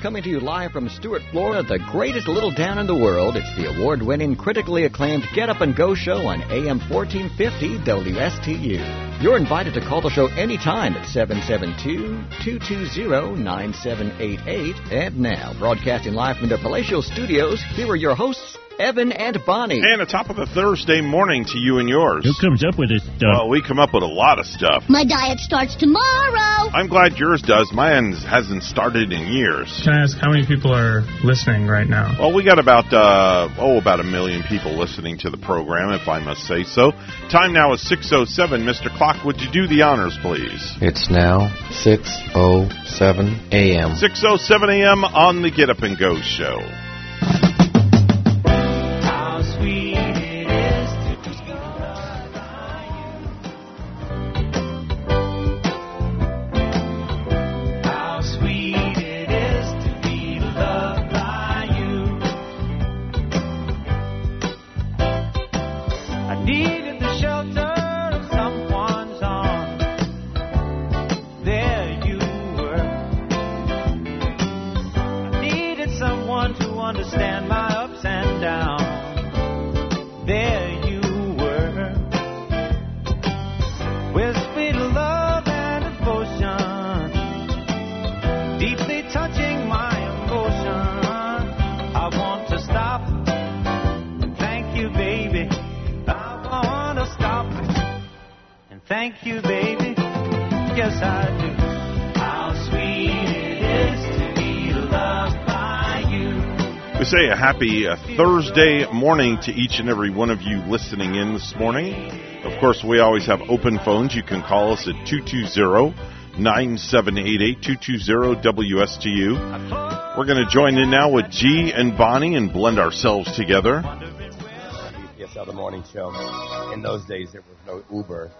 Coming to you live from Stuart, Florida, the greatest little town in the world, it's the award winning, critically acclaimed Get Up and Go show on AM 1450 WSTU. You're invited to call the show anytime at 772 220 9788. And now, broadcasting live from the palatial studios, here are your hosts, Evan and Bonnie. And a top of the Thursday morning to you and yours. Who comes up with this stuff? Well, we come up with a lot of stuff. My diet starts tomorrow. I'm glad yours does. Mine hasn't started in years. Can I ask how many people are listening right now? Well, we got about uh, oh about a million people listening to the program, if I must say so. Time now is 6:07. Mr. Clock, would you do the honors, please? It's now 6:07 a.m. 6:07 a.m. on the Get Up and Go show. Happy uh, Thursday morning to each and every one of you listening in this morning. Of course, we always have open phones. You can call us at 220 9788 220 WSTU. We're going to join in now with G and Bonnie and blend ourselves together. Yes, the morning show. In those days, there was no Uber.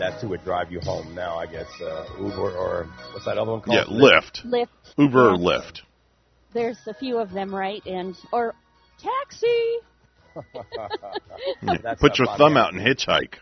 That's who would drive you home. Now, I guess uh, Uber or what's that other one called? Yeah, Lyft. Lyft. Uber or Lyft. There's a few of them, right? And or taxi. That's Put not your Bonnie thumb out and hitchhike.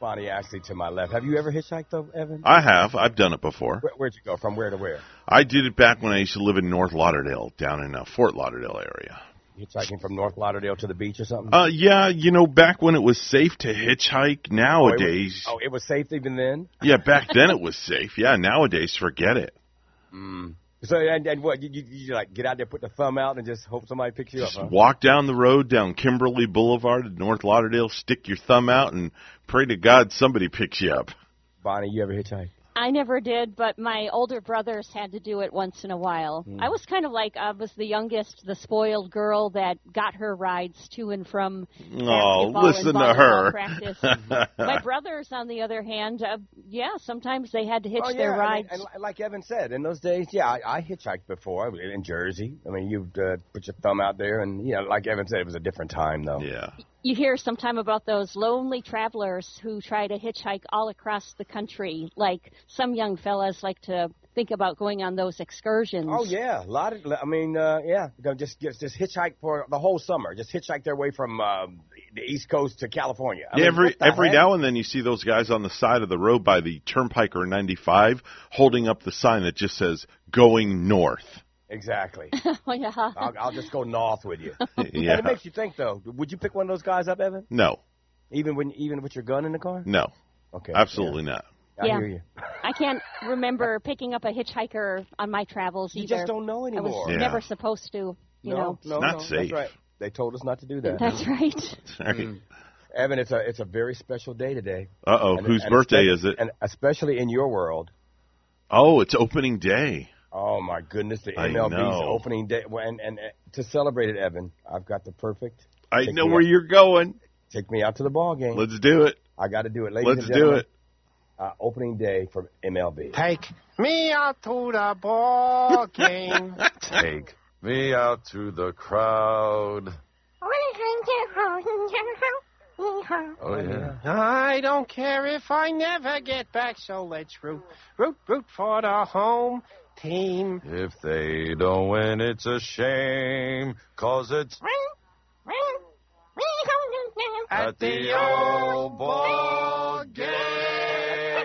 Bonnie Ashley to my left. Have you ever hitchhiked though, Evan? I have. I've done it before. Where, where'd you go? From where to where? I did it back when I used to live in North Lauderdale, down in uh, Fort Lauderdale area. Hitchhiking from North Lauderdale to the beach or something? Uh, yeah, you know, back when it was safe to hitchhike. Nowadays, Oh, it was safe even then. yeah, back then it was safe. Yeah, nowadays, forget it. So and, and what you, you, you like get out there, put the thumb out, and just hope somebody picks you Just up. Huh? walk down the road down Kimberly Boulevard in North Lauderdale, stick your thumb out, and pray to God somebody picks you up. Bonnie, you ever hitchhike? I never did, but my older brothers had to do it once in a while. Hmm. I was kind of like I was the youngest, the spoiled girl that got her rides to and from Oh, listen to her. practice. my brothers, on the other hand, uh, yeah, sometimes they had to hitch oh, yeah, their I rides. mean, and like Evan said, in those days, yeah, I, I hitchhiked before I was in Jersey. I mean, you'd uh, put your thumb out there, and you know, like Evan said, it was a different time though. yeah. You hear sometime about those lonely travelers who try to hitchhike all across the country. Like some young fellas like to think about going on those excursions. Oh yeah, a lot of. I mean, uh, yeah, just just just hitchhike for the whole summer. Just hitchhike their way from um, the East Coast to California. I Yeah, mean, every every heck? now and then you see those guys on the side of the road by the turnpike or 95 holding up the sign that just says "Going North." Exactly. Oh, yeah. I'll, I'll just go north with you. yeah. And it makes you think though. Would you pick one of those guys up, Evan? No, Even when even with your gun in the car? no, Okay. absolutely not. I Yeah. hear you. I can't remember picking up a hitchhiker on my travels You either. just don't know anymore. I was Yeah. never supposed to, you no, know. no, Not no, safe. That's right. They told us not to do that. That's right. Sorry. Evan, it's a it's a very special day today. Uh oh, whose and birthday is it? And especially in your world. Oh, it's opening day. Oh my goodness, the MLB's opening day. Well, And, and uh, to celebrate it, Evan, I've got the perfect. I know where out. you're going. Take me out to the ball game. Let's do it. I got to do it, ladies Let's and do it. Uh, opening day for MLB. Take me out to the ball game. Take me out to the crowd. Oh yeah. I don't care if I never get back, so let's root, root, root for the home team. If they don't win, it's a shame, cause it's at the old ball game.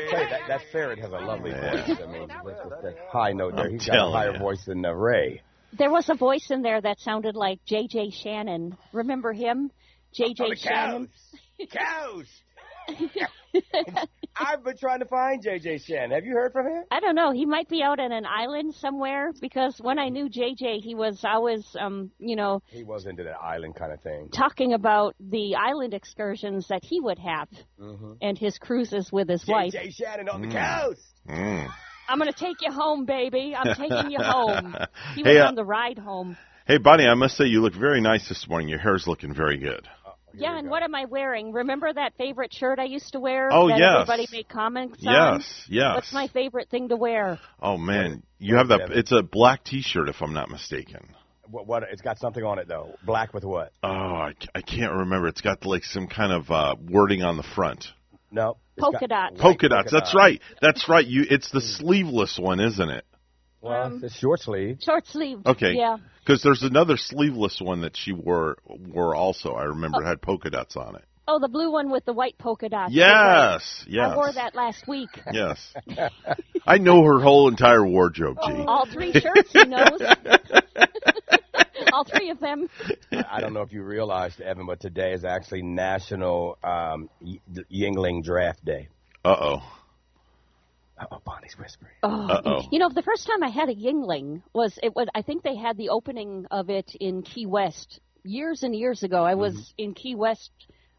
Hey, that, that ferret has a lovely Yeah. voice. I mean, with, with that high note there, I'm he's got a telling higher ya. voice than uh, Ray. There was a voice in there that sounded like J.J. Shannon. Remember him? J.J. Oh, the Shannon. cows. Cows. I've been trying to find JJ Shannon. Have you heard from him? I don't know. He might be out on an island somewhere because when I knew JJ, he was always, um, you know, He was into that island kind of thing. talking about the island excursions that he would have Mm-hmm. and his cruises with his wife. JJ Shannon on the Mm. cows. Mm. I'm going to take you home, baby. I'm taking you home. He Hey, was uh, on the ride home. Hey, Bonnie, I must say you look very nice this morning. Your hair's looking very good. Yeah, and what am I wearing? Remember that favorite shirt I used to wear Oh, that yes. everybody made comments on? Yes, yes. What's my favorite thing to wear? Oh man, you have that. It's a black T-shirt, if I'm not mistaken. What, what? It's got something on it though. Black with what? Oh, I, I can't remember. It's got like some kind of uh, wording on the front. No. it's Polka got- dots. Polka dots. That's right. That's right. You. It's the sleeveless one, isn't it? Well, it's short sleeve. Short sleeve. Okay. Yeah. Because there's another sleeveless one that she wore wore also. I remember it had polka dots on it. Oh, the blue one with the white polka dots. Yes. Yes. I wore that last week. Yes. I know her whole entire wardrobe, G. All three shirts he knows. All three of them. I I don't know if you realized, Evan, but today is actually National um, Y- Yuengling Draft Day. Uh oh. Oh, Bonnie's whispering. Oh, Uh-oh. you know, the first time I had a Yuengling was it was I think they had the opening of it in Key West years and years ago. I was Mm-hmm. in Key West.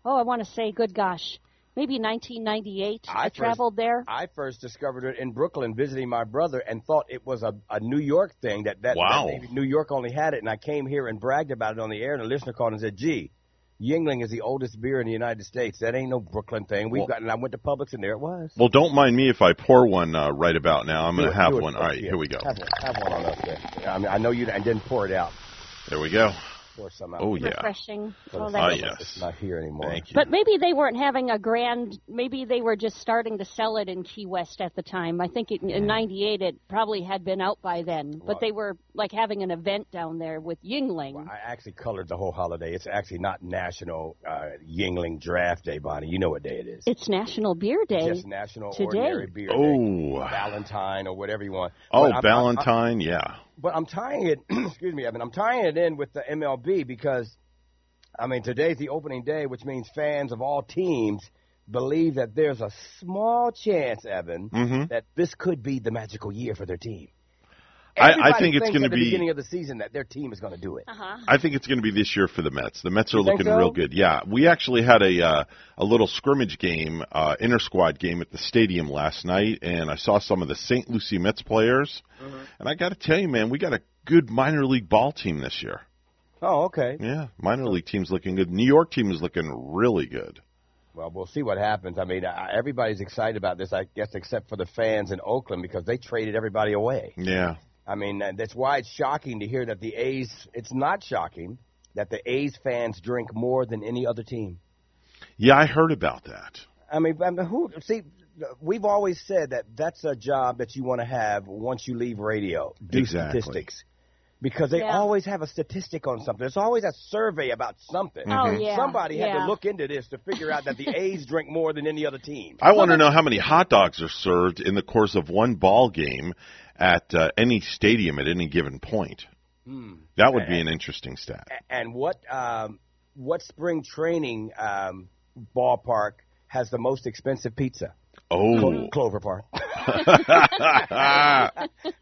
Oh, I want to say, good gosh, maybe 1998. I, first- traveled there. I first discovered it in Brooklyn visiting my brother and thought it was a, a New York thing that, that, Wow. that maybe New York only had it. And I came here and bragged about it on the air, and a listener called and said, gee, Yuengling is the oldest beer in the United States. That ain't no Brooklyn thing. We've Well- got, and I went to Publix, and there it was. Well, don't mind me if I pour one uh, right about now. I'm going to have one. All right, Yeah, here we go. Have one, have one on us there. I mean, I know you and didn't pour it out. There we go. Pour some out. Oh yeah. Refreshing. For Oh, the that's Ah, fellas. yes. It's not here anymore. Thank you. But maybe they weren't having a grand. Maybe they were just starting to sell it in Key West at the time. I think it, in '98 it probably had been out by then. But they were like having an event down there with Yuengling. I actually colored the whole holiday. It's actually not National uh, Yuengling Draft Day, Bonnie. You know what day it is. It's National Beer Day. Just National today. Ordinary Beer Day. Oh. Valentine or whatever you want. Oh, But I'm- I'm- Valentine. yeah. But I'm tying it. excuse me, Evan. I'm tying it in with the MLB because, I mean, today's the opening day, which means fans of all teams believe that there's a small chance, Evan, hmm that this could be the magical year for their team. I- I think it's gonna at the be- beginning of the season that their team is going to do it. Uh-huh. I think it's going to be this year for the Mets. The Mets are You looking so? real good. Yeah, we actually had a uh, a little scrimmage game, uh, inter squad game at the stadium last night, and I saw some of the St. Lucie Mets players. Mm-hmm. And I got to tell you, man, we got a good minor league ball team this year. Oh, okay. Yeah, minor league team's looking good. New York team is looking really good. Well, we'll see what happens. I mean, everybody's excited about this, I guess, except for the fans in Oakland because they traded everybody away. Yeah. I mean, uh, that's why it's shocking to hear that the A's. It's not shocking that the A's fans drink more than any other team. Yeah, I heard about that. I mean, I mean, who? See, we've always said that that's a job that you want to have once you leave radio. Do Exactly. statistics. Because they Yeah. always have a statistic on something. There's always a survey about something. Oh yeah. Somebody had to look into this to figure out that the A's drink more than any other team. I want to know how many hot dogs are served in the course of one ball game at uh, any stadium at any given point. Hmm. That would be an interesting stat. And what um, what spring training um, ballpark has the most expensive pizza? Oh. Clo- Clover Park.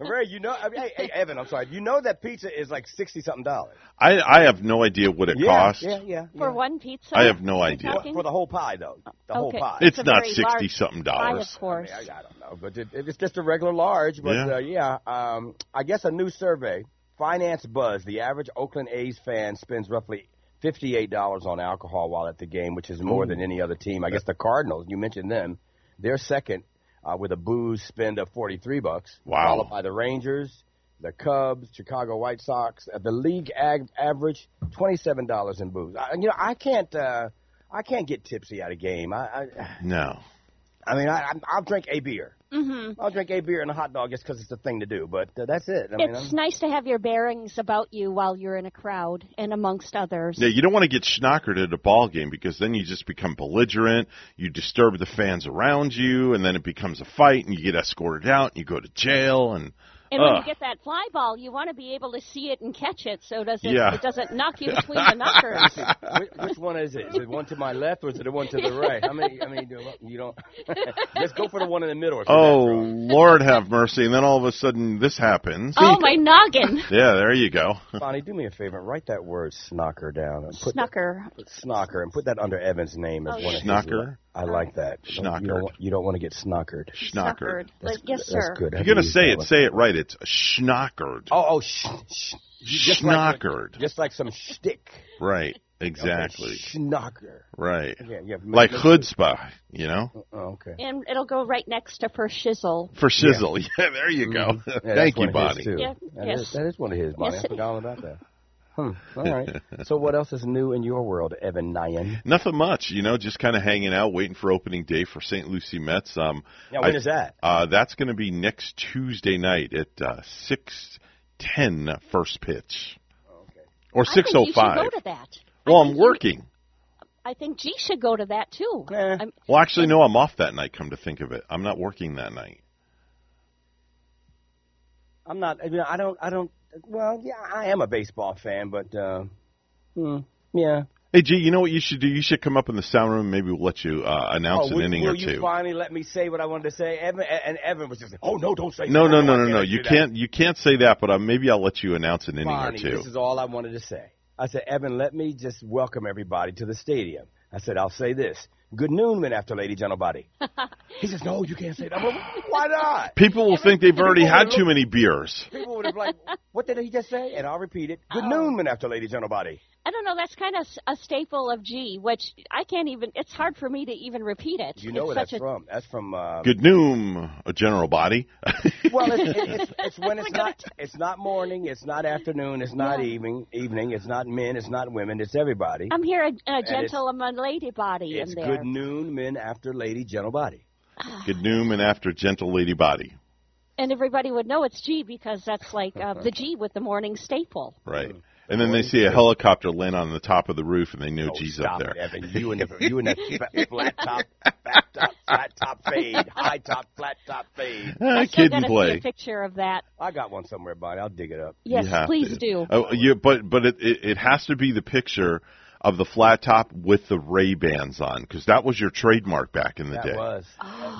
Ray, you know, I mean, hey, hey, Evan, I'm sorry. You know that pizza is like sixty something dollars. I I have no idea what it yeah, costs. yeah, yeah, For one pizza. I have no idea. talking? For the whole pie, though. The whole pie. It's a not sixty large something pie, dollars. of course. I, mean, I, I don't know, but it, it's just a regular large. But Yeah. uh, yeah, um, I guess a new survey, Finance Buzz, the average Oakland A's fan spends roughly fifty-eight dollars on alcohol while at the game, which is more Ooh. than any other team. I guess the Cardinals, you mentioned them, they're second uh, with a booze spend of forty-three bucks. Wow. Followed by the Rangers, the Cubs, Chicago White Sox. Uh, the league ag- average twenty-seven dollars in booze. I, you know, I can't. Uh, I can't get tipsy at a game. I, I, No. I mean, I, I- I'll drink a beer. Hmm I'll drink a beer and a hot dog just because it's the thing to do. But uh, that's it. I mean, It's I'm, nice to have your bearings about you while you're in a crowd and amongst others. Yeah, you don't want to get schnockered at a ball game because then you just become belligerent. You disturb the fans around you, and then it becomes a fight, and you get escorted out, and you go to jail, and And when you get that fly ball, you want to be able to see it and catch it, so does it, Yeah. it doesn't knock you between the knockers. which, which one is it? Is it one to my left or is it the one to the right? How many? I mean, you don't. Just go for the one in the middle. if you're that Oh. Lord have mercy. And then all of a sudden this happens. Oh, my noggin. Yeah, there you go. Bonnie, do me a favor. and Write that word "snocker" down. And put that- Snucker. Snocker, and put that under Evan's name as Oh, one yeah. of his. Snocker? I like that. You don't, want- you don't want to get snockered. Schnockered. Like, yes, That's sir. good. If you're going to say it, say it right. It's schnockered. Oh, oh, sh- sh- just like, Schnockered. just like some shtick. Right. Exactly. Okay, schnocker. Right. Yeah, yeah. Like make- chutzpah, you know? Oh, okay. And it'll go right next to for shizzle. For shizzle. Yeah, there you go. Mhm. Yeah, Thank you, one his, Bonnie. Yeah, That yes. is- that is one of his, Bonnie. Yes, I forgot all about that. Hmm. All right. so what else is new in your world, Evan Nyan? Nothing much, you know, just kind of hanging out, waiting for opening day for St. Lucie Mets. Um, Now, when I- is that? Uh, that's going to be next Tuesday night at uh, six ten first pitch, or I six think oh you should five. go to that. Well, I I'm think you- working. I think G should go to that too. Eh. Well, actually, no, I'm off that night. Come to think of it, I'm not working that night. I'm not. I, mean, I don't. I don't. Well, yeah, I am a baseball fan, but uh, hmm, yeah. Hey, G, you know what you should do? You should come up in the sound room. Maybe we'll let you uh, announce oh, an will, inning will or you two. finally let me say what I wanted to say, Evan? And Evan was just, like, oh no, don't say. No, that. no, I no, no, no. You can't. You can't say that. But uh, maybe I'll let you announce an inning Bonnie, or two. this is all I wanted to say. I said, Evan, let me just welcome everybody to the stadium. I said, I'll say this. Good noon, men after lady, gentle body. he says, no, you can't say that. Well, why not? People will think they've already had too many beers. People would have like, what did he just say? And I'll repeat it. Good Oh. noon, men after lady, gentle body. I don't know. That's kind of a staple of G, which I can't even. It's hard for me to even repeat it. You know it's where that's a, from. That's from. Uh, Good noon, a general body. Well, it's, it's, it's, it's when it's not. It's not morning. It's not afternoon. It's not Yeah. evening. Evening. It's not men. It's not women. It's everybody. I'm here a, a it's- gentleman lady body it's in there. good noon, men after lady, gentle body. Good noon and after gentle lady body. And everybody would know it's G because that's like uh, the G with the morning staple. Right. And then they see a helicopter land on the top of the roof, and they know Oh, G's stop up there. it, Evan. You and the you and that fat- flat top, fat top, flat top fade, high top, flat top fade. Ah, I still kid got and to see a picture of that. I got one somewhere, buddy. I'll dig it up. Yes, please to. do. Oh, you, but but it, it it has to be the picture of the flat top with the Ray Bans on, because that was your trademark back in the That day. was.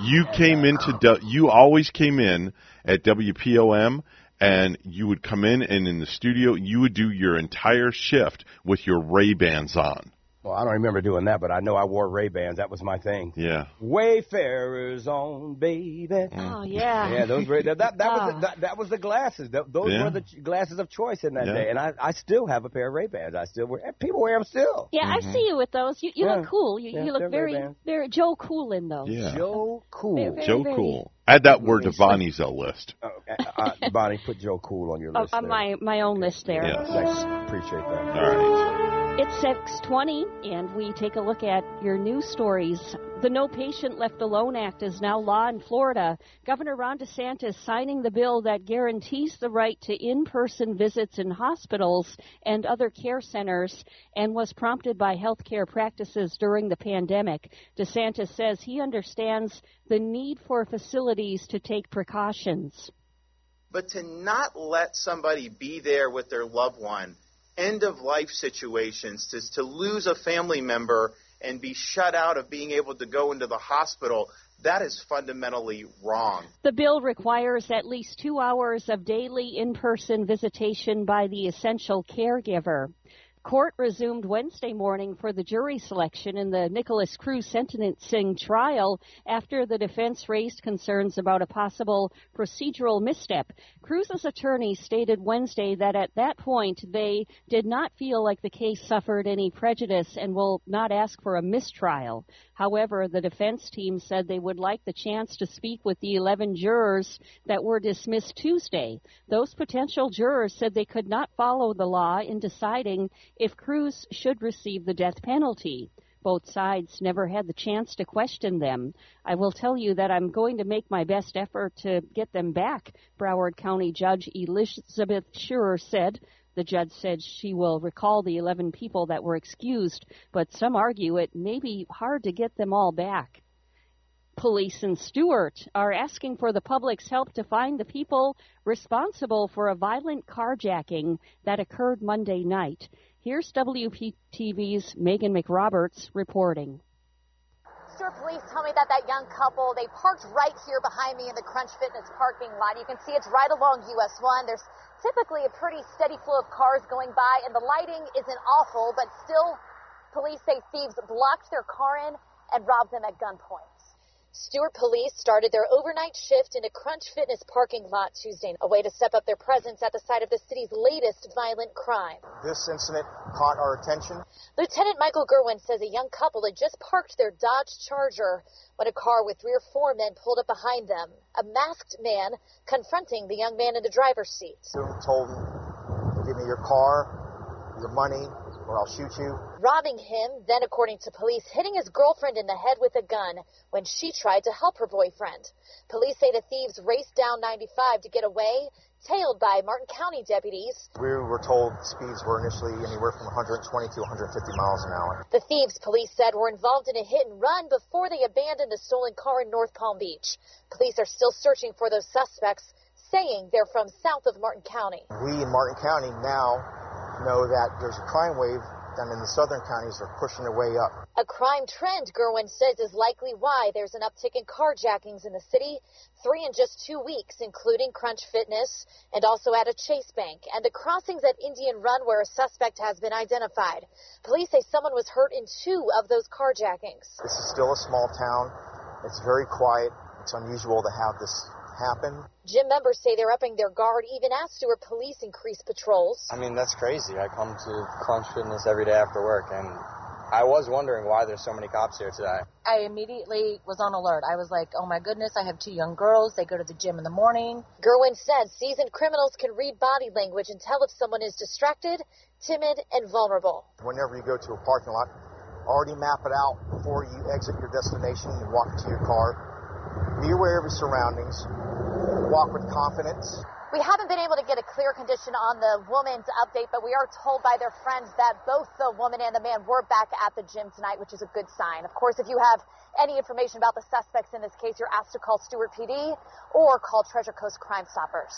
You oh. came into du- you always came in at WPOM and you would come in and in the studio you would do your entire shift with your Ray Bans on. Well, I don't remember doing that, but I know I wore Ray Bans. That was my thing. Yeah. Wayfarers on, baby. Oh yeah. Yeah, those Ray, that that, that was Ah. the, that, that was the glasses. Th those Yeah. were the glasses of choice in that Yeah. day, and I I still have a pair of Ray Bans. I still wear. People wear them still. Yeah, I see you with those. You, you Yeah. look cool. You, Yeah, you look very, Ray-Bans. very Joe Cool in those. Yeah. Joe Cool. Very, very, Joe very- Cool. Add that word to Bonnie's uh, list. Oh, uh, uh, Bonnie, put Joe Cool on your Oh, list. on there. my my own list there. Yeah. Thanks. Appreciate that. All right. It's 620, and we take a look at your news stories. The No Patient Left Alone Act is now law in Florida. Governor Ron DeSantis signing the bill that guarantees the right to in-person visits in hospitals and other care centers and was prompted by healthcare practices during the pandemic. DeSantis says he understands the need for facilities to take precautions. but to not let somebody be there with their loved one, end of life situations, to, to lose a family member and be shut out of being able to go into the hospital, that is fundamentally wrong. The bill requires at least two hours of daily in person visitation by the essential caregiver. Court resumed Wednesday morning for the jury selection in the Nikolas Cruz sentencing trial after the defense raised concerns about a possible procedural misstep. Cruz's attorney stated Wednesday that at that point they did not feel like the case suffered any prejudice and will not ask for a mistrial. However, the defense team said they would like the chance to speak with the 11 jurors that were dismissed Tuesday. Those potential jurors said they could not follow the law in deciding if Cruz should receive the death penalty. Both sides never had the chance to question them. I will tell you that I'm going to make my best effort to get them back, Broward County Judge Elizabeth Scherer said. The judge said she will recall the 11 people that were excused, but some argue it may be hard to get them all back. Police in Stuart are asking for the public's help to find the people responsible for a violent carjacking that occurred Monday night. Here's WPTV's Meghan McRoberts reporting. Stuart police tell me that that young couple, they parked right here behind me in the Crunch Fitness parking lot. You can see it's right along US 1. There's typically a pretty steady flow of cars going by, and the lighting isn't awful, but still, police say thieves blocked their car in and robbed them at gunpoint. Stuart police started their overnight shift in a Crunch Fitness parking lot Tuesday, a way to step up their presence at the site of the city's latest violent crime. This incident caught our attention. Lieutenant Michael Gerwin says a young couple had just parked their Dodge Charger when a car with three or four men pulled up behind them. A masked man confronting the young man in the driver's seat. Soon told him, "Give me your car, your money, or I'll shoot you." Robbing him, then, according to police, hitting his girlfriend in the head with a gun when she tried to help her boyfriend. Police say the thieves raced down 95 to get away, tailed by Martin County deputies. We were told speeds were initially anywhere from 120 to 150 miles an hour. The thieves, police said, were involved in a hit and run before they abandoned the stolen car in North Palm Beach. Police are still searching for those suspects, saying they're from south of Martin County. We in Martin County now know that there's a crime wave down in the southern counties are pushing their way up. A crime trend, Gerwin says, is likely why there's an uptick in carjackings in the city, three in just two weeks, including Crunch Fitness and also at a Chase Bank, and the crossings at Indian Run where a suspect has been identified. Police say someone was hurt in two of those carjackings. This is still a small town. It's very quiet. It's unusual to have this happen. Gym members say they're upping their guard even as Stuart police increase patrols. I mean, that's crazy. I come to Crunch Fitness every day after work, and I was wondering why there's so many cops here today. I immediately was on alert. I was like, oh my goodness, I have two young girls. They go to the gym in the morning. Gerwin says seasoned criminals can read body language and tell if someone is distracted, timid, and vulnerable. Whenever you go to a parking lot, already map it out before you exit your destination and walk into your car. Be aware of your surroundings. Walk with confidence. We haven't been able to get a clear condition on the woman's update, but we are told by their friends that both the woman and the man were back at the gym tonight, which is a good sign. Of course, if you have any information about the suspects in this case, you're asked to call Stuart PD or call Treasure Coast Crime Stoppers.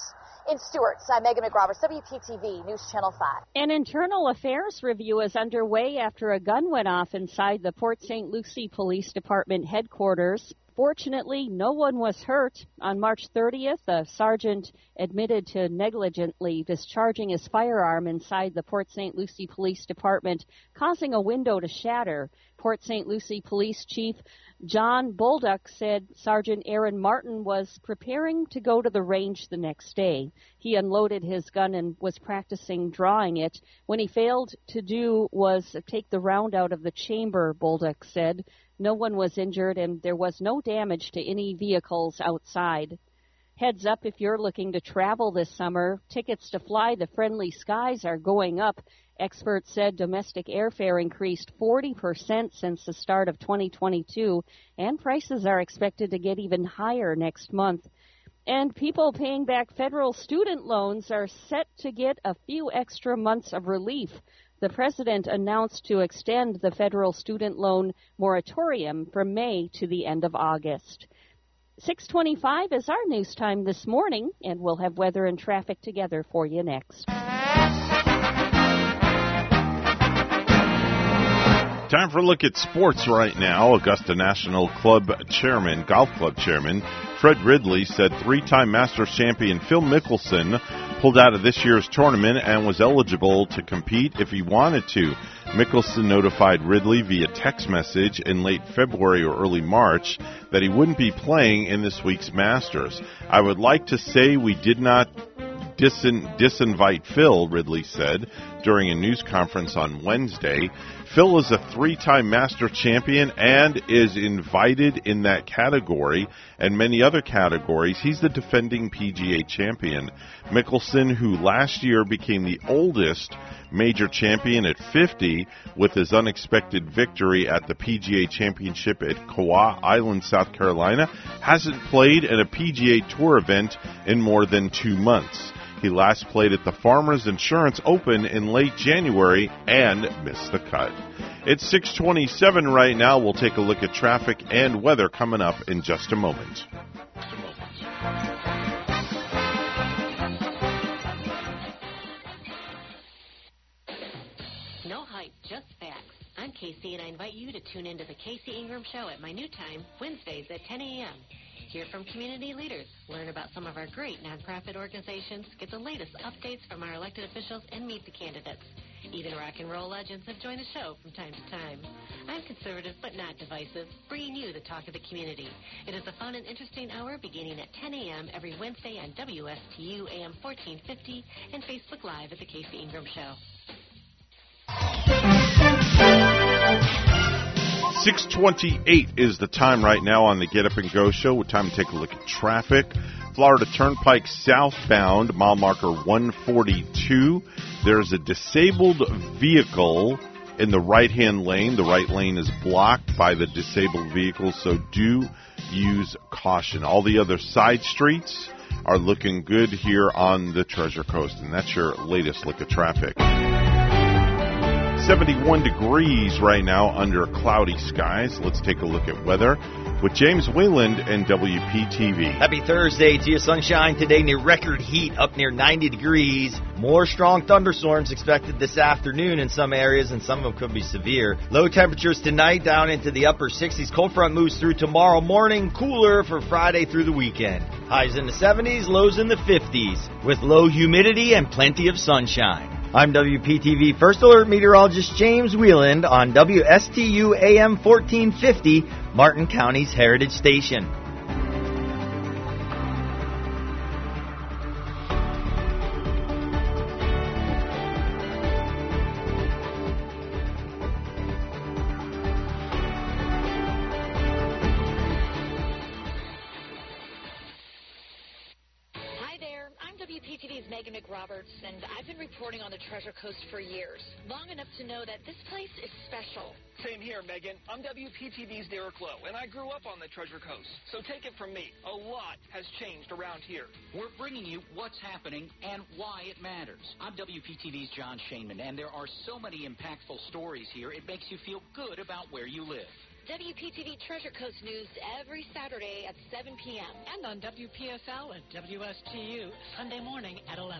In Stuart, I'm Meghan McRoberts, WPTV News Channel 5. An internal affairs review is underway after a gun went off inside the Port St. Lucie Police Department headquarters. Fortunately, no one was hurt. On March 30th, a sergeant admitted to negligently discharging his firearm inside the Port St. Lucie Police Department, causing a window to shatter. Port St. Lucie Police Chief John Bolduc said Sergeant Aaron Martin was preparing to go to the range the next day. He unloaded his gun and was practicing drawing it. When he failed to do was take the round out of the chamber, Bolduc said. No one was injured and there was no damage to any vehicles outside. Heads up if you're looking to travel this summer, tickets to fly the friendly skies are going up. Experts said domestic airfare increased 40% since the start of 2022, and prices are expected to get even higher next month. And people paying back federal student loans are set to get a few extra months of relief. The president announced to extend the federal student loan moratorium from May to the end of August. 625 is our news time this morning, and we'll have weather and traffic together for you next. Time for a look at sports right now. Augusta National Club Chairman, Golf Club Chairman Fred Ridley said three time Masters champion Phil Mickelson pulled out of this year's tournament and was eligible to compete if he wanted to. Mickelson notified Ridley via text message in late February or early March that he wouldn't be playing in this week's Masters. I would like to say we did not disin- disinvite Phil, Ridley said during a news conference on Wednesday. Phil is a three time master champion and is invited in that category and many other categories. He's the defending PGA champion. Mickelson, who last year became the oldest major champion at 50 with his unexpected victory at the PGA Championship at Kiawah Island, South Carolina, hasn't played in a PGA Tour event in more than two months. He last played at the Farmers Insurance Open in late January and missed the cut. It's 627 right now. We'll take a look at traffic and weather coming up in just a moment. No hype, just facts. I'm Casey, and I invite you to tune into the Casey Ingram Show at my new time, Wednesdays at 10 a.m. Hear from community leaders, learn about some of our great nonprofit organizations, get the latest updates from our elected officials, and meet the candidates. Even rock and roll legends have joined the show from time to time. I'm conservative but not divisive, bringing you the talk of the community. It is a fun and interesting hour beginning at 10 a.m. every Wednesday on WSTU AM 1450 and Facebook Live at The Casey Ingram Show. 628 is the time right now on the Get Up and Go show. With time to take a look at traffic. Florida Turnpike southbound, mile marker 142. There's a disabled vehicle in the right hand lane. The right lane is blocked by the disabled vehicle, so do use caution. All the other side streets are looking good here on the Treasure Coast, and that's your latest look at traffic. 71 degrees right now under cloudy skies. Let's take a look at weather with James Wieland and WPTV. Happy Thursday to you. Sunshine today near record heat up near 90 degrees. More strong thunderstorms expected this afternoon in some areas, and some of them could be severe. Low temperatures tonight down into the upper 60s. Cold front moves through tomorrow morning. Cooler for Friday through the weekend. Highs in the 70s, lows in the 50s, with low humidity and plenty of sunshine. I'm WPTV First Alert Meteorologist James Wieland on WSTU AM 1450, Martin County's Heritage Station. Coast for years, long enough to know that this place is special. Same here, Megan. I'm WPTV's Derek Lowe, and I grew up on the Treasure Coast. So take it from me, a lot has changed around here. We're bringing you what's happening and why it matters. I'm WPTV's Jon Shainman, and there are so many impactful stories here, it makes you feel good about where you live. WPTV Treasure Coast News every Saturday at 7 p.m. And on WPSL and WSTU Sunday morning at 11.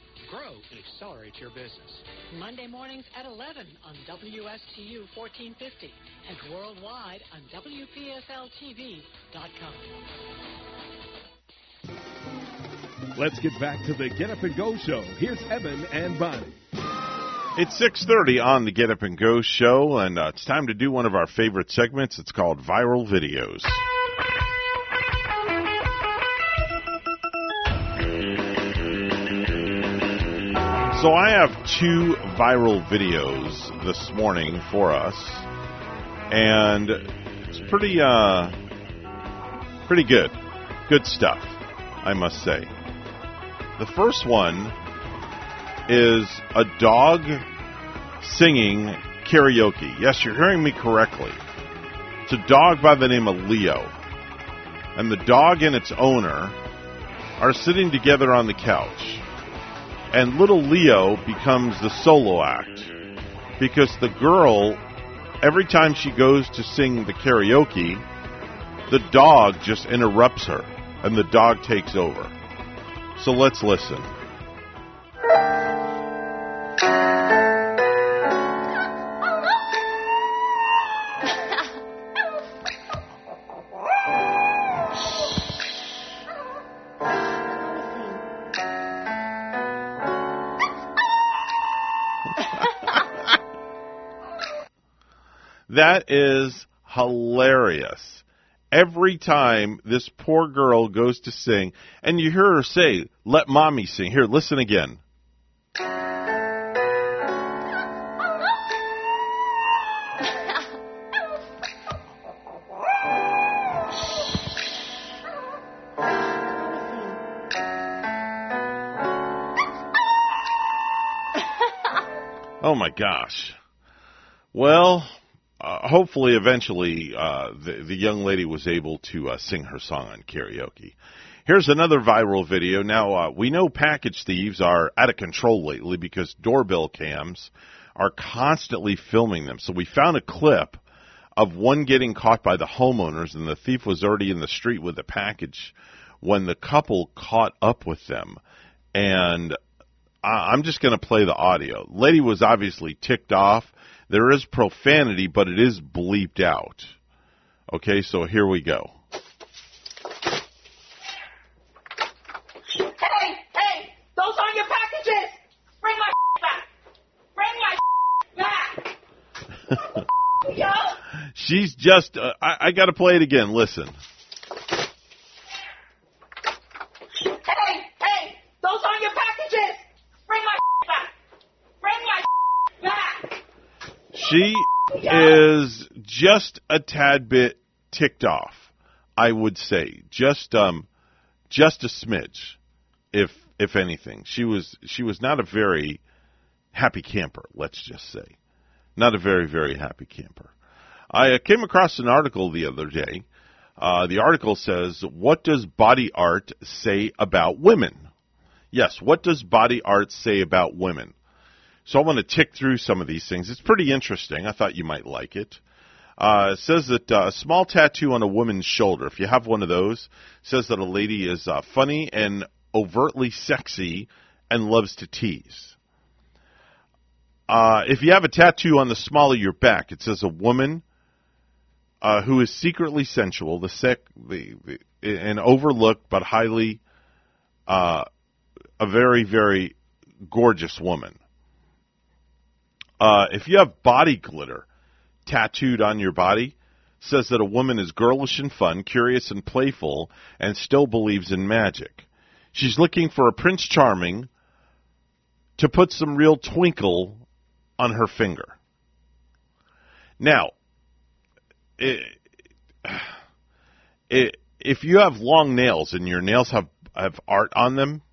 grow, and accelerate your business. Monday mornings at 11 on WSTU 1450 and worldwide on WPSLTV.com. Let's get back to the Get Up and Go show. Here's Evan and Bonnie. It's 6:30 on the Get Up and Go show, and uh, it's time to do one of our favorite segments. It's called Viral Videos. So I have two viral videos this morning for us, and it's pretty, uh, pretty good, good stuff, I must say. The first one is a dog singing karaoke. Yes, you're hearing me correctly. It's a dog by the name of Leo. And the dog and its owner are sitting together on the couch. And little Leo becomes the solo act. Because the girl, every time she goes to sing the karaoke, the dog just interrupts her. And the dog takes over. So let's listen. That is hilarious. Every time this poor girl goes to sing, and you hear her say, Let mommy sing. Here, listen again. Oh my gosh. Well, hopefully, eventually, uh, the, the young lady was able to uh, sing her song on karaoke. Here's another viral video. Now, uh, we know package thieves are out of control lately because doorbell cams are constantly filming them. So we found a clip of one getting caught by the homeowners, and the thief was already in the street with the package when the couple caught up with them. And I- I'm just going to play the audio. Lady was obviously ticked off. There is profanity, but it is bleeped out. Okay, so here we go. Hey, hey, those aren't your packages! Bring my back! Bring my back! She's just, uh, I, I got to play it again. Listen. Hey, hey, those aren't your packages! Bring my back! Bring my back! She is just a tad bit ticked off, I would say. Just um just a smidge, if if anything. She was she was not a very happy camper, let's just say. Not a very, very happy camper. I uh, came across an article the other day. Uh, the article says, What does body art say about women? Yes, what does body art say about women? So I want to tick through some of these things. It's pretty interesting. I thought you might like it. Uh, it says that uh, a small tattoo on a woman's shoulder, if you have one of those, says that a lady is uh, funny and overtly sexy and loves to tease. Uh, if you have a tattoo on the small of your back, it says a woman uh, who is secretly sensual, the sec, the, the and overlooked but highly, uh, a very very gorgeous woman. Uh, if you have body glitter tattooed on your body, says that a woman is girlish and fun, curious and playful, and still believes in magic. She's looking for a Prince Charming to put some real twinkle on her finger. Now, it, it, if you have long nails and your nails have, have art on them,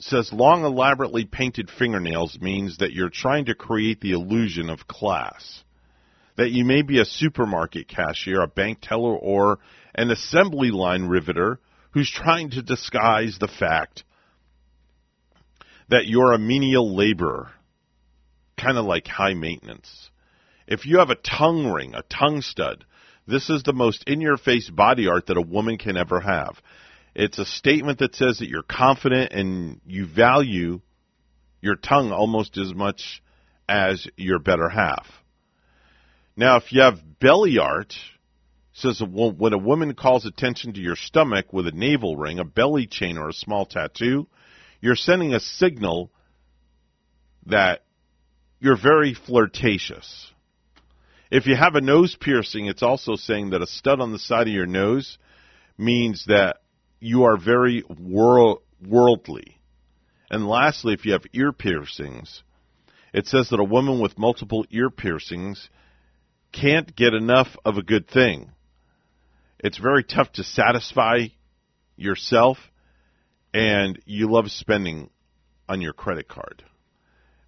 says long, elaborately painted fingernails means that you're trying to create the illusion of class. That you may be a supermarket cashier, a bank teller, or an assembly line riveter who's trying to disguise the fact that you're a menial laborer, kind of like high maintenance. If you have a tongue ring, a tongue stud, this is the most in your face body art that a woman can ever have. It's a statement that says that you're confident and you value your tongue almost as much as your better half. Now, if you have belly art, says when a woman calls attention to your stomach with a navel ring, a belly chain, or a small tattoo, you're sending a signal that you're very flirtatious. If you have a nose piercing, it's also saying that a stud on the side of your nose means that you are very world, worldly. And lastly, if you have ear piercings, it says that a woman with multiple ear piercings can't get enough of a good thing. It's very tough to satisfy yourself, and you love spending on your credit card.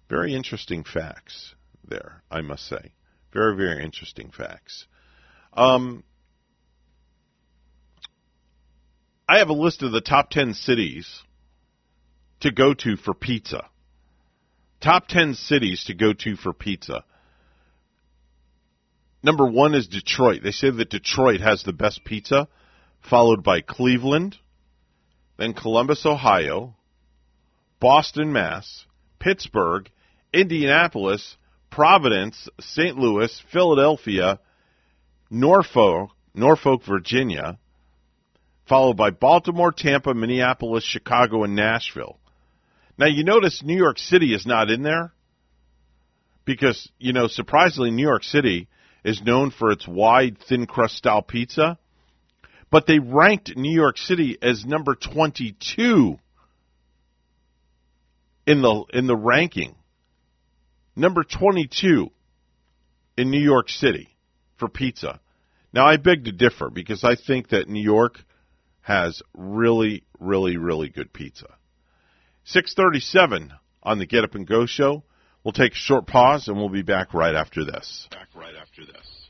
Very interesting facts there, I must say. Very, very interesting facts. Um, I have a list of the top 10 cities to go to for pizza. Top 10 cities to go to for pizza. Number one is Detroit. They say that Detroit has the best pizza, followed by Cleveland, then Columbus, Ohio, Boston, Mass, Pittsburgh, Indianapolis, Providence, St. Louis, Philadelphia, Norfolk, Norfolk, Virginia, followed by Baltimore, Tampa, Minneapolis, Chicago, and Nashville. Now you notice New York City is not in there because, you know, surprisingly New York City is known for its wide, thin crust style pizza, but they ranked New York City as number 22 in the in the ranking. Number 22 in New York City for pizza. Now I beg to differ because I think that New York has really really really good pizza. 637 on the Get Up and Go show. We'll take a short pause and we'll be back right after this. Back right after this.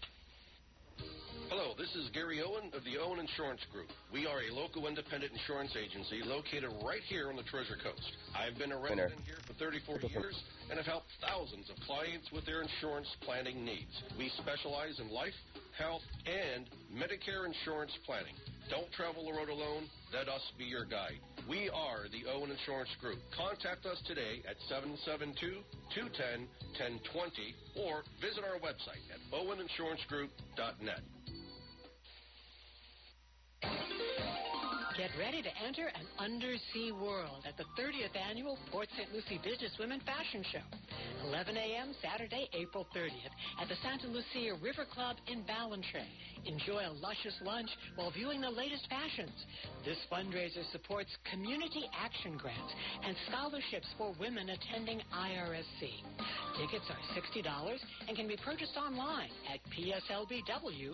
Hello, this is Gary Owen of the Owen Insurance Group. We are a local independent insurance agency located right here on the Treasure Coast. I've been a resident here for 34 years and have helped thousands of clients with their insurance planning needs. We specialize in life, health, and Medicare insurance planning. Don't travel the road alone. Let us be your guide. We are the Owen Insurance Group. Contact us today at 772-210-1020 or visit our website at oweninsurancegroup.net. Get ready to enter an undersea world at the 30th annual Port St. Lucie Business Women Fashion Show. 11 a.m. Saturday, April 30th at the Santa Lucia River Club in Ballantrae. Enjoy a luscious lunch while viewing the latest fashions. This fundraiser supports community action grants and scholarships for women attending IRSC. Tickets are $60 and can be purchased online at pslbw.com.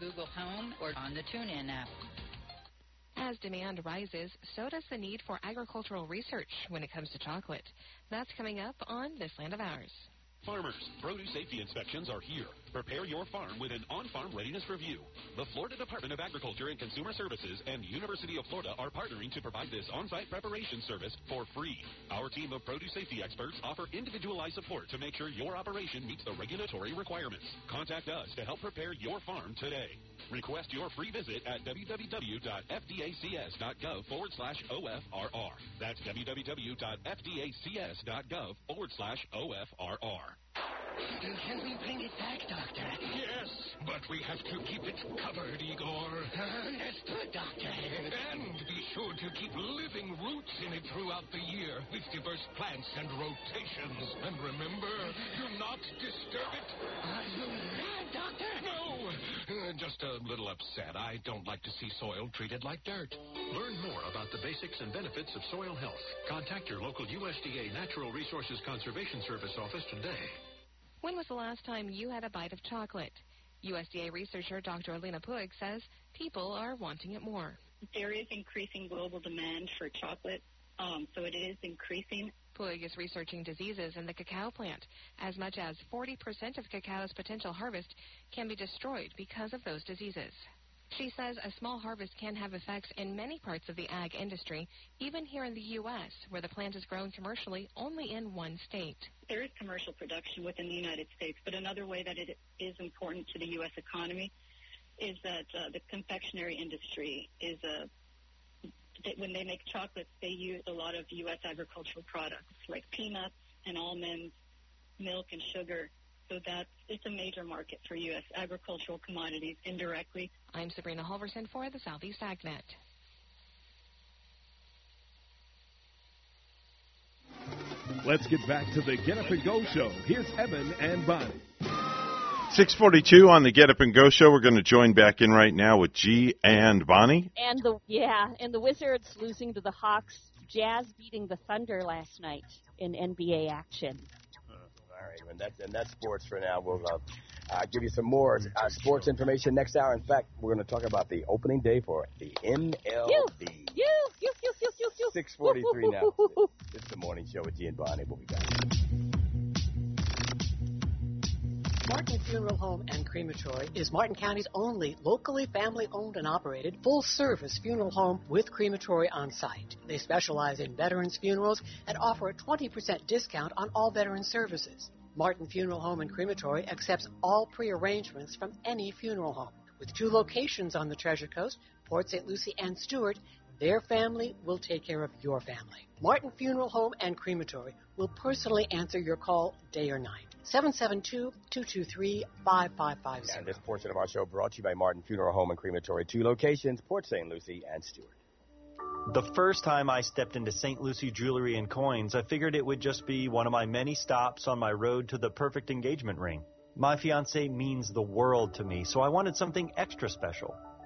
Google Home, or on the TuneIn app. As demand rises, so does the need for agricultural research when it comes to chocolate. That's coming up on This Land of Ours. Farmers, produce safety inspections are here. Prepare your farm with an on-farm readiness review. The Florida Department of Agriculture and Consumer Services and University of Florida are partnering to provide this on-site preparation service for free. Our team of produce safety experts offer individualized support to make sure your operation meets the regulatory requirements. Contact us to help prepare your farm today. Request your free visit at www.fdacs.gov forward slash OFRR. That's www.fdacs.gov forward slash OFRR. Can we bring it back, Doctor? Yes, but we have to keep it covered, Igor. Understood, Doctor. And be sure to keep living roots in it throughout the year with diverse plants and rotations. And remember, do not disturb it. Are you mad, Doctor? No, uh, just a little upset. I don't like to see soil treated like dirt. Learn more about the basics and benefits of soil health. Contact your local USDA Natural Resources Conservation Service office today. When was the last time you had a bite of chocolate? USDA researcher Dr. Alina Puig says people are wanting it more. There is increasing global demand for chocolate, um, so it is increasing. Puig is researching diseases in the cacao plant. As much as 40% of cacao's potential harvest can be destroyed because of those diseases. She says a small harvest can have effects in many parts of the ag industry, even here in the U.S., where the plant is grown commercially only in one state. There is commercial production within the United States, but another way that it is important to the U.S. economy is that uh, the confectionery industry is a when they make chocolates, they use a lot of U.S. agricultural products like peanuts and almonds, milk and sugar. So that's it's a major market for U.S. agricultural commodities indirectly. I'm Sabrina Halvorson for the Southeast AgNet. Let's get back to the Get Up and Go show. Here's Evan and Bonnie. 642 on the Get Up and Go show. We're going to join back in right now with G and Bonnie. And the yeah, and the Wizards losing to the Hawks. Jazz beating the Thunder last night in NBA action. All right, and that's and that's sports for now. We'll uh, uh, give you some more uh, sports information next hour. In fact, we're going to talk about the opening day for the MLB. You, you, you, you, you, you, you. 643 now. It's the morning show with G and Bonnie. We'll be back. Martin Funeral Home and Crematory is Martin County's only locally family owned and operated full service funeral home with crematory on site. They specialize in veterans funerals and offer a 20% discount on all veteran services. Martin Funeral Home and Crematory accepts all pre-arrangements from any funeral home. With two locations on the Treasure Coast, Port St. Lucie and Stuart, their family will take care of your family. Martin Funeral Home and Crematory will personally answer your call day or night. 772-223-5550. And this portion of our show brought to you by Martin Funeral Home and Crematory. Two locations, Port St. Lucie and Stuart. The first time I stepped into St. Lucie Jewelry and Coins, I figured it would just be one of my many stops on my road to the perfect engagement ring. My fiance means the world to me, so I wanted something extra special.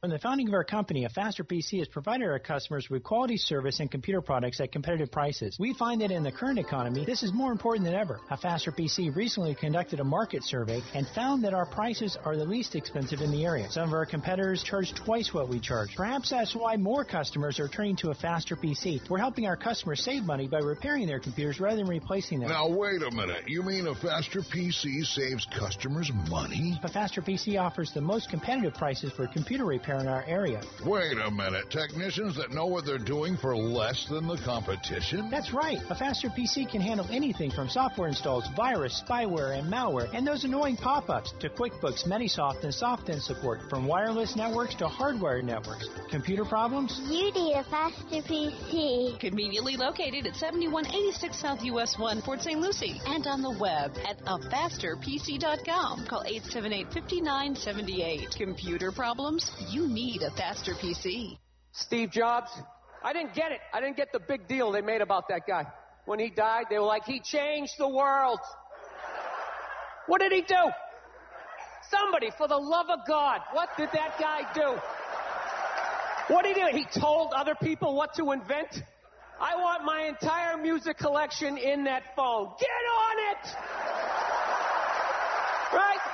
From the founding of our company, a Faster PC has provided our customers with quality service and computer products at competitive prices. We find that in the current economy, this is more important than ever. A Faster PC recently conducted a market survey and found that our prices are the least expensive in the area. Some of our competitors charge twice what we charge. Perhaps that's why more customers are turning to a Faster PC. We're helping our customers save money by repairing their computers rather than replacing them. Now, wait a minute. You mean a faster PC saves customers money? A Faster PC offers the most competitive prices for computer repair in our area. Wait a minute. Technicians that know what they're doing for less than the competition? That's right. A faster PC can handle anything from software installs, virus, spyware, and malware, and those annoying pop-ups to QuickBooks, Medisoft, and SoftEnd support, from wireless networks to hardwired networks. Computer problems? You need a faster PC. Conveniently located at 7186 South US 1, Port St. Lucie, and on the web at afasterpc.com. Call 878-5978. Computer problems? You need a faster PC. Steve Jobs, I didn't get it. I didn't get the big deal they made about that guy. When he died, they were like, he changed the world. What did he do? Somebody, for the love of God, what did that guy do? What did he do? He told other people what to invent? I want my entire music collection in that phone. Get on it! Right?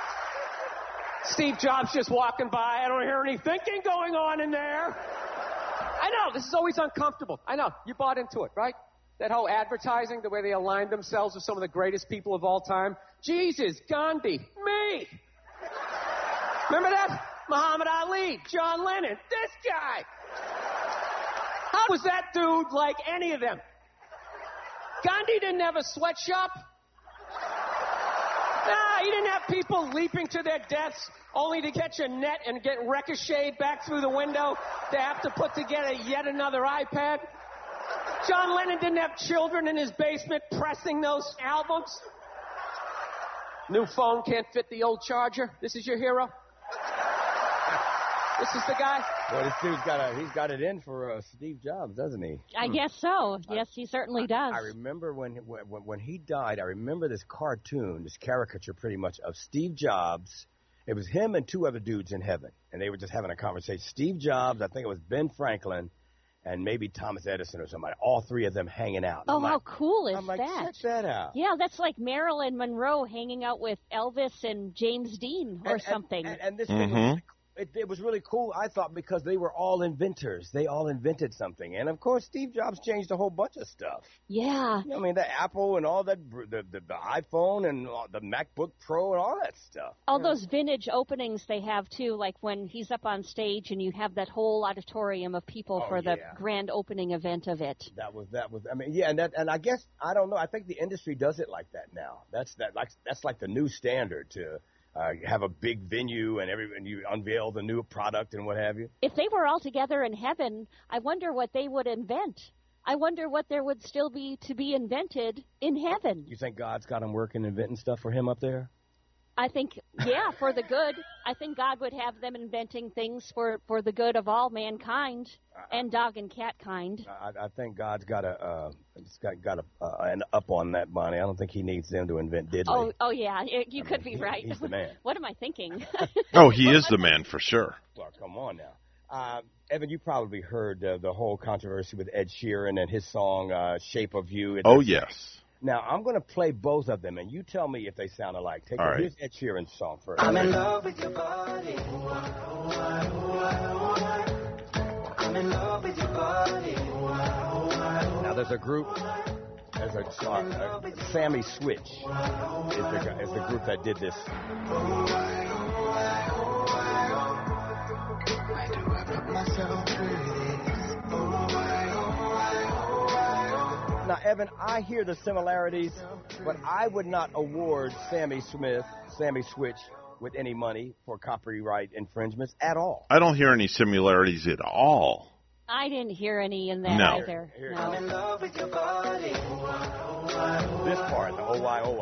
Steve Jobs just walking by. I don't hear any thinking going on in there. I know, this is always uncomfortable. I know, you bought into it, right? That whole advertising, the way they aligned themselves with some of the greatest people of all time. Jesus, Gandhi, me. Remember that? Muhammad Ali, John Lennon, this guy. How was that dude like any of them? Gandhi didn't have a sweatshop. Nah, he didn't have people leaping to their deaths only to catch a net and get ricocheted back through the window to have to put together yet another iPad. John Lennon didn't have children in his basement pressing those albums. New phone can't fit the old charger. This is your hero. This is the guy. Well, this dude's got a he's got it in for uh, Steve Jobs, doesn't he? I guess so. Yes, he certainly does. I remember when, when when he died. I remember this cartoon, this caricature, pretty much of Steve Jobs. It was him and two other dudes in heaven, and they were just having a conversation. Steve Jobs, I think it was Ben Franklin, and maybe Thomas Edison or somebody. All three of them hanging out. Oh, I'm how like, cool is I'm like, that? check that out. Yeah, that's like Marilyn Monroe hanging out with Elvis and James Dean or And- and- something. And, and this thing was, it, it was really cool, I thought, because they were all inventors. They all invented something, and of course, Steve Jobs changed a whole bunch of stuff. yeah. I mean, the Apple and all that, the the, the iPhone and the MacBook Pro and all that stuff. All those vintage openings they have too, like when he's up on stage and you have that whole auditorium of people Oh, for the grand opening event of it. That was that was. I mean, yeah, and that and I guess I don't know. I think the industry does it like that now. That's that like that's like the new standard to uh, have a big venue and every and you unveil the new product and what have you. If they were all together in heaven, I wonder what they would invent. I wonder what there would still be to be invented in heaven. You think God's got them working inventing stuff for him up there? I think, yeah, for the good. I think God would have them inventing things for, for the good of all mankind and dog and cat kind. I, I think God's got a uh, it's got got a uh, an up on that, Bonnie. I don't think he needs them to invent diddly. Oh, oh yeah, you you could be he- right. he's the man. what am I thinking? Oh, he is the man for sure. Well, come on now. Uh, Evan, you probably heard uh, the whole controversy with Ed Sheeran and his song uh, "Shape of You." Oh, yes. Now I'm going to play both of them, and you tell me if they sound alike. Take All a, right. here's Ed Sheeran's song first. I'm in love with your body. I'm in love with your body. Now there's a group. There's a song. Uh, Sami Switch is the is the group that did this. Now, Evan, I hear the similarities, but I would not award Sammy Smith, Sami Switch, with any money for copyright infringements at all. I don't hear any similarities at all. I didn't hear any in that No. either. I'm in love with your body. This part, the why, oh.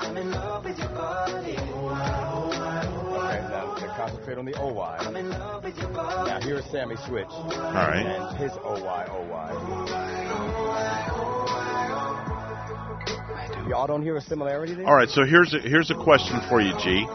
I'm in love with your body. Okay, now to concentrate on the OY. I'm in love with your body. Now here's Sami Switch. All right. And his oh why, Y'all don't hear a similarity there? All right, so here's a, here's a question for you, G.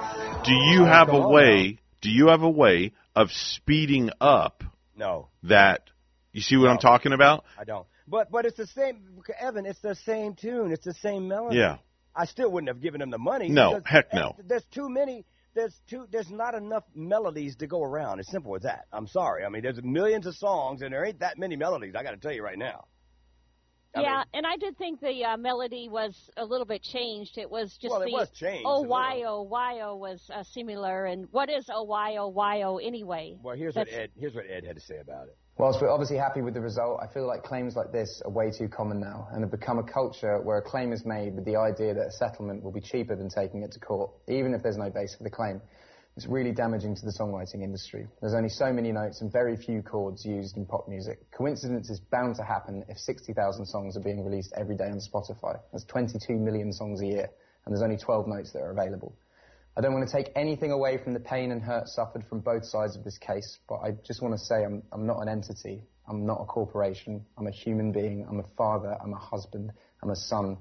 Do you have a way? Do you have a way of speeding up No, that? You see what I'm talking about? I don't. But but it's the same, Evan. It's the same tune. It's the same melody. Yeah. I still wouldn't have given him the money. No, heck no. Eh, there's too many. There's too. There's not enough melodies to go around. It's simple as that. I'm sorry. I mean, there's millions of songs, and there ain't that many melodies. I got to tell you right now. I yeah, mean- and I did think the uh, melody was a little bit changed. It was just Well, it the was changed oh why oh why oh was uh, similar, and what is oh why oh why oh anyway? Well, here's That's- what Ed. Here's what Ed had to say about it. Whilst we're obviously happy with the result, I feel like claims like this are way too common now and have become a culture where a claim is made with the idea that a settlement will be cheaper than taking it to court, even if there's no base for the claim. It's really damaging to the songwriting industry. There's only so many notes and very few chords used in pop music. Coincidence is bound to happen if 60,000 songs are being released every day on Spotify. That's 22 million songs a year, and there's only 12 notes that are available. I don't want to take anything away from the pain and hurt suffered from both sides of this case, but I just want to say I'm, I'm not an entity. I'm not a corporation. I'm a human being. I'm a father. I'm a husband. I'm a son.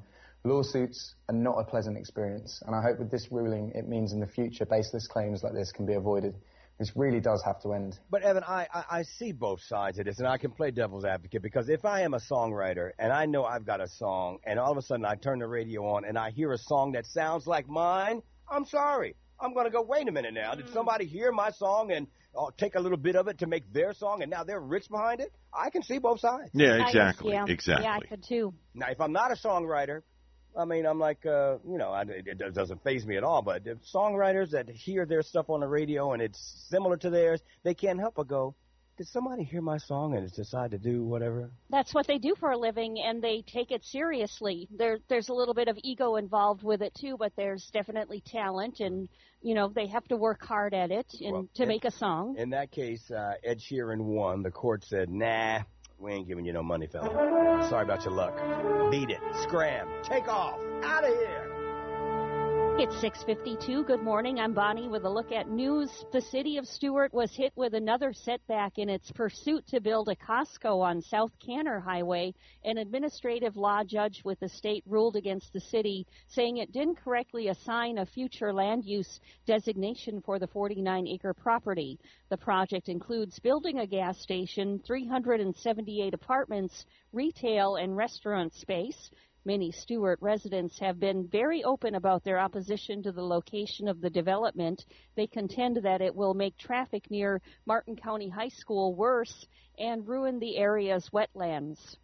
Lawsuits are not a pleasant experience, and I hope with this ruling it means in the future baseless claims like this can be avoided. This really does have to end. But Evan, I, I, I see both sides of this, and I can play devil's advocate because if I am a songwriter and I know I've got a song, and all of a sudden I turn the radio on and I hear a song that sounds like mine, I'm sorry. I'm going to go, wait a minute now. Did somebody hear my song and uh, take a little bit of it to make their song, and now they're rich behind it? I can see both sides. Yeah, I- exactly, yeah, exactly. Yeah, I could too. Now, if I'm not a songwriter, I mean, I'm like, uh, you know, I, it, it doesn't phase me at all. But if songwriters that hear their stuff on the radio and it's similar to theirs, they can't help but go, did somebody hear my song and decide to do whatever? That's what they do for a living, and they take it seriously. There, there's a little bit of ego involved with it too, but there's definitely talent, and you know they have to work hard at it and Well, to in- make a song. In that case, uh, Ed Sheeran won. The court said, nah, We ain't giving you no money, fella. Sorry about your luck. Beat it. Scram. Take off. Out of here. It's 6:52. Good morning. I'm Bonnie with a look at news. The city of Stuart was hit with another setback in its pursuit to build a Costco on South Kanner Highway. An administrative law judge with the state ruled against the city, saying it didn't correctly assign a future land use designation for the 49-acre property. The project includes building a gas station, 378 apartments, retail and restaurant space. Many Stuart residents have been very open about their opposition to the location of the development. They contend that it will make traffic near Martin County High School worse and ruin the area's wetlands.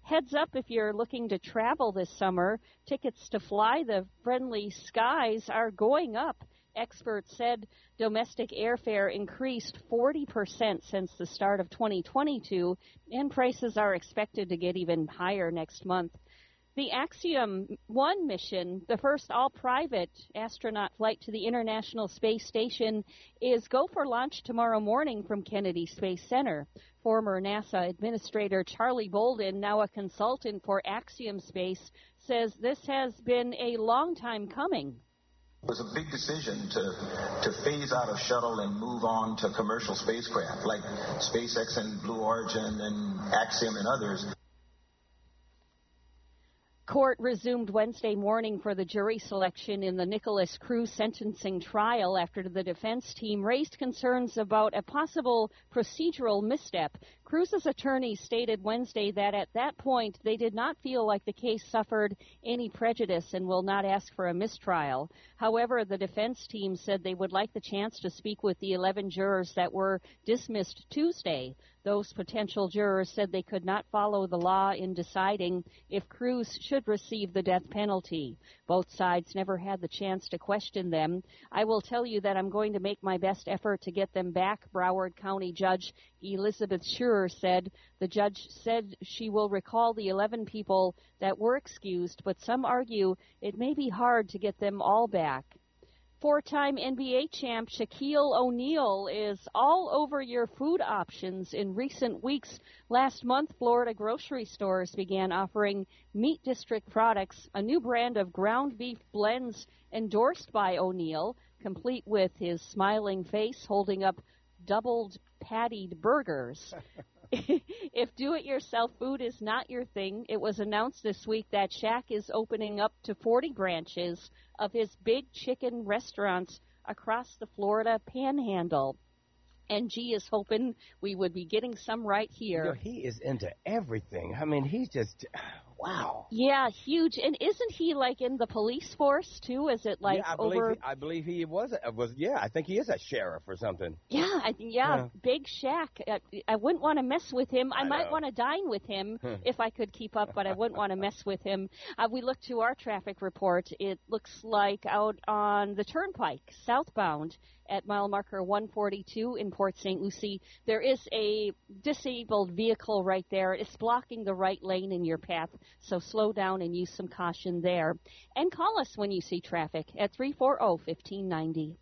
Heads up if you're looking to travel this summer, tickets to fly the friendly skies are going up. Experts said domestic airfare increased 40% since the start of 2022, and prices are expected to get even higher next month. The Axiom 1 mission, the first all private astronaut flight to the International Space Station, is go for launch tomorrow morning from Kennedy Space Center. Former NASA Administrator Charlie Bolden, now a consultant for Axiom Space, says this has been a long time coming. It was a big decision to, to phase out of shuttle and move on to commercial spacecraft like SpaceX and Blue Origin and Axiom and others. Court resumed Wednesday morning for the jury selection in the Nikolas Cruz sentencing trial after the defense team raised concerns about a possible procedural misstep. Cruz's attorney stated Wednesday that at that point they did not feel like the case suffered any prejudice and will not ask for a mistrial. However, the defense team said they would like the chance to speak with the 11 jurors that were dismissed Tuesday. Those potential jurors said they could not follow the law in deciding if Cruz should receive the death penalty. Both sides never had the chance to question them. I will tell you that I'm going to make my best effort to get them back, Broward County Judge Elizabeth Scherer said. The judge said she will recall the 11 people that were excused, but some argue it may be hard to get them all back. Four-time NBA champ Shaquille O'Neal is all over your food options in recent weeks. Last month, Florida grocery stores began offering Meat District products, a new brand of ground beef blends endorsed by O'Neal, complete with his smiling face holding up doubled pattied burgers. if do it yourself food is not your thing, it was announced this week that Shaq is opening up to 40 branches of his big chicken restaurants across the Florida panhandle. And G is hoping we would be getting some right here. You know, he is into everything. I mean, he's just wow. Yeah, huge. And isn't he like in the police force too? Is it like yeah, I believe over? He, I believe he was. Was yeah, I think he is a sheriff or something. Yeah, I, yeah, Yeah. Big Shaq. Uh, I wouldn't want to mess with him. I, I might want to dine with him if I could keep up, but I wouldn't want to mess with him. Uh, we look to our traffic report. It looks like out on the Turnpike, southbound at mile marker 142 in Port St. Lucie, there is a disabled vehicle right there. It's blocking the right lane in your path, so slow down and use some caution there. And call us when you see traffic at oh, 340 1590.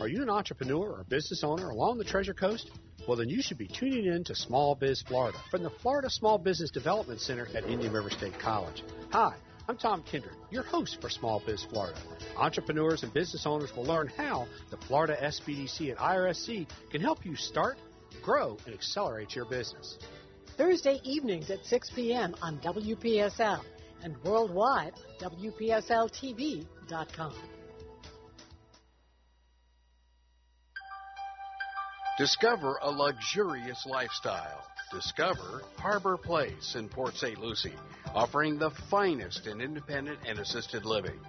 Are you an entrepreneur or business owner along the Treasure Coast? Well, then you should be tuning in to Small Biz Florida from the Florida Small Business Development Center at Indian River State College. Hi, I'm Tom Kindred, your host for Small Biz Florida. Entrepreneurs and business owners will learn how the Florida SBDC and IRSC can help you start, grow, and accelerate your business. Thursday evenings at 6 p.m. on WPSL and worldwide on WPSLTV.com. Discover a luxurious lifestyle. Discover Harbor Place in Port St. Lucie, offering the finest in independent and assisted living.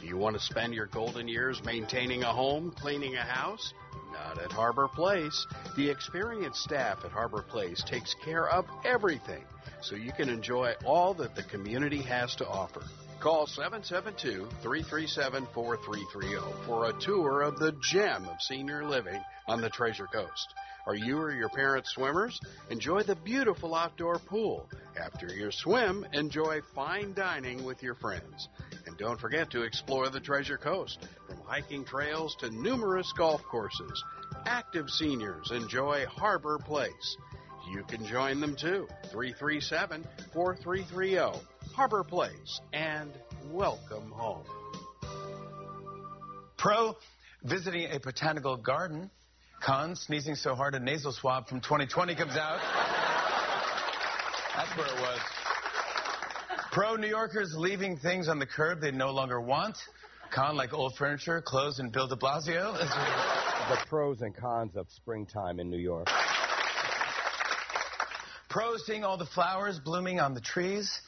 Do you want to spend your golden years maintaining a home, cleaning a house? Not at Harbor Place. The experienced staff at Harbor Place takes care of everything so you can enjoy all that the community has to offer. Call 772 337 4330 for a tour of the gem of senior living on the Treasure Coast. Are you or your parents swimmers? Enjoy the beautiful outdoor pool. After your swim, enjoy fine dining with your friends. And don't forget to explore the Treasure Coast, from hiking trails to numerous golf courses. Active seniors enjoy Harbor Place. You can join them too. 337 4330. Harbor Place and welcome home. Pro, visiting a botanical garden. Con, sneezing so hard a nasal swab from 2020 comes out. That's where it was. Pro, New Yorkers leaving things on the curb they no longer want. Con, like old furniture, clothes, and Bill de Blasio. The pros and cons of springtime in New York. Pro, seeing all the flowers blooming on the trees.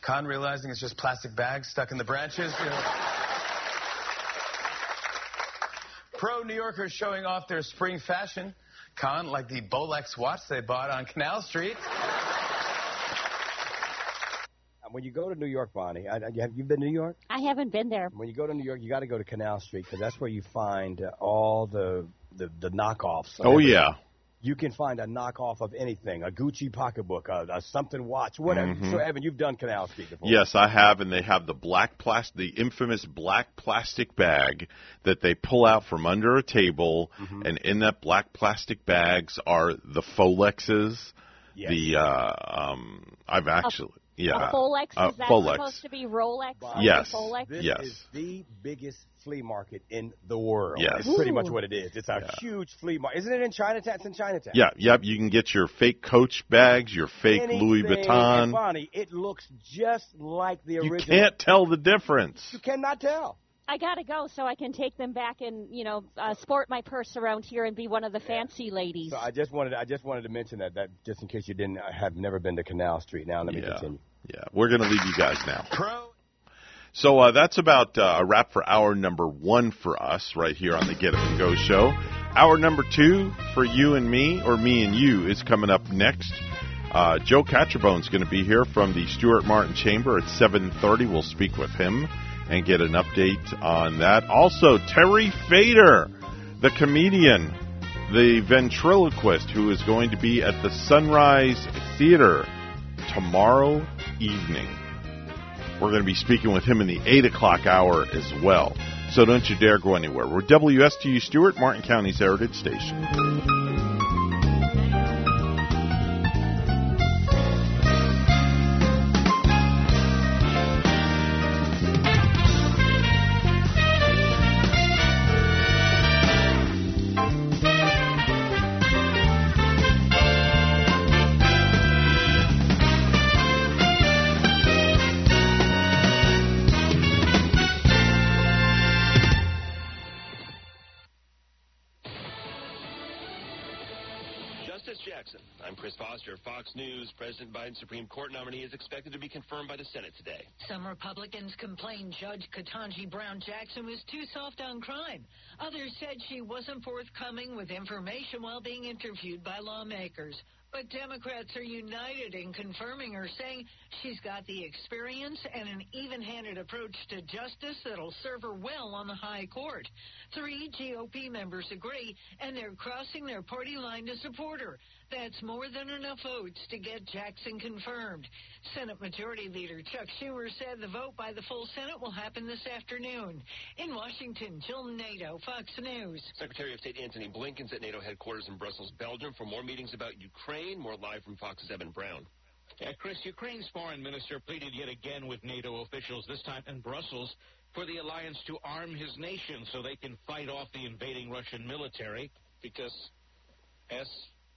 Con, realizing it's just plastic bags stuck in the branches. You know. Pro New Yorkers showing off their spring fashion. Con, like the Bolex watch they bought on Canal Street. When you go to New York, Bonnie, I, I- have you been to New York? I haven't been there. When you go to New York, you got to go to Canal Street because that's where you find uh, all the the, the knockoffs. Oh, everything. yeah. You can find a knockoff of anything, a Gucci pocketbook, a, a something watch, whatever. Mhm. So, Evan, you've done Canal Street before. Yes, I have, and they have the black plastic, the infamous black plastic bag that they pull out from under a table, Mm-hmm. and in that black plastic bags are the Folexes. Yes. The uh, um, I've actually yeah A Folex uh, is that Folex. supposed to be Rolex? Yes. Folex? This Yes. is the biggest flea market in the world. Yes. It's pretty much what it is. It's a huge flea market. Isn't it in Chinatown? It's in Chinatown. Yeah, yep. You can get your fake Coach bags, your fake Louis Anything- And Vuitton. Bonnie, it looks just like the original. You original. can't tell the difference. You cannot tell. I gotta go so I can take them back and you know uh, sport my purse around here and be one of the fancy ladies. So I just wanted I just wanted to mention that that just in case you didn't I have never been to Canal Street. Now let me Yeah. continue. Yeah, we're going to leave you guys now. Pro. So uh, that's about uh, a wrap for hour number one for us right here on the Get Up and Go show. Hour number two for you and me, or me and you, is coming up next. Uh, Joe Catrombone's going to be here from the Stuart Martin Chamber at 7:30. We'll speak with him and get an update on that. Also, Terry Fator, the comedian, the ventriloquist, who is going to be at the Sunrise Theater tomorrow evening. We're going to be speaking with him in the 8 o'clock hour as well. So don't you dare go anywhere. We're WSTU Stuart, Martin County's Heritage Station. Biden's Supreme Court nominee is expected to be confirmed by the Senate today. Some Republicans complained Judge Ketanji Brown Jackson was too soft on crime. Others said she wasn't forthcoming with information while being interviewed by lawmakers. But Democrats are united in confirming her, saying she's got the experience and an even handed approach to justice that'll serve her well on the high court. Three GOP members agree, and they're crossing their party line to support her. That's more than enough votes to get Jackson confirmed. Senate Majority Leader Chuck Schumer said the vote by the full Senate will happen this afternoon. In Washington, Jill Nato, Fox News. Secretary of State Antony Blinken's at NATO headquarters in Brussels, Belgium, for more meetings about Ukraine. More live from Fox's Evan Brown. Yeah, Chris, Ukraine's foreign minister pleaded yet again with NATO officials, this time in Brussels, for the alliance to arm his nation so they can fight off the invading Russian military. Because, as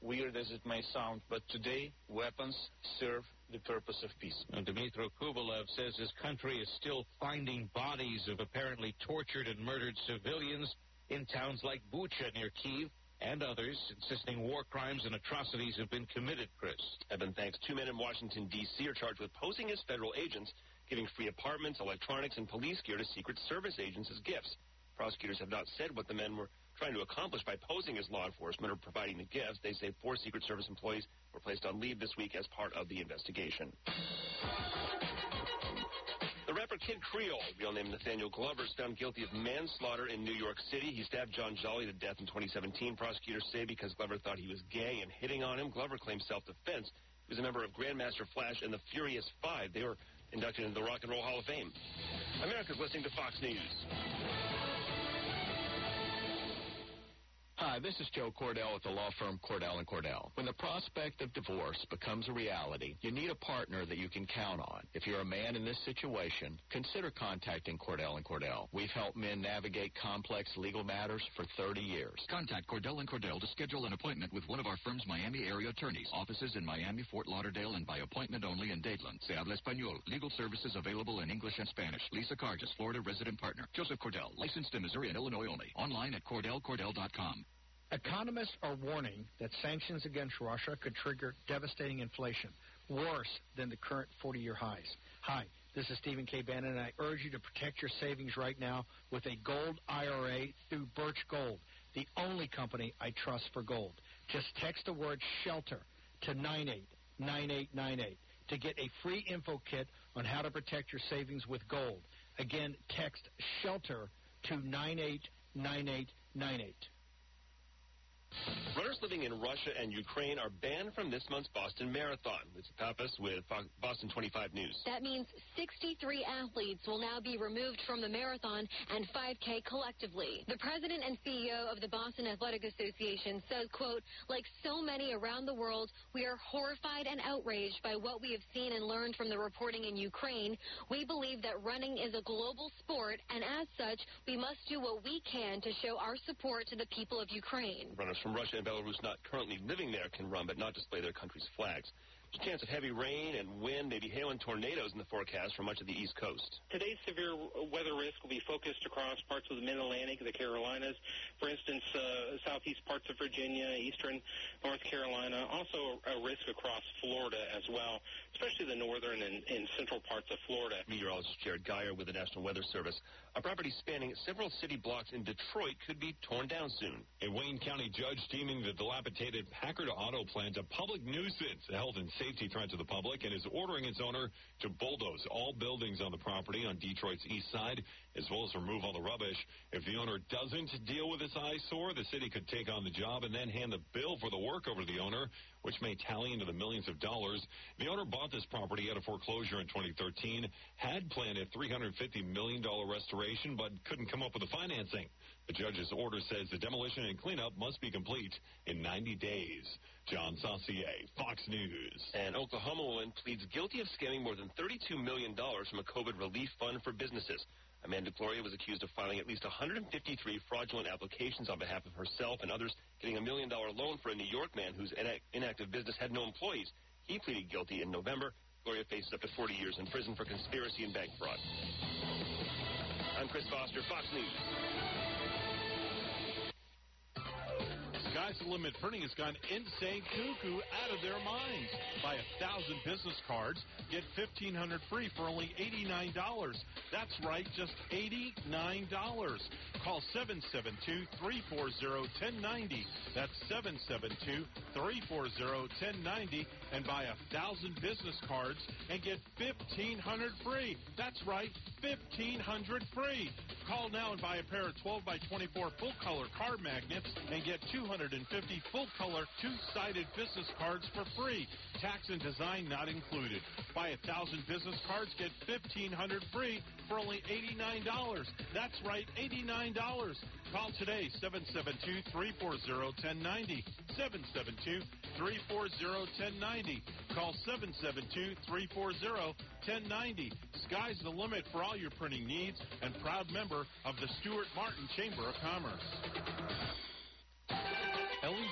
weird as it may sound, but today weapons serve the purpose of peace. And Dmitry Kubelev says his country is still finding bodies of apparently tortured and murdered civilians in towns like Bucha near Kiev and others, insisting war crimes and atrocities have been committed, Chris. Evan thanks two men in Washington, D.C. are charged with posing as federal agents, giving free apartments, electronics, and police gear to Secret Service agents as gifts. Prosecutors have not said what the men were trying to accomplish by posing as law enforcement or providing the gifts. They say four Secret Service employees were placed on leave this week as part of the investigation. The rapper Kid Creole, real name Nathaniel Glover, is found guilty of manslaughter in New York City. He stabbed John Jolly to death in 2017. Prosecutors say because Glover thought he was gay and hitting on him, Glover claimed self-defense. He was a member of Grandmaster Flash and the Furious Five. They were inducted into the Rock and Roll Hall of Fame. America's listening to Fox News. Hi, Hi, this is Joe Cordell at the law firm Cordell and Cordell. When the prospect of divorce becomes a reality, you need a partner that you can count on. If you're a man in this situation, consider contacting Cordell and Cordell. We've helped men navigate complex legal matters for 30 years. Contact Cordell and Cordell to schedule an appointment with one of our firm's Miami area attorneys. Offices in Miami, Fort Lauderdale, and by appointment only in Dadeland. Se habla español. Legal services available in English and Spanish. Lisa Carges, Florida resident partner. Joseph Cordell, licensed in Missouri and Illinois only. Online at CordellCordell.com. Economists are warning that sanctions against Russia could trigger devastating inflation, worse than the current 40-year highs. Hi, this is Stephen K. Bannon, and I urge you to protect your savings right now with a gold IRA through Birch Gold, the only company I trust for gold. Just text the word SHELTER to 989898 to get a free info kit on how to protect your savings with gold. Again, text SHELTER to 989898. Runners living in Russia and Ukraine are banned from this month's Boston Marathon. It's Pappas with Boston 25 News. That means 63 athletes will now be removed from the marathon and 5K collectively. The president and CEO of the Boston Athletic Association says, quote, like so many around the world, we are horrified and outraged by what we have seen and learned from the reporting in Ukraine. We believe that running is a global sport, and as such, we must do what we can to show our support to the people of Ukraine. Runners from Russia and Belarus not currently living there can run but not display their country's flags. There's a chance of heavy rain and wind, maybe hail and tornadoes in the forecast for much of the East Coast. Today's severe weather risk will be focused across parts of the Mid-Atlantic, the Carolinas, for instance, uh, southeast parts of Virginia, eastern North Carolina, also a risk across Florida as well, especially the northern and, and central parts of Florida. Meteorologist Jared Geyer with the National Weather Service. A property spanning several city blocks in Detroit could be torn down soon. A Wayne County judge deeming the dilapidated Packard auto plant a public nuisance, a health and safety threat to the public, and is ordering its owner to bulldoze all buildings on the property on Detroit's east side, as well as remove all the rubbish. If the owner doesn't deal with this eyesore, the city could take on the job and then hand the bill for the work over to the owner, which may tally into the millions of dollars. The owner bought this property at a foreclosure in 2013, had planned a $350 million restoration, but couldn't come up with the financing. The judge's order says the demolition and cleanup must be complete in 90 days. John Saucier, Fox News. An Oklahoma woman pleads guilty of scamming more than $32 million from a COVID relief fund for businesses. Amanda Gloria was accused of filing at least 153 fraudulent applications on behalf of herself and others, getting a million dollar loan for a New York man whose inactive business had no employees. He pleaded guilty in November. Gloria faces up to 40 years in prison for conspiracy and bank fraud. I'm Chris Foster, Fox News. Sky's the Limit Printing has gone insane cuckoo out of their minds. Buy a thousand business cards, get fifteen hundred free for only eighty nine dollars. That's right, just eighty nine dollars. Call 772-340-1090. That's 772-340-1090 and buy a thousand business cards and get fifteen hundred free. That's right, fifteen hundred free. Call now and buy a pair of 12 by 24 full color card magnets and get 250 full color two sided business cards for free. Tax and design not included. Buy a thousand business cards, get 1500 free for only $89. That's right, $89. Call today, 772-340-1090. 772-340-1090. Call 772-340-1090. Sky's the limit for all your printing needs and proud member of the Stuart Martin Chamber of Commerce.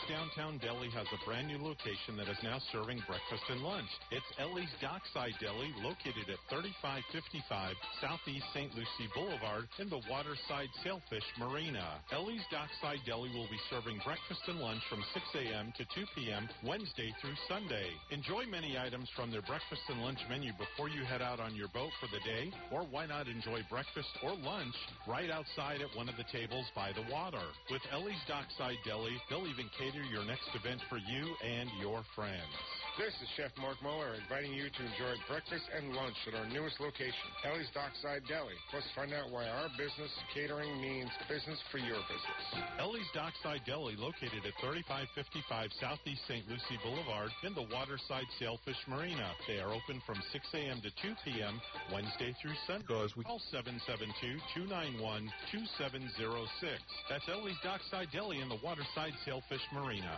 Downtown Deli has a brand new location that is now serving breakfast and lunch. It's Ellie's Dockside Deli, located at 3555 Southeast St. Lucie Boulevard in the Waterside Sailfish Marina. Ellie's Dockside Deli will be serving breakfast and lunch from 6 a.m. to 2 p.m. Wednesday through Sunday. Enjoy many items from their breakfast and lunch menu before you head out on your boat for the day, or why not enjoy breakfast or lunch right outside at one of the tables by the water. With Ellie's Dockside Deli, they'll even cater your next event for you and your friends. This is Chef Mark Muller inviting you to enjoy breakfast and lunch at our newest location, Ellie's Dockside Deli. Plus, find out why our business catering means business for your business. Ellie's Dockside Deli, located at 3555 Southeast St. Lucie Boulevard in the Waterside Sailfish Marina. They are open from 6 a.m. to 2 p.m. Wednesday through Sunday. Call 772-291-2706. That's Ellie's Dockside Deli in the Waterside Sailfish Marina.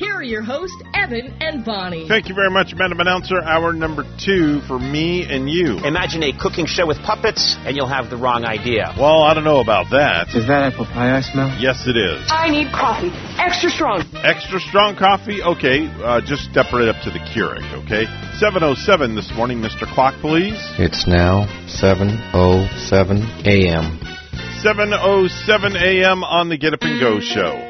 here are your hosts, Evan and Bonnie. Thank you very much, Madam Announcer. Hour number two for me and you. Imagine a cooking show with puppets, and you'll have the wrong idea. Well, I don't know about that. Is that apple pie I smell? Yes, it is. I need coffee. Extra strong. Extra strong coffee? Okay, uh, just step right up to the Keurig, okay? 7.07 this morning, Mr. Clock, please. It's now 7.07 a.m. 7.07 a.m. on the Get Up and Go show.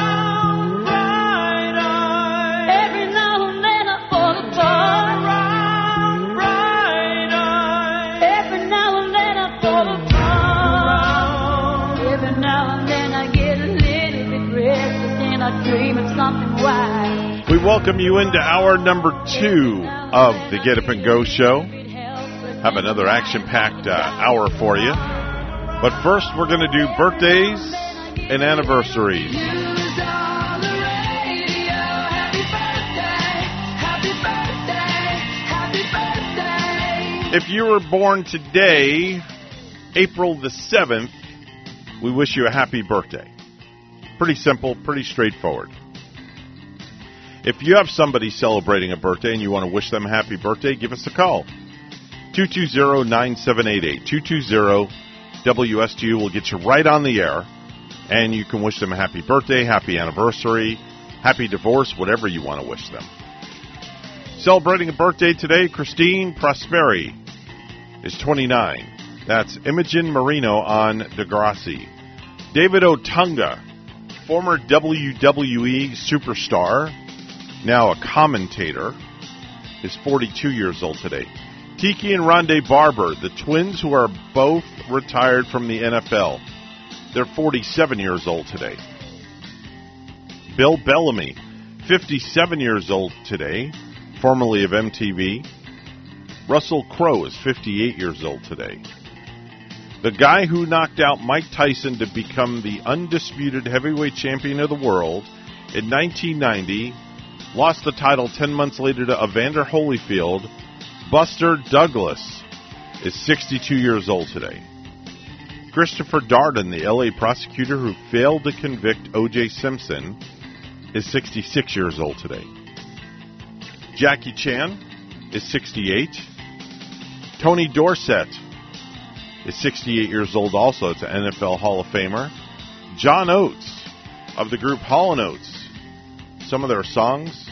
Welcome you into hour number two of the Get Up and Go show. Have another action packed uh, hour for you. But first, we're going to do birthdays and anniversaries. If you were born today, April the 7th, we wish you a happy birthday. Pretty simple, pretty straightforward. If you have somebody celebrating a birthday and you want to wish them a happy birthday, give us a call. 220-9788. 220-WSTU will get you right on the air, and you can wish them a happy birthday, happy anniversary, happy divorce, whatever you want to wish them. Celebrating a birthday today, Christine Prosperi is 29. That's Imogen Moreno on Degrassi. David Otunga, former WWE superstar, now a commentator, is 42 years old today. Tiki and Rondé Barber, the twins who are both retired from the NFL, they're 47 years old today. Bill Bellamy, 57 years old today, formerly of MTV. Russell Crowe is 58 years old today. The guy who knocked out Mike Tyson to become the undisputed heavyweight champion of the world in 1990 lost the title 10 months later to Evander Holyfield. Buster Douglas is 62 years old today. Christopher Darden, the LA prosecutor who failed to convict O.J. Simpson, is 66 years old today. Jackie Chan is 68. Tony Dorsett is 68 years old also. It's an NFL Hall of Famer. John Oates of the group Hall & Oates. Some of their songs.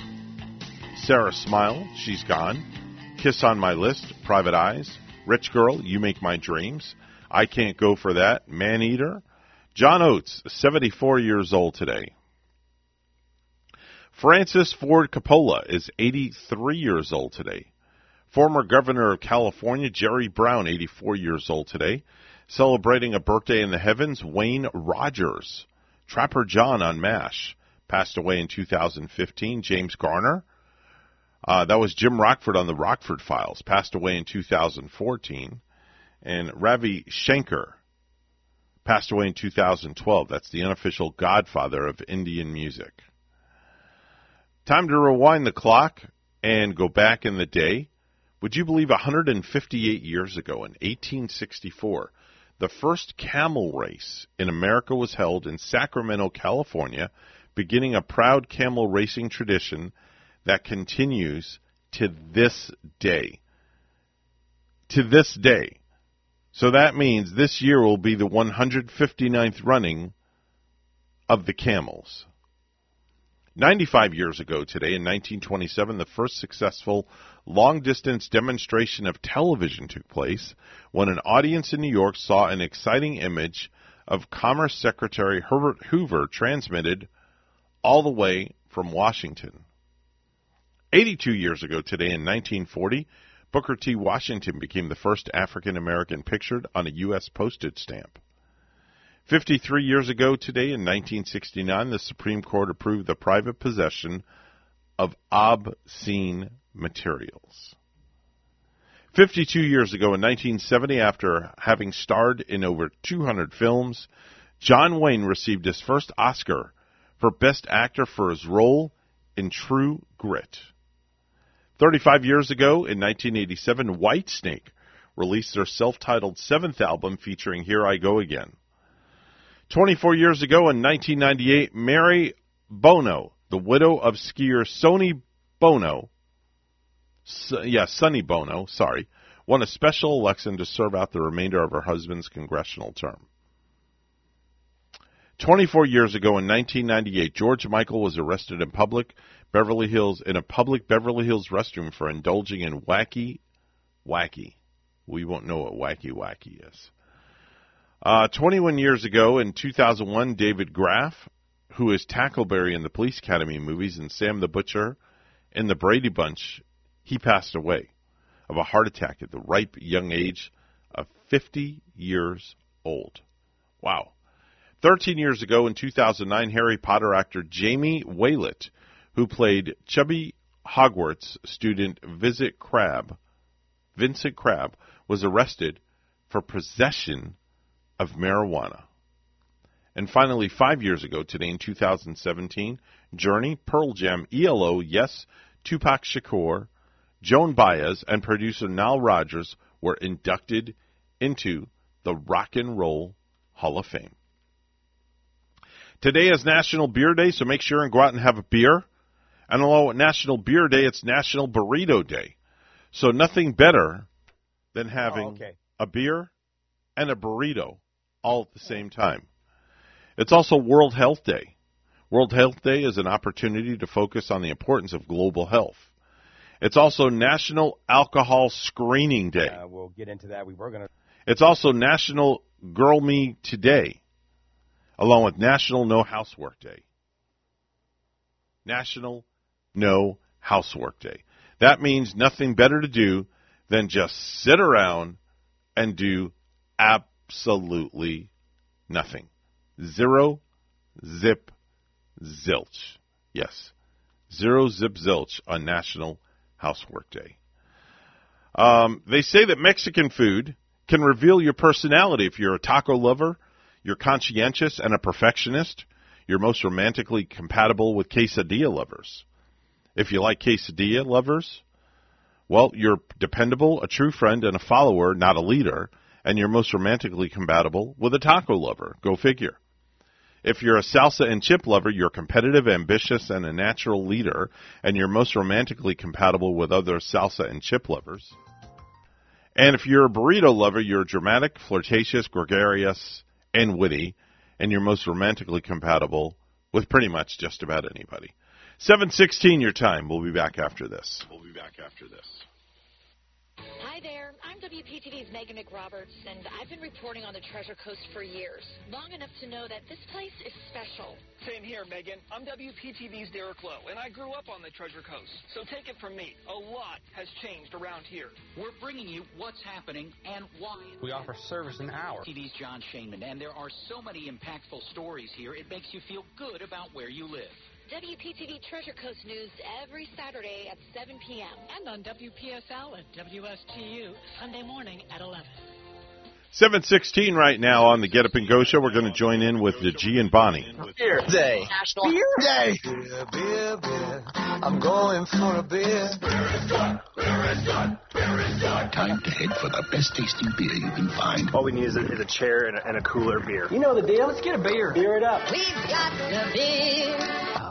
Sarah Smile, She's Gone. Kiss on My List, Private Eyes. Rich Girl, You Make My Dreams. I Can't Go For That, Man Eater. John Oates, 74 years old today. Francis Ford Coppola is 83 years old today. Former Governor of California, Jerry Brown, 84 years old today. Celebrating a birthday in the heavens, Wayne Rogers. Trapper John on MASH passed away in 2015. James Garner. Uh, that was Jim Rockford on the Rockford Files, passed away in 2014. And Ravi Shankar passed away in 2012. That's the unofficial godfather of Indian music. Time to rewind the clock and go back in the day. Would you believe 158 years ago in 1864, the first camel race in America was held in Sacramento, California, beginning a proud camel racing tradition that continues to this day. To this day. So that means this year will be the 159th running of the camels. 95 years ago today, in 1927, the first successful long distance demonstration of television took place when an audience in New York saw an exciting image of Commerce Secretary Herbert Hoover transmitted all the way from Washington. 82 years ago today, in 1940, Booker T. Washington became the first African American pictured on a U.S. postage stamp. 53 years ago today, in 1969, the Supreme Court approved the private possession of obscene materials. 52 years ago, in 1970, after having starred in over 200 films, John Wayne received his first Oscar for Best Actor for his role in True Grit. 35 years ago, in 1987, Whitesnake released their self titled seventh album featuring Here I Go Again. 24 years ago, in 1998, Mary Bono, the widow of skier Sonny Bono, yeah, Sonny Bono, sorry, won a special election to serve out the remainder of her husband's congressional term. 24 years ago in 1998, George Michael was arrested in public Beverly Hills in a public Beverly Hills restroom for indulging in wacky wacky. We won't know what wacky wacky is. Uh, 21 years ago in 2001, David Graf, who is Tackleberry in the Police Academy movies and Sam the Butcher in the Brady Bunch, he passed away of a heart attack at the ripe young age of 50 years old. Wow. 13 years ago in 2009, Harry Potter actor Jamie Waylett, who played chubby Hogwarts student Visit Crabbe, Vincent Crabbe, was arrested for possession of marijuana. And finally, five years ago, today in 2017, Journey, Pearl Jam, ELO, Yes, Tupac Shakur, Joan Baez, and producer Nile Rodgers were inducted into the Rock and Roll Hall of Fame. Today is National Beer Day, so make sure and go out and have a beer. And along with National Beer Day, it's National Burrito Day. So nothing better than having Oh, okay. a beer and a burrito all at the same time. It's also World Health Day. World Health Day is an opportunity to focus on the importance of global health. It's also National Alcohol Screening Day. Uh, we'll get into that. We were going to. It's also National Girl Me Today, along with National No Housework Day. National No Housework Day. That means nothing better to do than just sit around and do absolutely nothing. Zero, zip, zilch. Yes. Zero, zip, zilch on National Housework Day. Um, they say that Mexican food can reveal your personality if you're a taco lover, you're conscientious and a perfectionist, you're most romantically compatible with quesadilla lovers. If you like quesadilla lovers, well, you're dependable, a true friend, and a follower, not a leader, and you're most romantically compatible with a taco lover. Go figure. If you're a salsa and chip lover, you're competitive, ambitious, and a natural leader, and you're most romantically compatible with other salsa and chip lovers. And if you're a burrito lover, you're dramatic, flirtatious, gregarious, and witty, and you're most romantically compatible with pretty much just about anybody. 716 your time. We'll be back after this. We'll be back after this. Hi there, I'm WPTV's Meghan McRoberts, and I've been reporting on the Treasure Coast for years, long enough to know that this place is special. Same here, Meghan. I'm WPTV's Derek Lowe, and I grew up on the Treasure Coast. So take it from me, a lot has changed around here. We're bringing you what's happening and why. We offer service an hour. TV's Jon Shainman, and there are so many impactful stories here, it makes you feel good about where you live. WPTV Treasure Coast News every Saturday at 7 p.m. And on WPSL and WSTU Sunday morning at 11. 716 right now on the Get Up and Go show. We're going to join in with the G and Bonnie. Beer Day. National Beer Day. Beer, beer, beer. I'm going for a beer. Time to head for the best tasting beer you can find. All we need is a, is a chair and a, and a cooler beer. You know the deal. Let's get a beer. Beer it up. We've got the beer.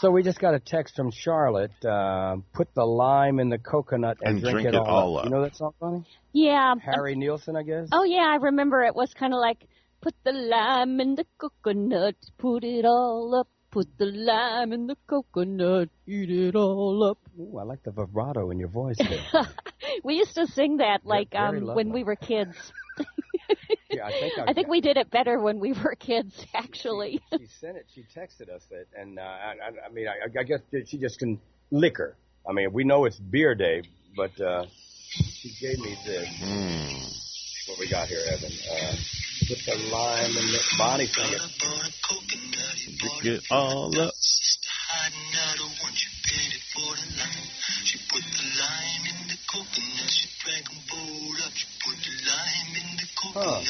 So we just got a text from Charlotte. Uh, put the lime in the coconut and, And drink it all up. You know that song, Bonnie? Yeah. Harry Nilsson, I guess. Oh yeah, I remember it was kind of like put the lime in the coconut, put it all up. Put the lime in the coconut, eat it all up. Ooh, I like the vibrato in your voice. There. We used to sing that like very um when we were kids. yeah, I think I think we did it better when we were kids, actually. she sent it. She texted us it, and uh, I, I, I mean, I, I guess she just can liquor. I mean, we know it's beer day, but uh, she gave me this. Hmm. What we got here, Evan? Uh, put the lime in the Bonnie sing it. Drink it all up. Huh.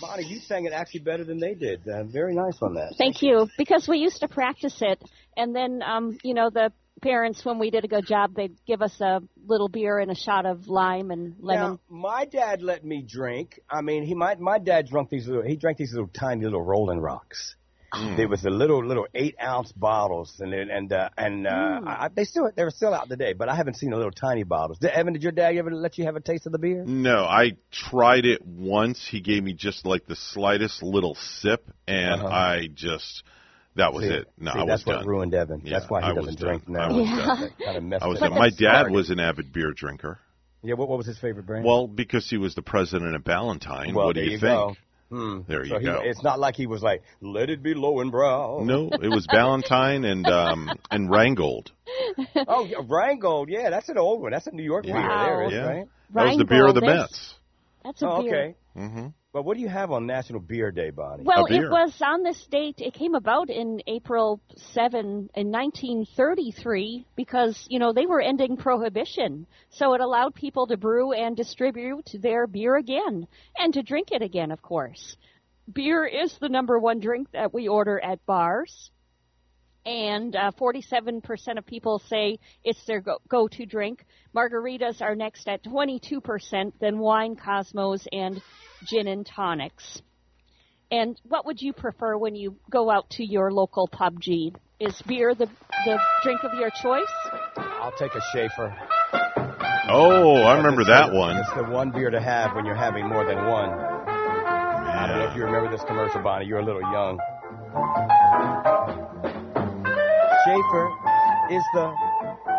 Bonnie, you sang it actually better than they did. Uh, very nice on that. Thank you, because we used to practice it, and then um, you know the parents, when we did a good job, they'd give us a little beer and a shot of lime and lemon. Now, my dad let me drink. I mean, he my my dad drank these little. He drank these little tiny little Rolling Rocks. Hmm. There was the little little eight ounce bottles, and it- and uh, and uh, Mm. I, they still they were still out today, but I haven't seen the little tiny bottles. Did, Evan, did your dad ever let you have a taste of the beer? No, I tried it once. He gave me just like the slightest little sip, and Uh-huh. I just that was See, it. No, see, I was that's done. what ruined Evan. Yeah, that's why he I doesn't done. drink now. I was Yeah. done. Kind of messed I was done. My dad was an avid beer drinker. Yeah, what, what was his favorite brand? Well, because he was the president of Ballantine. Well, what do there you, you think? go. Hmm. There So you he- go. It's not like he was like, "Let it be Löwenbräu." No, it was Ballantine and um and Rheingold. oh, yeah, Rheingold. Yeah, that's an old one. That's a New York beer. There it is, Yeah. right? That was the beer of the Mets. That's a oh, beer. okay. Mm-hmm. But what do you have on National Beer Day, Bonnie? Well, it was on this date. It came about in April 7 in 1933 because, you know, they were ending prohibition. So it allowed people to brew and distribute their beer again and to drink it again, of course. Beer is the number one drink that we order at bars. And uh, 47% of people say it's their go- go-to drink. Margaritas are next at 22%, then wine, Cosmos, and gin and tonics. And what would you prefer when you go out to your local pub, G? Is beer the the drink of your choice? I'll take a Schaefer. Oh, I remember that the- one. It's the one beer to have when you're having more than one. I don't know if you remember this commercial, Bonnie. You're a little young. Schaefer is the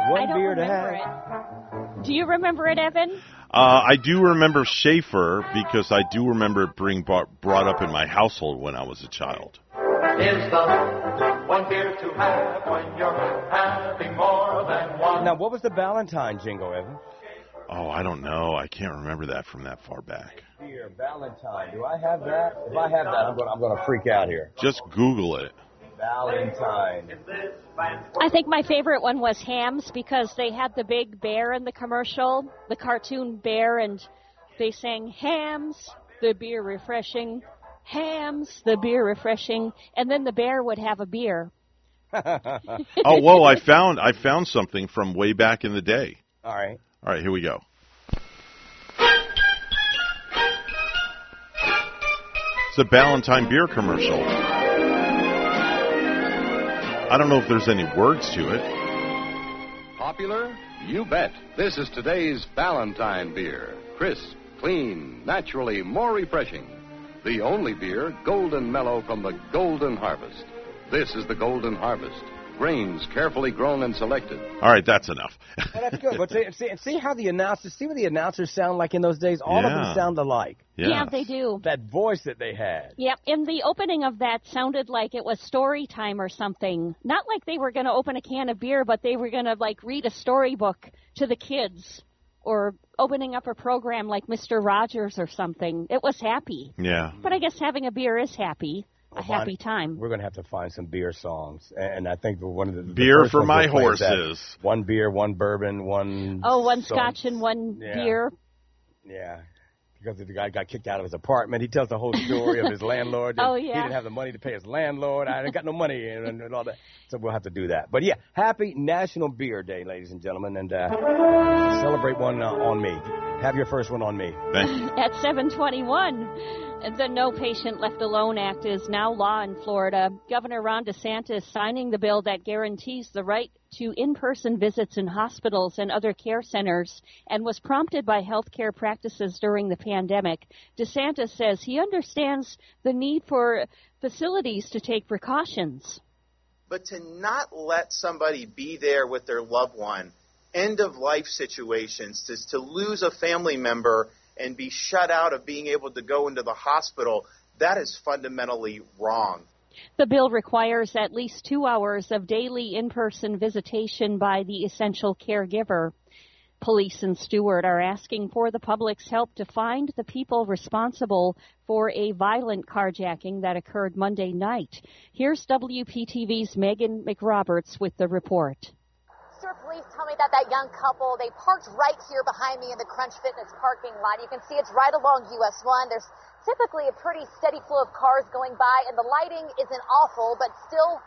one I don't beer to remember have. it. Do you remember it, Evan? Uh, I do remember Schaefer because I do remember it being brought, brought up in my household when I was a child. Is the one beer to have when you're having more than one. Now, what was the Ballantine jingle, Evan? Oh, I don't know. I can't remember that from that far back. Beer, Ballantine. Do I have that? If I have that, I'm going. I'm going to freak out here. Just Google it. Ballantine. I think my favorite one was Hamm's because they had the big bear in the commercial, the cartoon bear, and they sang Hamm's, the beer refreshing, Hamm's, the beer refreshing, and then the bear would have a beer. oh, whoa! I found I found something from way back in the day. All right. All right, here we go. It's a Ballantine beer commercial. I don't know if there's any words to it. Popular? You bet. This is today's Ballantine beer. Crisp, clean, naturally more refreshing. The only beer, golden mellow from the Golden Harvest. This is the Golden Harvest. Grains carefully grown and selected. All right, that's enough. Well, that's good. But see, see, see how the announcers, see what the announcers sound like in those days. All of them sound alike. Yeah, they do. That voice that they had. Yep, and the opening of that sounded like it was story time or something. Not like they were going to open a can of beer, but they were going to like read a storybook to the kids or opening up a program like Mr. Rogers or something. It was happy. Yeah. But I guess having a beer is happy. A Well, happy Bonnie, time. We're going to have to find some beer songs, and I think one of the, the Beer first for my we'll play is that. horses. One beer, one bourbon, one oh, one one scotch and one Yeah. beer. Yeah. because the guy got kicked out of his apartment. He tells the whole story of his landlord. Oh, yeah, He didn't have the money to pay his landlord. I ain't got no money and, and, and all that. So we'll have to do that. But yeah, happy National Beer Day, ladies and gentlemen, and uh, celebrate one uh, on me. Have your first one on me. At 721, the No Patient Left Alone Act is now law in Florida. Governor Ron DeSantis signing the bill that guarantees the right to in-person visits in hospitals and other care centers and was prompted by healthcare practices during the pandemic. DeSantis says he understands the need for facilities to take precautions. but to not let somebody be there with their loved one, end of life situations, to, to lose a family member and be shut out of being able to go into the hospital, that is fundamentally wrong. The bill requires at least two hours of daily in-person visitation by the essential caregiver. Police and Stuart are asking for the public's help to find the people responsible for a violent carjacking that occurred Monday night. Here's WPTV's Meghan McRoberts with the report. Stuart police tell me that that young couple, they parked right here behind me in the Crunch Fitness parking lot. You can see it's right along US 1. There's typically a pretty steady flow of cars going by, and the lighting isn't awful, but still,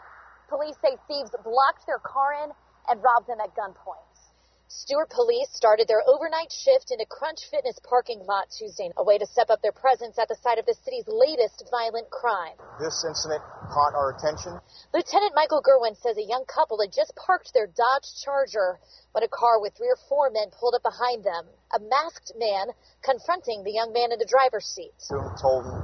police say thieves blocked their car in and robbed them at gunpoint. Stuart police started their overnight shift in a Crunch Fitness parking lot Tuesday, a way to step up their presence at the site of the city's latest violent crime. This incident caught our attention. Lieutenant Michael Gerwin says a young couple had just parked their Dodge Charger when a car with three or four men pulled up behind them. A masked man confronting the young man in the driver's seat. Soon told him,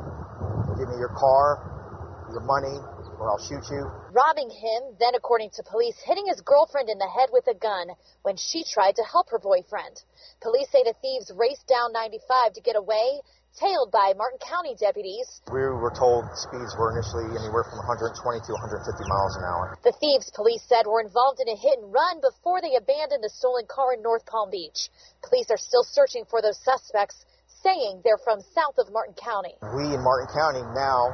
give me your car, your money, or I'll shoot you. Robbing him, then, according to police, hitting his girlfriend in the head with a gun when she tried to help her boyfriend. Police say the thieves raced down 95 to get away, tailed by Martin County deputies. We were told speeds were initially anywhere from 120 to 150 miles an hour. The thieves, police said, were involved in a hit and run before they abandoned the stolen car in North Palm Beach. Police are still searching for those suspects, saying they're from south of Martin County. We in Martin County now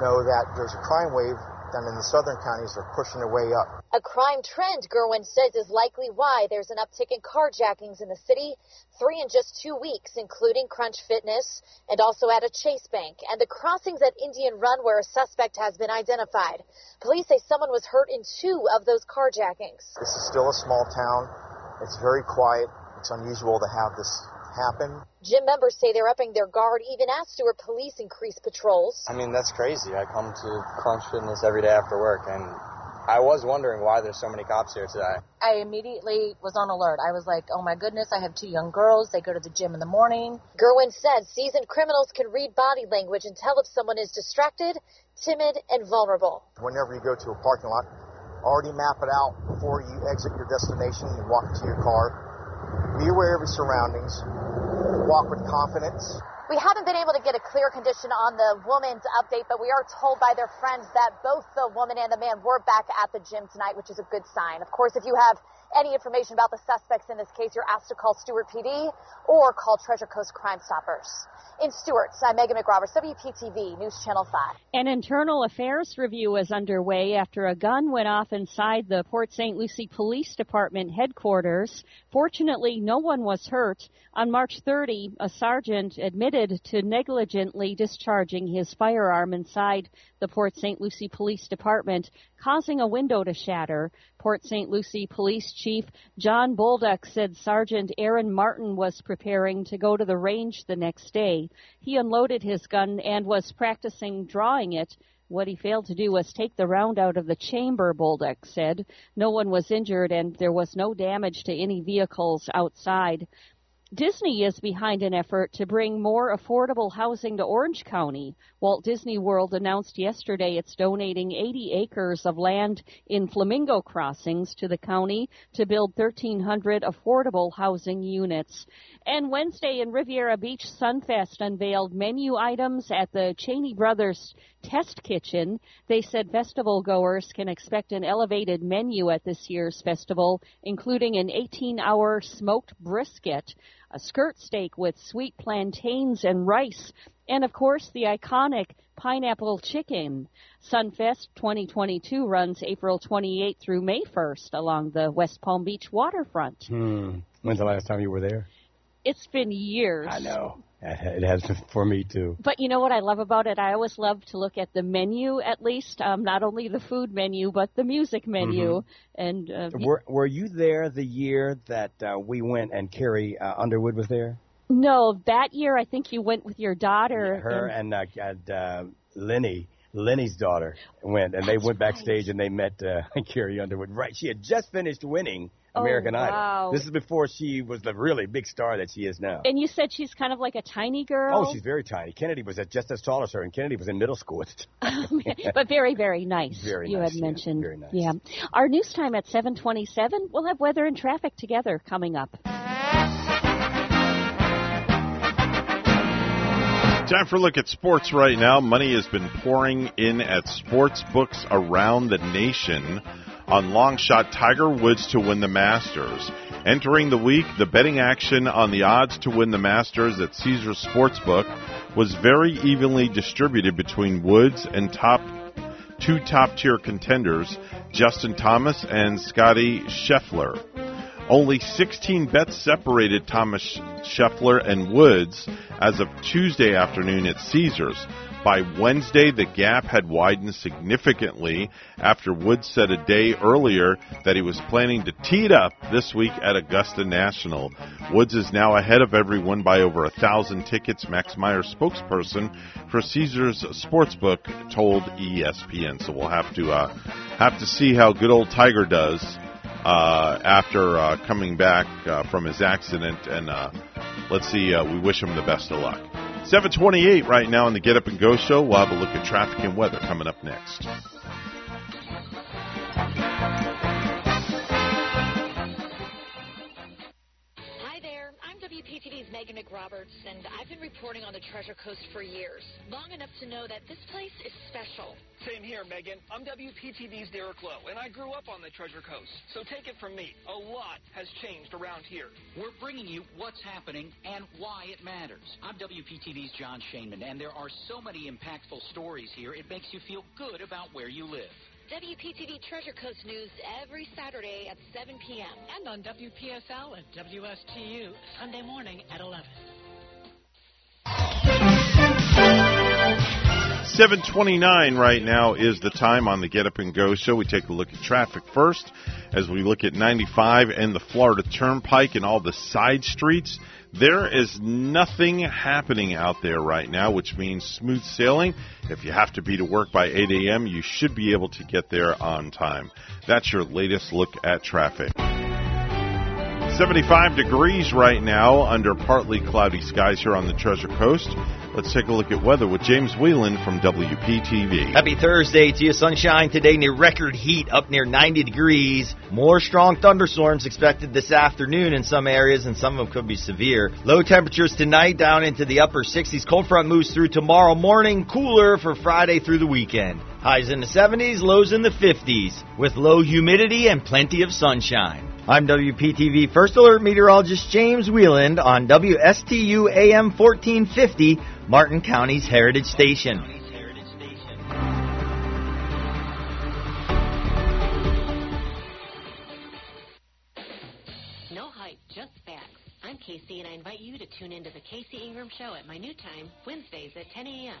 know that there's a crime wave down in the southern counties are pushing their way up. A crime trend, Gerwin says, is likely why there's an uptick in carjackings in the city, three in just two weeks, including Crunch Fitness and also at a Chase Bank, and the crossings at Indian Run where a suspect has been identified. Police say someone was hurt in two of those carjackings. This is still a small town. It's very quiet. It's unusual to have this happen. Gym members say they're upping their guard even as Stuart police increase patrols. I mean, that's crazy. I come to Crunch Fitness every day after work, and I was wondering why there's so many cops here today. I immediately was on alert. I was like, oh my goodness, I have two young girls. They go to the gym in the morning. Gerwin said seasoned criminals can read body language and tell if someone is distracted, timid, and vulnerable. Whenever you go to a parking lot, already map it out before you exit your destination and walk into your car. Be aware of your surroundings. Walk with confidence. We haven't been able to get a clear condition on the woman's update, but we are told by their friends that both the woman and the man were back at the gym tonight, which is a good sign. Of course, if you have any information about the suspects in this case, you're asked to call Stuart PD or call Treasure Coast Crime Stoppers. In Stuart, I'm Meghan McRoberts, WPTV News Channel 5. An internal affairs review is underway after a gun went off inside the Port St. Lucie Police Department headquarters. Fortunately, no one was hurt. On March 30, a sergeant admitted to negligently discharging his firearm inside the Port St. Lucie Police Department, causing a window to shatter. Port St. Lucie Police Chief John Bolduc said Sergeant Aaron Martin was preparing to go to the range the next day. He unloaded his gun and was practicing drawing it. What he failed to do was take the round out of the chamber, Bolduck said. No one was injured and there was no damage to any vehicles outside. Disney is behind an effort to bring more affordable housing to Orange County. Walt Disney World announced yesterday it's donating 80 acres of land in Flamingo Crossings to the county to build 1,300 affordable housing units. And Wednesday in Riviera Beach, Sunfest unveiled menu items at the Cheney Brothers Test Kitchen. They said festival goers can expect an elevated menu at this year's festival, including an 18 hour smoked brisket, a skirt steak with sweet plantains and rice, and of course the iconic pineapple chicken. Sunfest 2022 runs April 28th through May 1st along the West Palm Beach waterfront. Hmm. When's the last time you were there? It's been years. I know. It has for me too. But you know what I love about it? I always love to look at the menu, at least, um, not only the food menu, but the music menu. Mm-hmm. And uh, Were Were you there the year that uh, we went and Carrie uh, Underwood was there? no, that year I think you went with your daughter. Her and, uh, and uh, Lenny. Lenny's daughter went, and they went backstage and they met uh, Carrie Underwood. Right, she had just finished winning Oh, American wow. Idol. This is before she was the really big star that she is now. and you said she's kind of like a tiny girl. Oh, she's very tiny. Kennedy was just as tall as her, and Kennedy was in middle school at the time. Oh, but very, very nice. Very you nice, had yeah, mentioned. very nice. Yeah. Our news time at 7:27. We'll have weather and traffic together coming up. Time for a look at sports right now. Money has been pouring in at sports books around the nation on long shot Tiger Woods to win the Masters. Entering the week, the betting action on the odds to win the Masters at Caesars Sportsbook was very evenly distributed between Woods and top two top tier contenders, Justin Thomas and Scotty Scheffler. Only 16 bets separated Thomas Scheffler and Woods as of Tuesday afternoon at Caesars. By Wednesday, the gap had widened significantly after Woods said a day earlier that he was planning to tee it up this week at Augusta National. Woods is now ahead of everyone by over a thousand tickets, Max Meyer spokesperson for Caesars Sportsbook told ESPN. So we'll have to uh, have to see how good old Tiger does uh, after uh, coming back uh, from his accident, and uh, let's see. Uh, we wish him the best of luck. 728 right now on the Get Up and Go show. We'll have a look at traffic and weather coming up next. McRoberts, and I've been reporting on the Treasure Coast for years, long enough to know that this place is special. Same here, Meghan. I'm WPTV's Derek Lowe, and I grew up on the Treasure Coast. So take it from me. A lot has changed around here. We're bringing you what's happening and why it matters. I'm WPTV's Jon Shainman, and there are so many impactful stories here, it makes you feel good about where you live. WPTV Treasure Coast News every Saturday at 7 p.m. And on WPSL and WSTU Sunday morning at 11. 729 right now is the time on the Get Up and Go show. We take a look at traffic first as we look at 95 and the Florida Turnpike and all the side streets. There is nothing happening out there right now, which means smooth sailing. If you have to be to work by 8 a.m., you should be able to get there on time. That's your latest look at traffic. 75 degrees right now under partly cloudy skies here on the Treasure Coast. Let's take a look at weather with James Wieland from WPTV. Happy Thursday to you. Sunshine today near record heat up near 90 degrees. More strong thunderstorms expected this afternoon in some areas and some of them could be severe. Low temperatures tonight down into the upper 60s. Cold front moves through tomorrow morning. Cooler for Friday through the weekend. Highs in the 70s, lows in the 50s with low humidity and plenty of sunshine. I'm WPTV First Alert Meteorologist James Wieland on WSTU AM 1450, Martin County's Heritage Station. No hype, just facts. I'm Casey, and I invite you to tune into the Casey Ingram Show at my new time, Wednesdays at 10 a.m.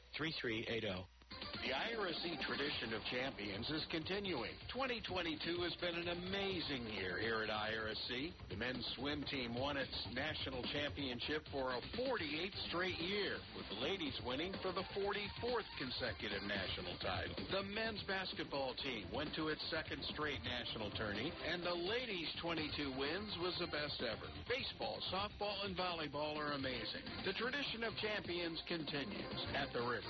3380. The IRSC tradition of champions is continuing. 2022 has been an amazing year here at IRSC. The men's swim team won its national championship for a 48th straight year, with the ladies winning for the 44th consecutive national title. The men's basketball team went to its second straight national tourney, and the ladies' 22 wins was the best ever. Baseball, softball, and volleyball are amazing. The tradition of champions continues at the river.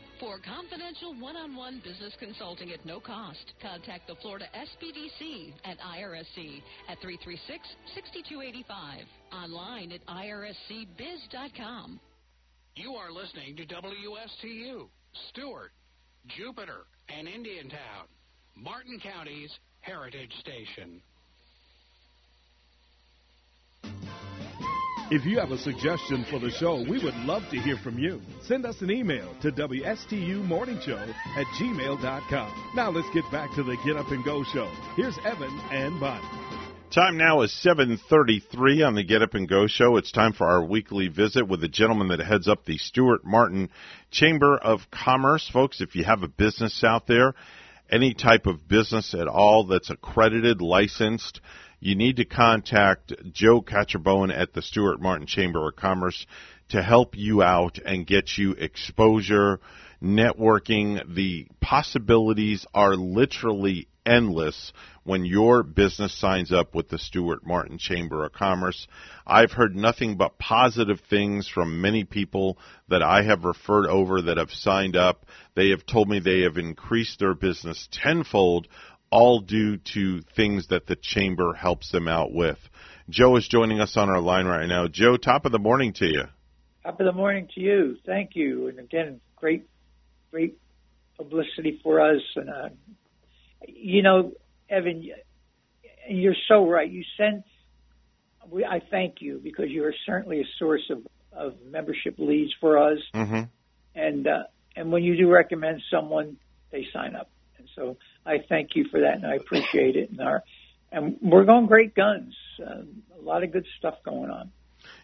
For confidential one-on-one business consulting at no cost, contact the Florida SBDC at IRSC at 336-6285. Online at irscbiz.com. You are listening to WSTU, Stuart, Jupiter, and Indiantown, Martin County's Heritage Station. If you have a suggestion for the show, we would love to hear from you. Send us an email to WSTUmorningshow at gmail.com. Now let's get back to the Get Up and Go show. Here's Evan and Bonnie. Time now is 7:33 on the Get Up and Go show. It's time for our weekly visit with the gentleman that heads up the Stuart Martin Chamber of Commerce. Folks, if you have a business out there, any type of business at all that's accredited, licensed, you need to contact Joe Catrombone at the Stuart Martin Chamber of Commerce to help you out and get you exposure, networking. The possibilities are literally endless when your business signs up with the Stuart Martin Chamber of Commerce. I've heard nothing but positive things from many people that I have referred over that have signed up. They have told me they have increased their business tenfold all due to things that the chamber helps them out with. Joe is joining us on our line right now. Joe, top of the morning to you. Top of the morning to you. Thank you. And again, great, great publicity for us. And, uh, you know, Evan, you're so right. You sent, we, I thank you because you are certainly a source of, of membership leads for us. Mm-hmm. And, uh, and when you do recommend someone, they sign up. And so I thank you for that, and I appreciate it. And our and we're going great guns. Uh, a lot of good stuff going on.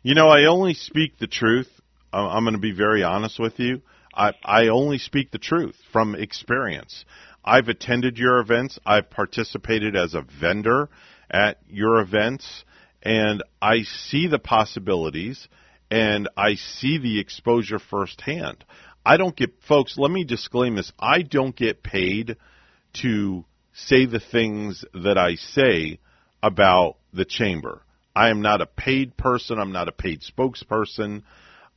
You know, I only speak the truth. I'm going to be very honest with you. I I only speak the truth from experience. I've attended your events. I've participated as a vendor at your events, and I see the possibilities and I see the exposure firsthand. I don't get, folks, let me disclaim this. I don't get paid to say the things that I say about the chamber. I am not a paid person. I'm not a paid spokesperson.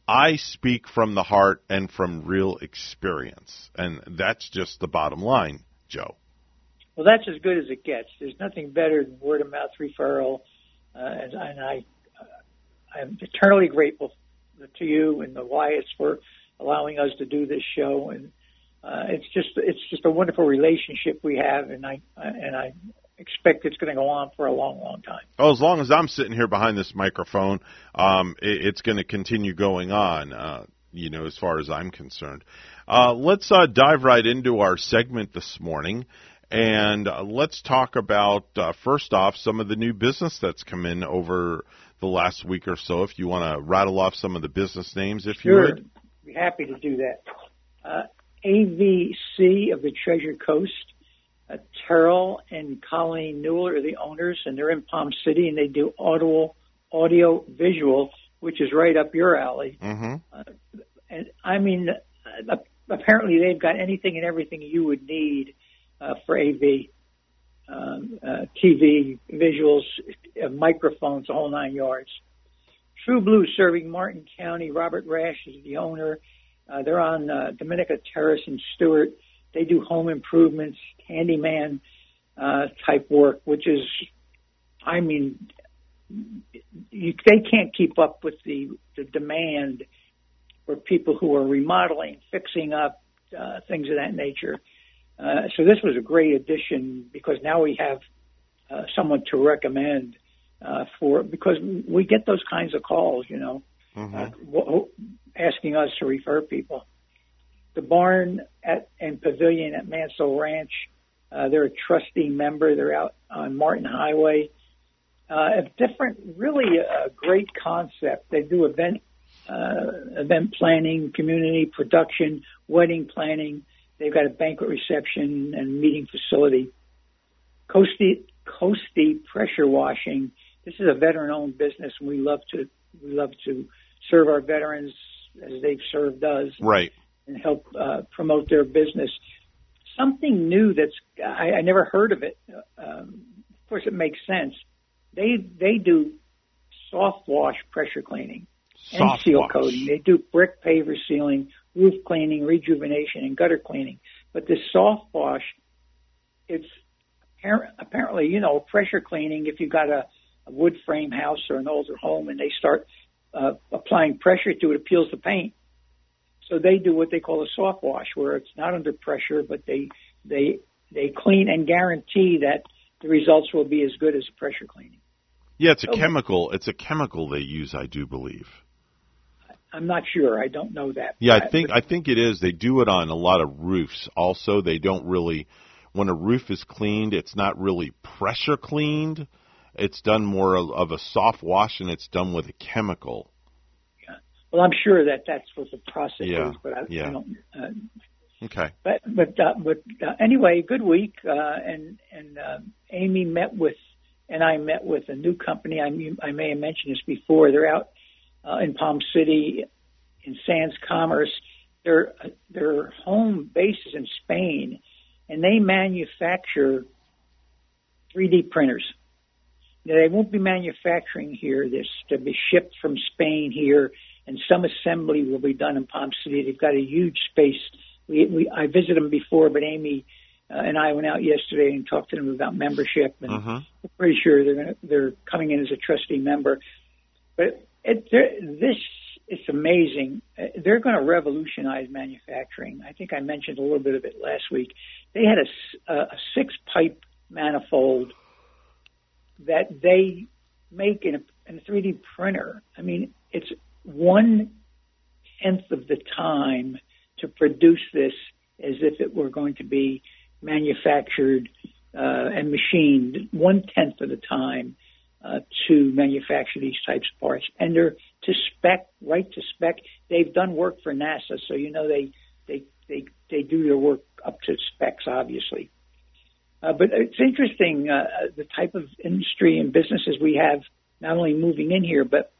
I speak from the heart and from real experience. And that's just the bottom line, Joe. Well, that's as good as it gets. There's nothing better than word of mouth referral. Uh, and, and I, uh, I'm eternally grateful to you and the Wyatts for allowing us to do this show. And uh, it's just it's just a wonderful relationship we have, and I and I expect it's going to go on for a long, long time. Oh, as long as I'm sitting here behind this microphone, um, it, it's going to continue going on. Uh, you know, as far as I'm concerned. Uh, let's uh, dive right into our segment this morning. And uh, let's talk about, uh, first off, some of the new business that's come in over the last week or so. If you want to rattle off some of the business names, if sure. you would. Be happy to do that. Uh, AVC of the Treasure Coast. Uh, Terrell and Colleen Newell are the owners, and they're in Palm City, and they do audio, audio visual, which is right up your alley. Mm-hmm. Uh, and I mean, uh, apparently they've got anything and everything you would need uh, for AV. Um, uh, TV, visuals, uh, microphones, the whole nine yards. True Blue serving Martin County. Robert Rash is the owner. Uh, they're on uh, Dominica Terrace in Stuart. They do home improvements, handyman uh, type work, which is, I mean, you, they can't keep up with the, the demand for people who are remodeling, fixing up, uh, things of that nature. Uh, so this was a great addition because now we have uh, someone to recommend uh, for because we get those kinds of calls, you know, Mm-hmm. uh, w- asking us to refer people. The barn at and pavilion at Mansell Ranch, uh, they're a trustee member. They're out on Martin Highway. Uh, a different, really a great concept. They do event uh, event planning, community production, wedding planning. They've got a banquet reception and meeting facility. Coasty, Coasty Pressure Washing. This is a veteran-owned business, and we love to we love to serve our veterans as they've served us, Right. and help uh, promote their business. Something new that's I, I never heard of it. Um, of course, it makes sense. They they do soft wash pressure cleaning and seal wash. coating. They do brick paver sealing, roof cleaning, rejuvenation, and gutter cleaning. But this soft wash, it's apparently you know pressure cleaning. If you've got a, a wood frame house or an older home, and they start uh, applying pressure to it, it peels the paint. So they do what they call a soft wash, where it's not under pressure, but they they they clean and guarantee that the results will be as good as pressure cleaning. Yeah, it's a Okay. chemical. It's a chemical they use, I do believe. I'm not sure. I don't know that. Yeah, I think I think it is. They do it on a lot of roofs. Also, they don't really when a roof is cleaned, it's not really pressure cleaned. It's done more of, a soft wash, and it's done with a chemical. Well, I'm sure that that's what the process Yeah, is, but I, yeah. I don't. Uh, Okay. but but uh, but uh, anyway, good week, uh, and and uh, Amy met with and I met with a new company. I I may have mentioned this before. They're out uh, in Palm City, in Sands Commerce. Their their home base is in Spain, and they manufacture 3D printers. They won't be manufacturing here. This to be shipped from Spain here, and some assembly will be done in Palm City. They've got a huge space. We, we I visited them before, but Amy uh, and I went out yesterday and talked to them about membership, and Mm-hmm. I'm pretty sure they're gonna, they're coming in as a trustee member. But it, this is amazing. Uh, They're going to revolutionize manufacturing. I think I mentioned a little bit of it last week. They had a- a six pipe manifold that they make in a, in a 3D printer. I mean, it's one tenth of the time to produce this as if it were going to be manufactured uh, and machined one tenth of the time uh, to manufacture these types of parts. And they're to spec, right to spec. They've done work for NASA, so you know they they they they do their work up to specs, obviously. Uh, but it's interesting uh, the type of industry and businesses we have, not only moving in here, but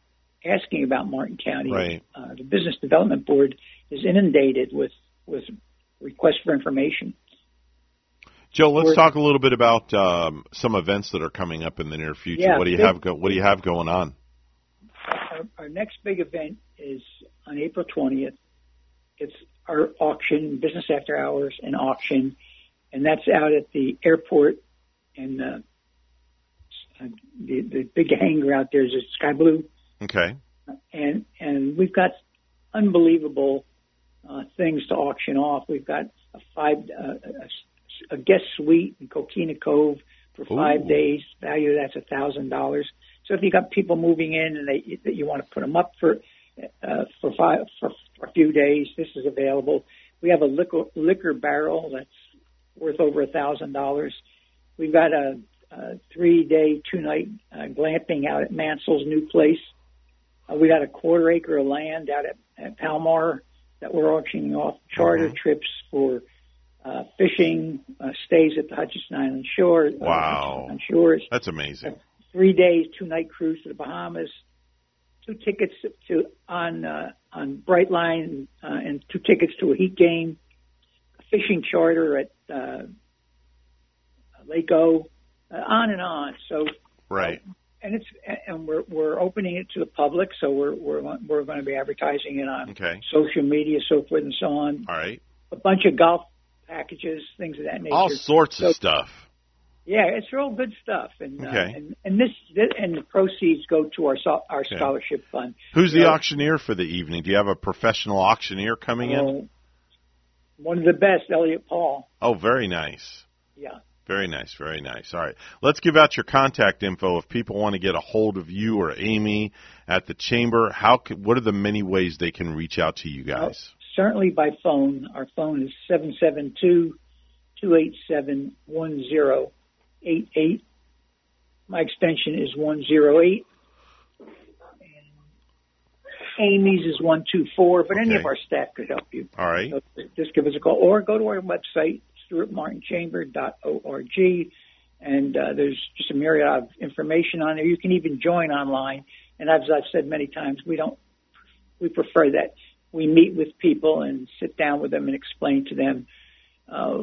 asking about Martin County. Right. Uh, the Business Development Board is inundated with with requests for information. Joe, let's talk a little bit about um, some events that are coming up in the near future. Yeah, what do you big- have? Go- what do you have going on? Our, our next big event is on April 20th. It's our auction, business after hours and auction, and that's out at the airport. And uh, the the big hangar out there is at Sky Blue, Okay. and and we've got unbelievable uh, things to auction off. We've got a five uh, a, a guest suite in Coquina Cove for five Ooh. days. Value that's a thousand dollars. So if you got people moving in and they that you want to put them up for uh, for five for, for a few days, this is available. We have a liquor liquor barrel that's worth over a thousand dollars. We've got a, a three day, two night uh, glamping out at Mansell's new place. Uh, we got a quarter acre of land out at, at Palmar that we're auctioning off. Charter Mhm. trips for uh, fishing, uh, stays at the Hutchinson Island shore. uh, Wow. on shores. That's amazing. Three days, two night cruise to the Bahamas. Two tickets to on uh, on Brightline uh, and two tickets to a heat game. A fishing charter at uh, Lake O. Uh, on and on. So Right. and it's and we're we're opening it to the public, so we're we're we're going to be advertising it on Okay. social media, so forth and so on. All right. A bunch of golf packages, things of that nature. All sorts So- of stuff. Yeah, it's real good stuff, and uh, and and this, this and the proceeds go to our our Okay. scholarship fund. Who's the auctioneer for the evening? Do you have a professional auctioneer coming in? One of the best, Elliot Paul. Oh, very nice. Yeah. Very nice, very nice. All right. Let's give out your contact info if people want to get a hold of you or Amy at the chamber. How can, what are the many ways they can reach out to you guys? Certainly by phone. Our phone is seven seven two two eight seven one zero eight eight. My extension is one zero eight. Amy's is one two four, but any of our staff could help you. All right. So just give us a call or go to our website, stuartmartinchamber.org, and uh, there's just a myriad of information on there. You can even join online. And as I've said many times, we don't, we prefer that we meet with people and sit down with them and explain to them uh,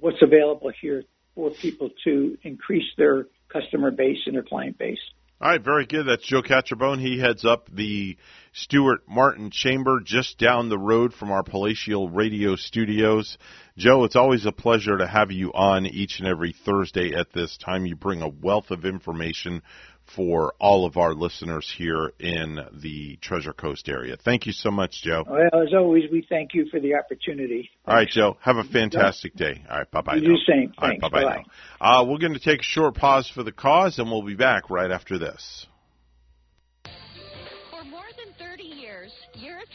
what's available here for people to increase their customer base and their client base. All right, very good. That's Joe Catrombone. He heads up the Stuart Martin Chamber just down the road from our Palatial Radio Studios. Joe, it's always a pleasure to have you on each and every Thursday at this time. You bring a wealth of information for all of our listeners here in the Treasure Coast area. Thank you so much, Joe. Well, as always, we thank you for the opportunity. All right, Joe. Have a fantastic day. All right, bye bye. You same. All right, Thanks. bye bye. Bye-bye. Uh, we're going to take a short pause for the cause, and we'll be back right after this.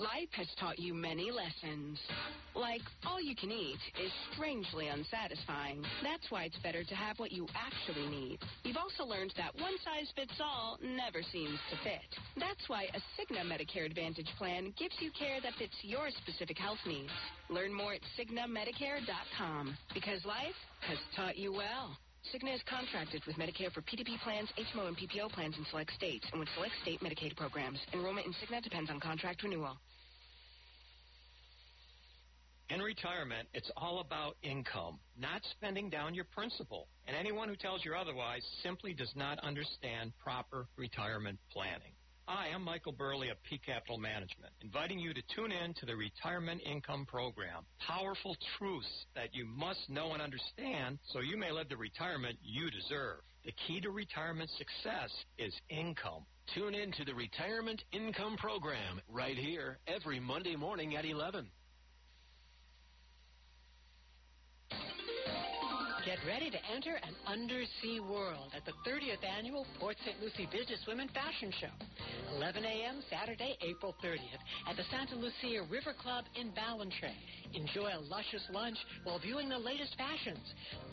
Life has taught you many lessons. Like, all you can eat is strangely unsatisfying. That's why it's better to have what you actually need. You've also learned that one size fits all never seems to fit. That's why a Cigna Medicare Advantage plan gives you care that fits your specific health needs. Learn more at CignaMedicare.com because life has taught you well. Cigna is contracted with Medicare for PDP plans, HMO, and PPO plans in select states and with select state Medicaid programs. Enrollment in Cigna depends on contract renewal. In retirement, it's all about income, not spending down your principal. And anyone who tells you otherwise simply does not understand proper retirement planning. Hi, I'm Michael Burley of P Capital Management, inviting you to tune in to the Retirement Income Program. Powerful truths that you must know and understand so you may live the retirement you deserve. The key to retirement success is income. Tune in to the Retirement Income Program right here every Monday morning at 11. Get ready to enter an undersea world at the 30th annual Port St. Lucie Businesswomen Fashion Show. 11 a.m. Saturday, April 30th at the Santa Lucia River Club in Ballantrae. Enjoy a luscious lunch while viewing the latest fashions.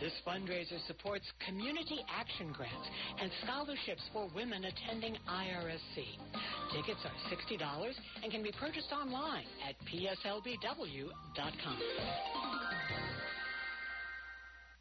This fundraiser supports community action grants and scholarships for women attending IRSC. Tickets are $60 and can be purchased online at pslbw.com.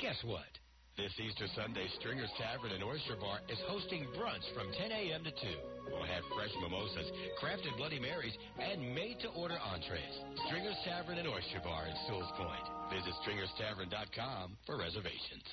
Guess what? This Easter Sunday, Stringer's Tavern and Oyster Bar is hosting brunch from 10 a.m. to 2. We'll have fresh mimosas, crafted Bloody Marys, and made-to-order entrees. Stringer's Tavern and Oyster Bar in Sewell's Point. Visit stringerstavern.com for reservations.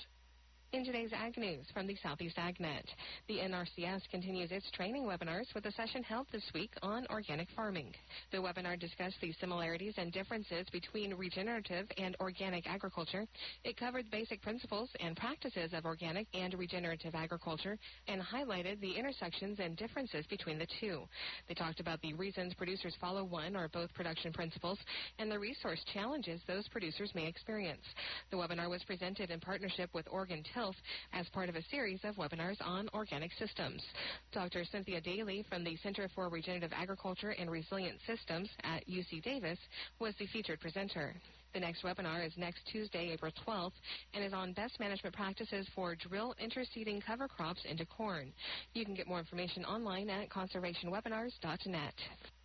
In today's Ag News from the Southeast AgNet, the NRCS continues its training webinars with a session held this week on organic farming. The webinar discussed the similarities and differences between regenerative and organic agriculture. It covered basic principles and practices of organic and regenerative agriculture and highlighted the intersections and differences between the two. They talked about the reasons producers follow one or both production principles and the resource challenges those producers may experience. The webinar was presented in partnership with Oregon Tilth as part of a series of webinars on organic systems. Dr. Cynthia Daly from the Center for Regenerative Agriculture and Resilient Systems at UC Davis was the featured presenter. The next webinar is next Tuesday, April 12th, and is on best management practices for drill interseeding cover crops into corn. You can get more information online at conservationwebinars.net.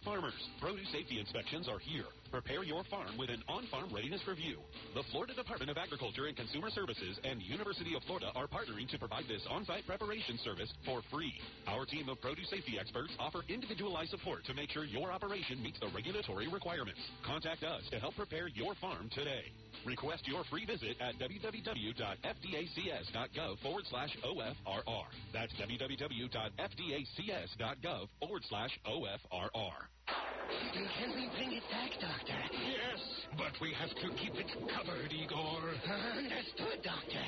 Farmers, produce safety inspections are here. Prepare your farm with an on-farm readiness review. The Florida Department of Agriculture and Consumer Services and University of Florida are partnering to provide this on-site preparation service for free. Our team of produce safety experts offer individualized support to make sure your operation meets the regulatory requirements. Contact us to help prepare your farm today. Request your free visit at www.fdacs.gov forward slash OFRR. That's www.fdacs.gov forward slash OFRR. Can we bring it back, Doctor? Yes, but we have to keep it covered, Igor. Understood, Doctor.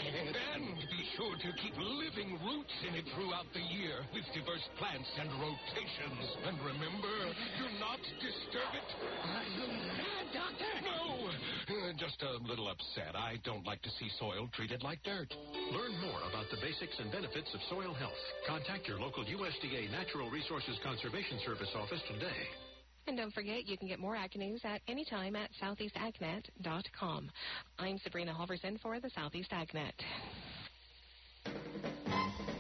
And be sure to keep living roots in it throughout the year with diverse plants and rotations. And remember, do not disturb it. Are you mad, Doctor? No, uh, just a little upset. I don't like to see soil treated like dirt. Learn more about the basics and benefits of soil health. Contact your local USDA Natural Resources Conservation Service office today. And don't forget, you can get more Ag News at any time at southeastagnet.com. I'm Sabrina Halvorson for the Southeast AgNet.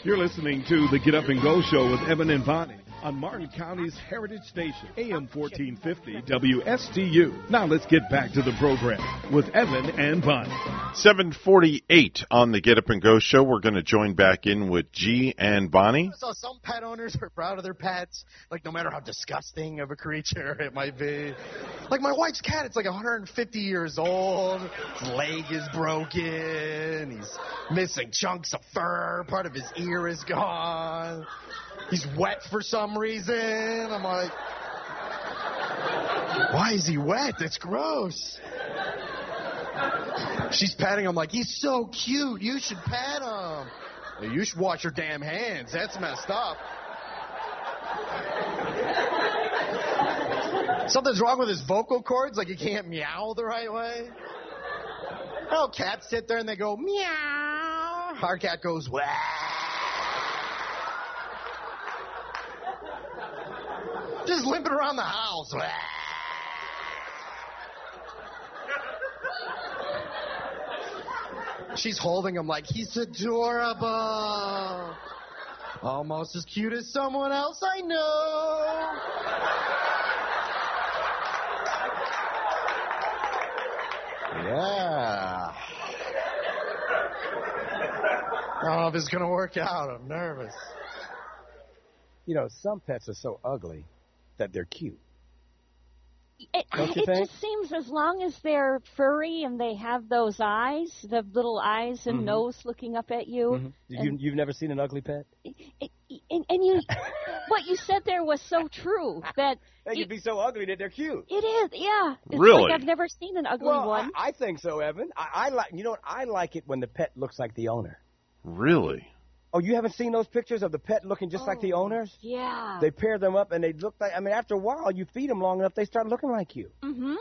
You're listening to the Get Up and Go Show with Evan and Bonnie on Martin County's Heritage Station, AM 1450 WSTU. Now let's get back to the program with Evan and Bonnie. 748 on the Get Up and Go show. We're going to join back in with G and Bonnie. So some pet owners are proud of their pets, like no matter how disgusting of a creature it might be. Like my wife's cat, it's like 150 years old. His leg is broken. He's missing chunks of fur. Part of his ear is gone. He's wet for some reason. I'm like, why is he wet? That's gross. She's patting him like, he's so cute. You should pat him. You should wash your damn hands. That's messed up. Something's wrong with his vocal cords, like he can't meow the right way. Oh, cats sit there and they go meow. Our cat goes wah. Just limping around the house. She's holding him like he's adorable. Almost as cute as someone else I know. Yeah. I don't know if it's going to work out. I'm nervous. You know, some pets are so ugly that they're cute. It, it just seems as long as they're furry and they have those eyes, the little eyes and Mhm. nose looking up at you. Mhm. You, you've never seen an ugly pet? And, and you, what you said there was so true that They can be so ugly that they're cute. it is. Yeah, it's Really? like I've never seen an ugly well, one. I, I think so, Evan. I, I like. You know what? I like it when the pet looks like the owner. Really? Oh, you haven't seen those pictures of the pet looking just like the owners? yeah. They pair them up and they look like. I mean, after a while, you feed them long enough, they start looking like you. hmm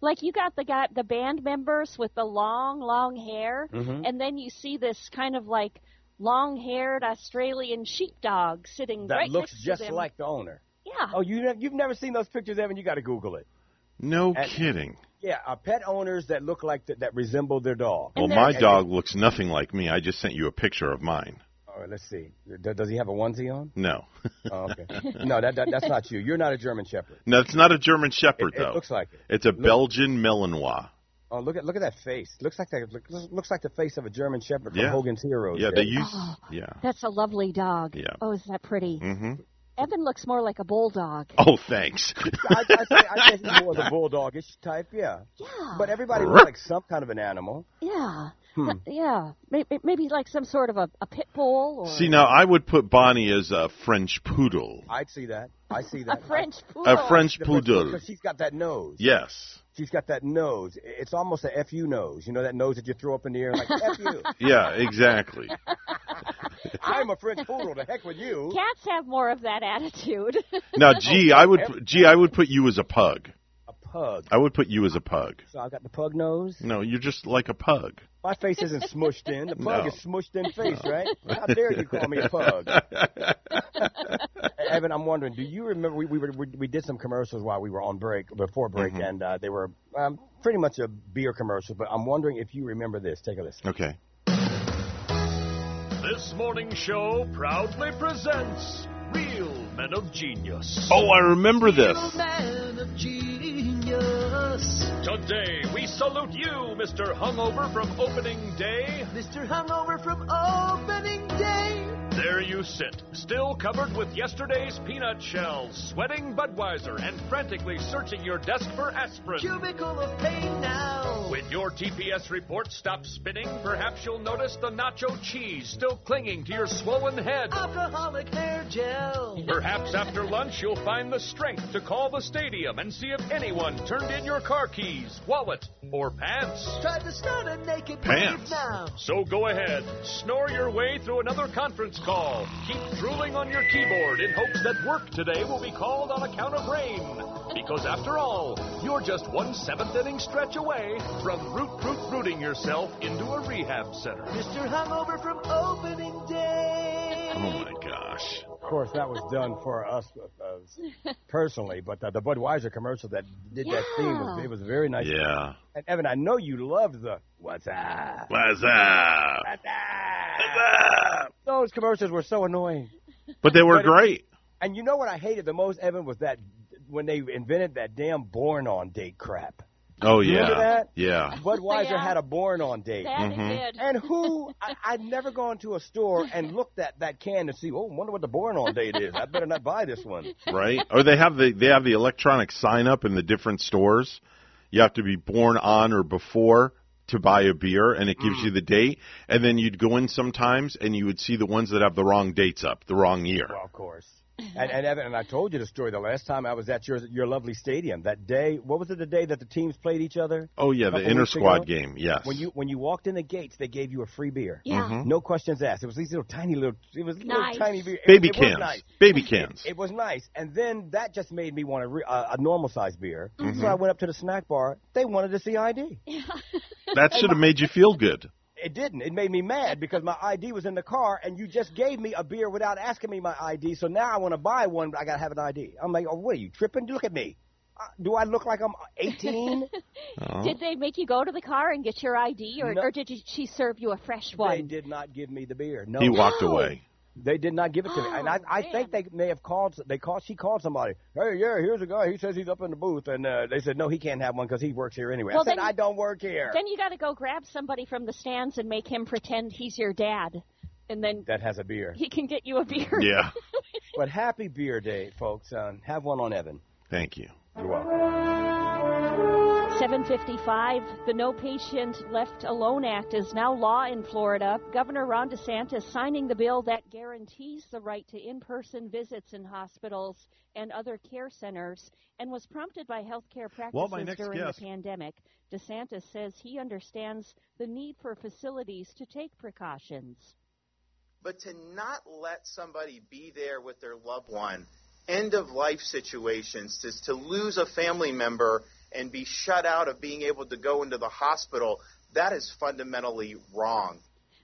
Like you got the guy, the band members with the long, long hair, Mhm. and then you see this kind of like long-haired Australian sheepdog sitting That right looks next just to them. like the owner. Yeah. Oh, you have, you've never seen those pictures, Evan? You got to Google it. No And- kidding. Yeah, uh, pet owners that look like th- that resemble their dog. Well, my dog looks nothing like me. I just sent you a picture of mine. All right, let's see. D- does he have a onesie on? No. Oh, okay. no, that, that that's not you. You're not a German Shepherd. no, it's not a German Shepherd, It- it looks like it. It's a Belgian Malinois. Oh, look at look at that face. Looks like that look, looks like the face of a German Shepherd from Yeah. Hogan's Heroes. Yeah, there. they use. Oh. Yeah. That's a lovely dog. Yeah. Oh, is that pretty? Mm-hmm. Evan looks more like a bulldog. Oh, thanks. I, I, say, I say he's more the bulldogish type. Yeah. Yeah. But everybody looks like some kind of an animal. Yeah. Hmm. Yeah. Maybe, maybe like some sort of a, a pit bull or See, now I would put Bonnie as a French poodle. I'd see that. I see that. a French poodle. A French poodle. Because she's got that nose. Yes. She's got that nose. It's almost a FU nose. You know that nose that you throw up in the air like FU. Yeah, exactly. I'm a French poodle. The heck with you. Cats have more of that attitude. Now, gee, I would, gee, I would put you as a pug. A pug. I would put you as a pug. So I've got the pug nose. No, you're just like a pug. My face isn't smushed in. The pug No. is smushed in face, right? How dare you call me a pug? Evan, I'm wondering, do you remember we we, were, we we did some commercials while we were on break before break, Mhm. and uh, they were um, pretty much a beer commercial. But I'm wondering if you remember this. Take a listen. Okay. This morning show proudly presents Real Men of Genius. Oh, I remember this. Man. Today we salute you, Mr. Hungover from opening day. Mr. Hungover from opening day. There you sit, still covered with yesterday's peanut shells, sweating Budweiser and frantically searching your desk for aspirin. Cubicle of pain now. When your TPS report stops spinning, perhaps you'll notice the nacho cheese still clinging to your swollen head. Alcoholic hair gel. Perhaps after lunch you'll find the strength to call the stadium and see if anyone turned in your car keys, wallet, or pants. Try to start a naked Pants. now. So go ahead, snore your way through another conference call. Keep drooling on your keyboard in hopes that work today will be called on account of rain. Because after all, you're just one seventh inning stretch away from root root rooting yourself into a rehab center. Mr. Hungover from opening day. Oh my gosh. Of course, that was done for us uh, personally, but uh, the Budweiser commercial that did that theme was it was very nice. Yeah. And Evan, I know you loved the what's up. What's up? What's up? Those commercials were so annoying. But they were But it- great. And you know what I hated the most, Evan, was that when they invented that damn born on date crap. Oh You yeah. Remember that? Yeah. Budweiser Yeah. had a born on date. That it Mhm. did. And who I, I'd never gone to a store and looked at that can to see. Oh, wonder what the born on date is. I better not buy this one. Right? Or they have the they have the electronic sign up in the different stores. You have to be born on or before to buy a beer and it gives mm. you the date and then you'd go in sometimes and you would see the ones that have the wrong dates up, the wrong year. Well, of course. And, and Evan, and I told you the story the last time I was at your your lovely stadium. That day, what was it? The day that the teams played each other. Oh yeah, the Couple inter squad game. Yes. When you when you walked in the gates, they gave you a free beer. Yeah. Mhm. No questions asked. It was these little tiny little. It was little Nice. tiny beer. Baby it was cans. nice. Baby cans. It, it was nice, and then that just made me want a, re, uh, a normal size beer. Mhm. So I went up to the snack bar. They wanted to see ID. that should have made you feel good. It didn't. It made me mad because my ID was in the car, and you just gave me a beer without asking me my ID. So now I want to buy one, but I gotta have an ID. I'm like, oh, what are you tripping? Look at me. Uh, do I look like I'm 18? Oh. Did they make you go to the car and get your ID, or, No. or did you, she serve you a fresh they one? did not give me the beer. No, He walked No. away. They did not give it to me, and I, Oh, I man. think they may have called. They called. She called somebody. Hey, yeah, here's a guy. He says he's up in the booth, and uh, they said no, he can't have one because he works here anyway. Well, I said then- I don't work here. Then you got to go grab somebody from the stands and make him pretend he's your dad, and then that has a beer. he can get you a beer. Yeah. But happy beer day, folks. Um, have one on Evan. Thank you. You're welcome. 755, the No Patient Left Alone Act is now law in Florida. Governor Ron DeSantis signing the bill that guarantees the right to in person visits in hospitals and other care centers and was prompted by healthcare practices Well, during guest- the pandemic. DeSantis says he understands the need for facilities to take precautions. but to not let somebody be there with their loved one, end of life situations, to, to lose a family member and be shut out of being able to go into the hospital, that is fundamentally wrong.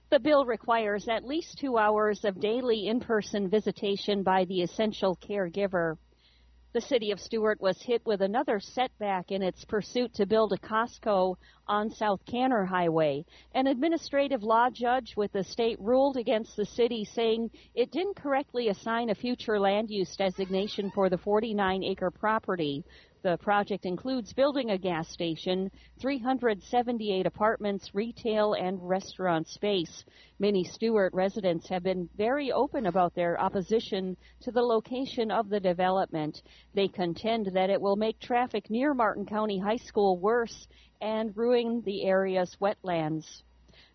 The bill requires at least two hours of daily in person visitation by the essential caregiver. The city of Stuart was hit with another setback in its pursuit to build a Costco on South Kanner Highway. An administrative law judge with the state ruled against the city, saying it didn't correctly assign a future land use designation for the 49 acre property. The project includes building a gas station, 378 apartments, retail, and restaurant space. Many Stuart residents have been very open about their opposition to the location of the development. They contend that it will make traffic near Martin County High School worse and ruin the area's wetlands.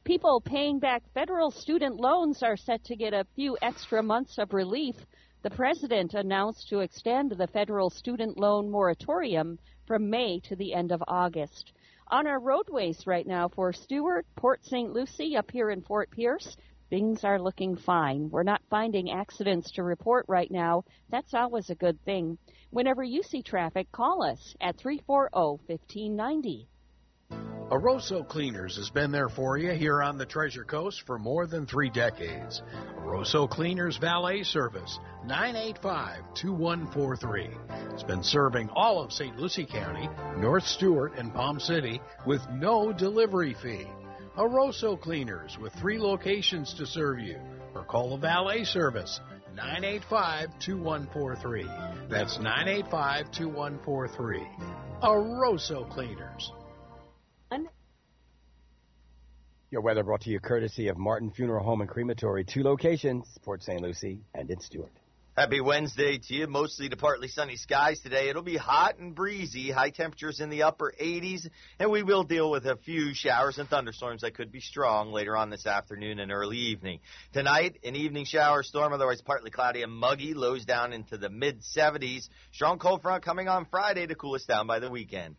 People paying back federal student loans are set to get a few extra months of relief. The president announced to extend the federal student loan moratorium from May to the end of August. On our roadways right now for Stuart, Port St. Lucie, up here in Fort Pierce, things are looking fine. We're not finding accidents to report right now. That's always a good thing. Whenever you see traffic, call us at 340 1590. Aroso Cleaners has been there for you here on the Treasure Coast for more than three decades. Aroso Cleaners Valet Service, 985-2143. It's been serving all of St. Lucie County, North Stuart, and Palm City with no delivery fee. Aroso Cleaners with three locations to serve you. Or call the valet service, 985-2143. That's 985-2143. Aroso Cleaners. Your weather brought to you courtesy of Martin Funeral Home and Crematory, two locations, Port St. Lucie and in Stuart. Happy Wednesday to you. Mostly to partly sunny skies today. It'll be hot and breezy. High temperatures in the upper 80s, and we will deal with a few showers and thunderstorms that could be strong later on this afternoon and early evening. Tonight, an evening shower storm, otherwise partly cloudy and muggy. Lows down into the mid 70s. Strong cold front coming on Friday to cool us down by the weekend.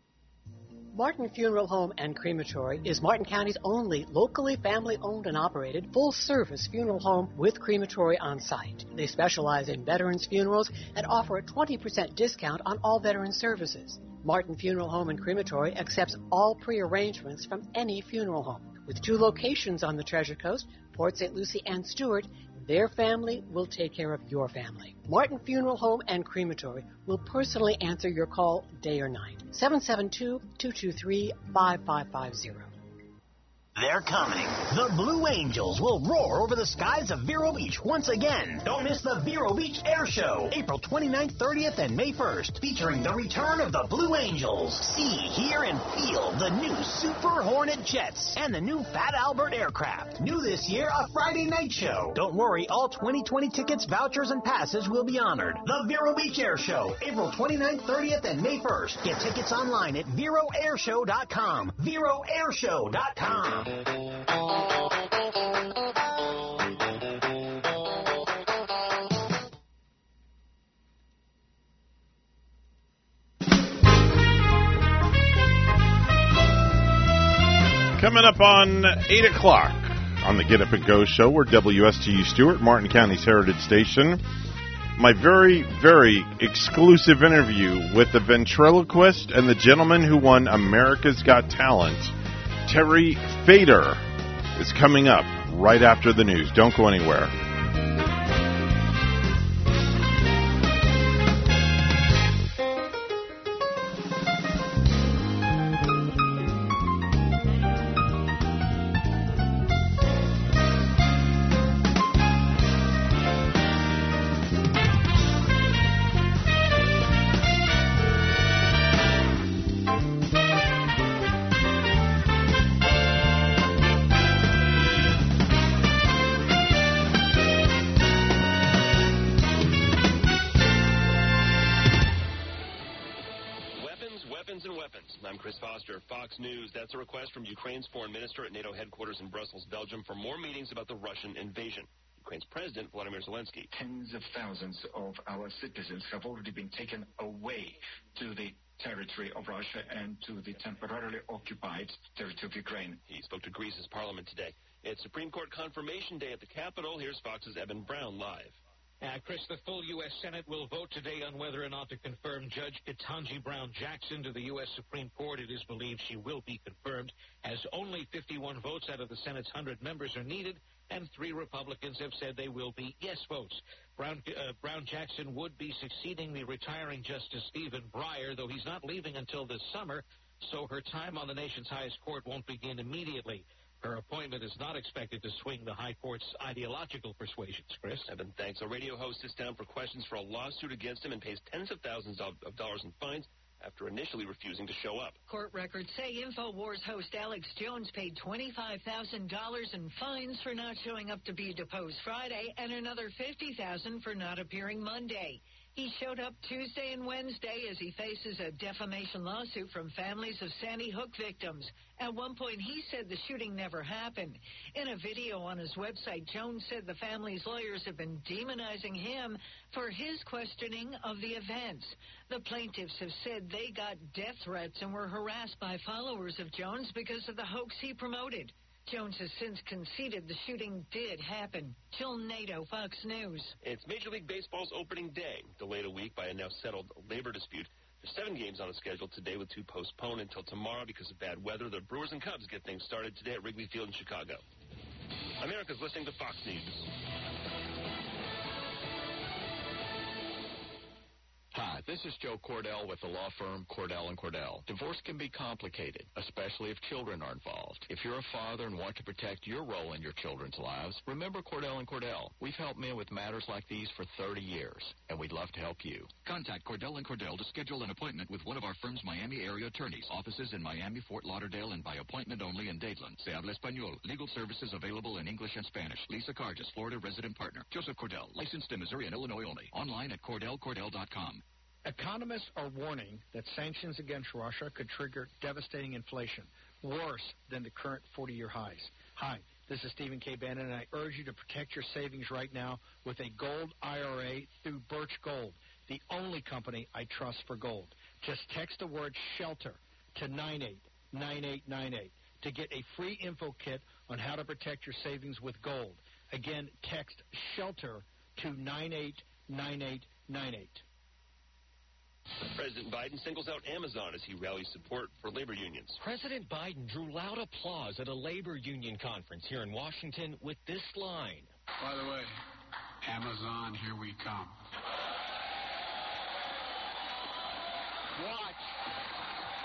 Martin Funeral Home and Crematory is Martin County's only locally family owned and operated full service funeral home with crematory on site. They specialize in veterans funerals and offer a 20% discount on all veteran services. Martin Funeral Home and Crematory accepts all pre arrangements from any funeral home. With two locations on the Treasure Coast, Port St. Lucie and Stuart, their family will take care of your family. Martin Funeral Home and Crematory will personally answer your call day or night. 772 223 5550. They're coming. The Blue Angels will roar over the skies of Vero Beach once again. Don't miss the Vero Beach Air Show, April 29th, 30th, and May 1st, featuring the return of the Blue Angels. See, hear, and feel the new Super Hornet jets and the new Fat Albert aircraft. New this year, a Friday night show. Don't worry, all 2020 tickets, vouchers, and passes will be honored. The Vero Beach Air Show, April 29th, 30th, and May 1st. Get tickets online at VeroAirshow.com. VeroAirshow.com. Coming up on 8 o'clock on the Get Up and Go show, we're WSTU Stuart, Martin County's Heritage Station. My very, very exclusive interview with the ventriloquist and the gentleman who won America's Got Talent, Terry Fator, is coming up right after the news. Don't go anywhere. President, Vladimir Zelensky. Tens of thousands of our citizens have already been taken away to the territory of Russia and to the temporarily occupied territory of Ukraine. He spoke to Greece's parliament today. It's Supreme Court confirmation day at the Capitol. Here's Fox's Evan Brown live. Uh, Chris, the full U.S. Senate will vote today on whether or not to confirm Judge Ketanji Brown Jackson to the U.S. Supreme Court. It is believed she will be confirmed, as only 51 votes out of the Senate's 100 members are needed, and three Republicans have said they will be yes votes. Brown, uh, Brown Jackson would be succeeding the retiring Justice Stephen Breyer, though he's not leaving until this summer, so her time on the nation's highest court won't begin immediately. Her appointment is not expected to swing the High Court's ideological persuasions, Chris. Evan, thanks. A radio host sits down for questions for a lawsuit against him and pays tens of thousands of, of dollars in fines after initially refusing to show up. Court records say InfoWars host Alex Jones paid $25,000 in fines for not showing up to be deposed Friday and another $50,000 for not appearing Monday. He showed up Tuesday and Wednesday as he faces a defamation lawsuit from families of Sandy Hook victims. At one point, he said the shooting never happened. In a video on his website, Jones said the family's lawyers have been demonizing him for his questioning of the events. The plaintiffs have said they got death threats and were harassed by followers of Jones because of the hoax he promoted. Jones has since conceded the shooting did happen. Jill Nato, Fox News. It's Major League Baseball's opening day, delayed a week by a now settled labor dispute. There's seven games on the schedule today with two postponed until tomorrow because of bad weather. The Brewers and Cubs get things started today at Wrigley Field in Chicago. America's listening to Fox News. Hi, this is Joe Cordell with the law firm Cordell and Cordell. Divorce can be complicated, especially if children are involved. If you're a father and want to protect your role in your children's lives, remember Cordell and Cordell. We've helped men with matters like these for 30 years, and we'd love to help you. Contact Cordell and Cordell to schedule an appointment with one of our firm's Miami area attorneys. Offices in Miami, Fort Lauderdale, and by appointment only in Dadeland. Se habla español. Legal services available in English and Spanish. Lisa Carges, Florida resident partner. Joseph Cordell, licensed in Missouri and Illinois only. Online at CordellCordell.com. Economists are warning that sanctions against Russia could trigger devastating inflation, worse than the current 40 year highs. Hi, this is Stephen K. Bannon, and I urge you to protect your savings right now with a gold IRA through Birch Gold, the only company I trust for gold. Just text the word shelter to 989898 to get a free info kit on how to protect your savings with gold. Again, text shelter to 989898. President Biden singles out Amazon as he rallies support for labor unions. President Biden drew loud applause at a labor union conference here in Washington with this line. By the way, Amazon, here we come. Watch.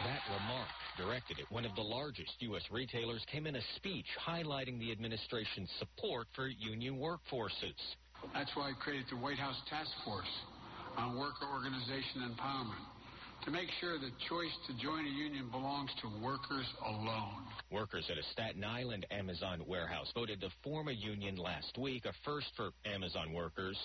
That remark, directed at one of the largest U.S. retailers, came in a speech highlighting the administration's support for union workforces. That's why I created the White House Task Force on Worker Organization Empowerment to make sure the choice to join a union belongs to workers alone. Workers at a Staten Island Amazon warehouse voted to form a union last week, a first for Amazon workers.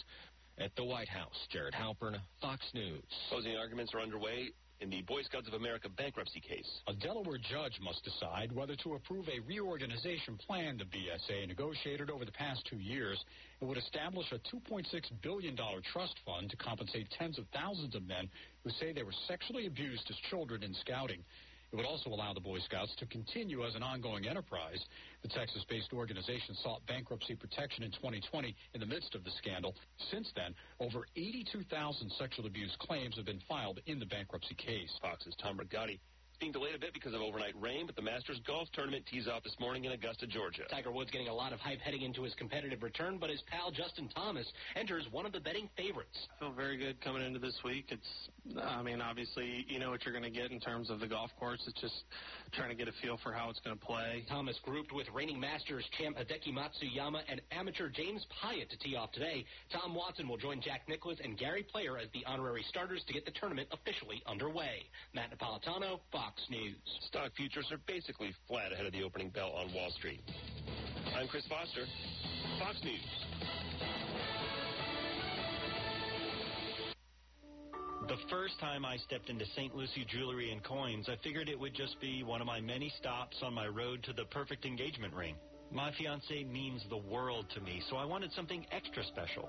At the White House, Jared Halpern, Fox News. Closing arguments are underway in the Boy Scouts of America bankruptcy case. A Delaware judge must decide whether to approve a reorganization plan the BSA negotiated over the past two years. It would establish a $2.6 billion trust fund to compensate tens of thousands of men who say they were sexually abused as children in scouting. It would also allow the Boy Scouts to continue as an ongoing enterprise. The Texas based organization sought bankruptcy protection in 2020 in the midst of the scandal. Since then, over 82,000 sexual abuse claims have been filed in the bankruptcy case. Fox's Tom Rigotti. Being delayed a bit because of overnight rain, but the Masters Golf Tournament tees off this morning in Augusta, Georgia. Tiger Woods getting a lot of hype heading into his competitive return, but his pal Justin Thomas enters one of the betting favorites. I feel very good coming into this week. It's, I mean, obviously, you know what you're going to get in terms of the golf course. It's just trying to get a feel for how it's going to play. Thomas grouped with reigning Masters champ Hideki Matsuyama and amateur James Piot to tee off today. Tom Watson will join Jack Nicklaus and Gary Player as the honorary starters to get the tournament officially underway. Matt Napolitano, Fox News. Stock futures are basically flat ahead of the opening bell on Wall Street. I'm Chris Foster, Fox News. The first time I stepped into St. Lucie Jewelry and Coins, I figured it would just be one of my many stops on my road to the perfect engagement ring. My fiance means the world to me, so I wanted something extra special.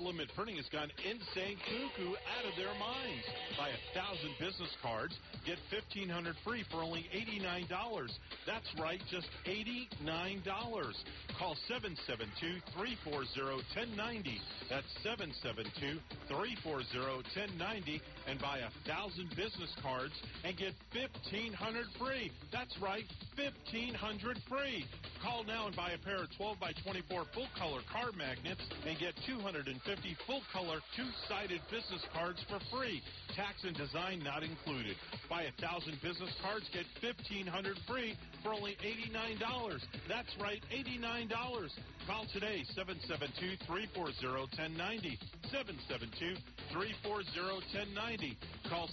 Limit Printing has gone insane cuckoo out of their minds. Buy a thousand business cards, get 1500 free for only $89. That's right, just $89. Call 772-340-1090. That's 772-340-1090 and buy a thousand business cards and get 1500 free. That's right, 1500 free. Call now and buy a pair of 12 by 24 full color card magnets and get 250 full color two-sided business cards for free. Tax and design not included. Buy a thousand business cards, get 1500 free for only $89. That's right, $89. Call today, 772-340-1090. 772-340-1090. Call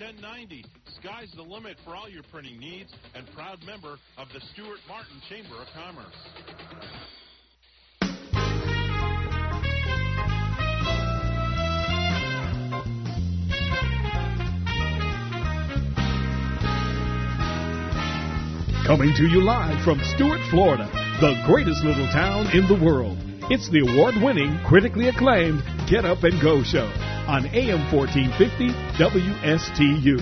772-340-1090. Sky's the limit for all your printing needs and proud member of the Stuart Martin Chamber of Commerce. Coming to you live from Stuart, Florida, the greatest little town in the world. It's the award winning, critically acclaimed Get Up and Go show on AM 1450 WSTU.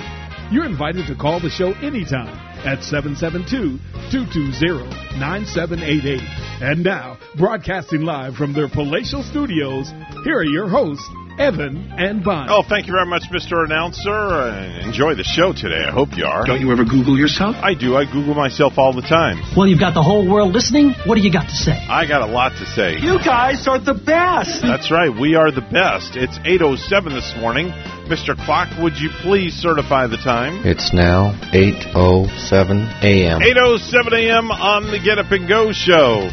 You're invited to call the show anytime at 772 220 9788. And now, broadcasting live from their palatial studios, here are your hosts, Evan and Bonnie. Oh, thank you very much, Mr. Announcer. Uh, enjoy the show today. I hope you are. Don't you ever Google yourself? I do. I Google myself all the time. Well, you've got the whole world listening. What do you got to say? I got a lot to say. You guys are the best. That's right. We are the best. It's 8.07 this morning. Mr. Clock, would you please certify the time? It's now 8.07 a.m. 8.07 a.m. on the Get Up and Go show.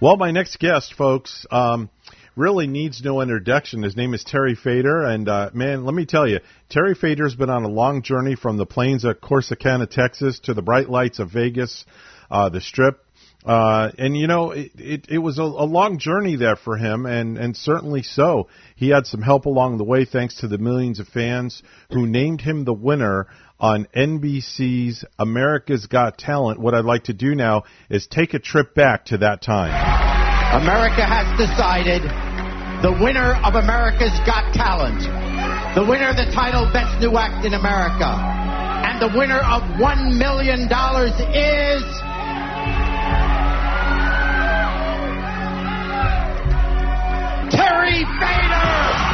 Well, my next guest, folks, um, really needs no introduction. His name is Terry Fator, and uh, man, let me tell you, Terry Fator's been on a long journey from the plains of Corsicana, Texas, to the bright lights of Vegas, uh, the Strip. Uh, and you know, it, it, it was a, a long journey there for him, and, and certainly so. He had some help along the way, thanks to the millions of fans who named him the winner on NBC's America's Got Talent. What I'd like to do now is take a trip back to that time. America has decided the winner of America's Got Talent, the winner of the title Best New Act in America, and the winner of $1 million is. Terry Fator!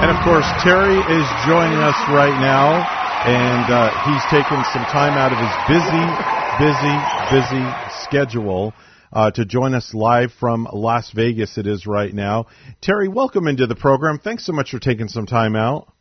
And of course, Terry is joining us right now, and uh, he's taken some time out of his busy, busy, busy schedule uh, to join us live from Las Vegas. It is right now. Terry, welcome into the program. Thanks so much for taking some time out.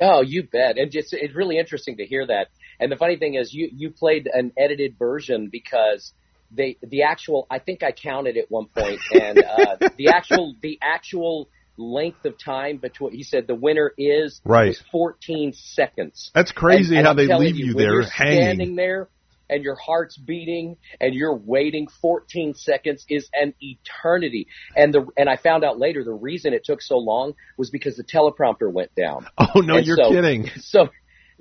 Oh, you bet. And it's it's really interesting to hear that. And the funny thing is, you you played an edited version because they the actual I think I counted at one point, and uh, the actual the actual length of time between he said the winner is right. 14 seconds. That's crazy and, and how I'm they leave you, you there you're hanging. standing there and your heart's beating and you're waiting 14 seconds is an eternity. And the and I found out later the reason it took so long was because the teleprompter went down. Oh no, And you're so- kidding. So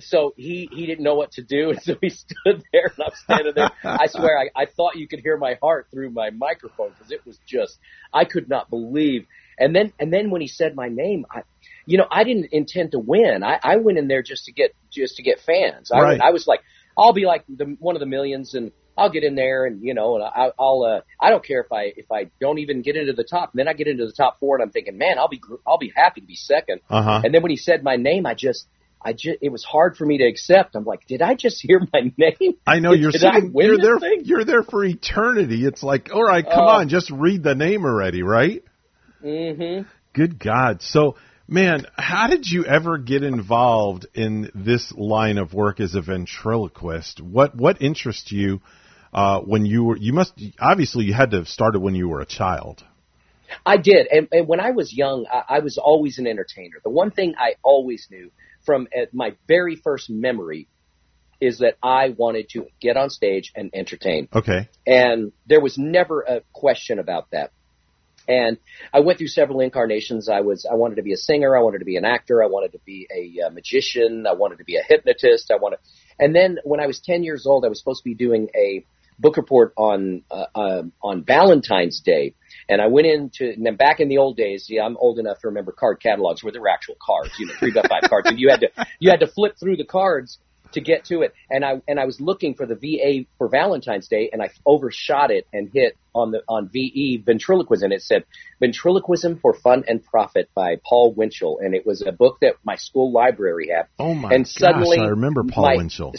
so he he didn't know what to do, and so he stood there, and I'm standing there. I swear, I, I thought you could hear my heart through my microphone because it was just I could not believe. And then and then when he said my name, I, you know, I didn't intend to win. I, I went in there just to get just to get fans. I, Right. I was like, I'll be like the one of the millions, and I'll get in there, and you know, and I, I'll uh, I don't care if I if I don't even get into the top. And then I get into the top four, and I'm thinking, man, I'll be gr- I'll be happy to be second. Uh-huh. And then when he said my name, I just I just it was hard for me to accept. I'm like, did I just hear my name? I know you're did I sitting. You're there. thing? You're there for eternity. It's like, all right, come Oh. on, just read the name already, right? Mm-hmm. Good God. So, man, how did you ever get involved in this line of work as a ventriloquist? What what interests you uh, when you were? You must obviously you had to have started when you were a child. I did, and, and when I was young, I, I was always an entertainer. The one thing I always knew from uh, my very first memory is that I wanted to get on stage and entertain. Okay. And there was never a question about that. And I went through several incarnations. I was I wanted to be a singer. I wanted to be an actor. I wanted to be a uh, magician. I wanted to be a hypnotist. I wanted, and then when I was 10 years old, I was supposed to be doing a book report on uh, uh, on Valentine's Day. And I went into, and back in the old days, yeah, I'm old enough to remember card catalogs where there were actual cards, you know, three by five cards, and you had to you had to flip through the cards to get to it. And I and I was looking for the VA for Valentine's Day, and I overshot it and hit on the on VE ventriloquism. It said Ventriloquism for Fun and Profit by Paul Winchell, and it was a book that my school library had. Oh my and suddenly, gosh, I remember Paul my- Winchell.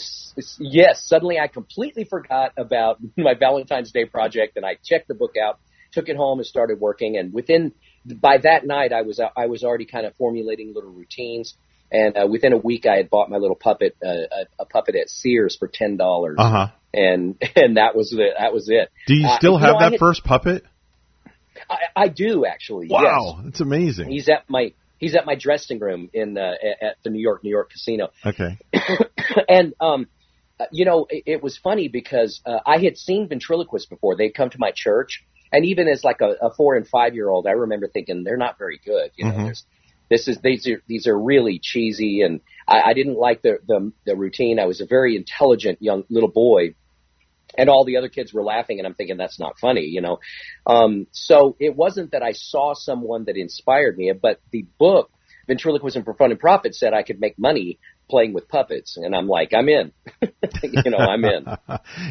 Yes, suddenly I completely forgot about my Valentine's Day project, and I checked the book out, took it home, and started working. And within by that night, I was I was already kind of formulating little routines. And uh, within a week, I had bought my little puppet, uh, a, a puppet at Sears for ten dollars, Uh huh. and and that was it. That was it. Do you Uh, still have know, that had- first puppet? I, I do actually. Wow, yes. it's amazing. He's at my he's at my dressing room in uh, at- the New York New York Casino, Okay. and um, uh, you know, it, it was funny because uh, I had seen ventriloquists before. They'd come to my church, and even as like a, a four and five year old, I remember thinking they're not very good. You know, Mhm. there's this is these are these are really cheesy, and I, I didn't like the, the the routine. I was a very intelligent young little boy, and all the other kids were laughing, and I'm thinking that's not funny, you know. Um, so it wasn't that I saw someone that inspired me, but the book Ventriloquism for Fun and Profit said I could make money playing with puppets, and I'm like, I'm in. you know, I'm in.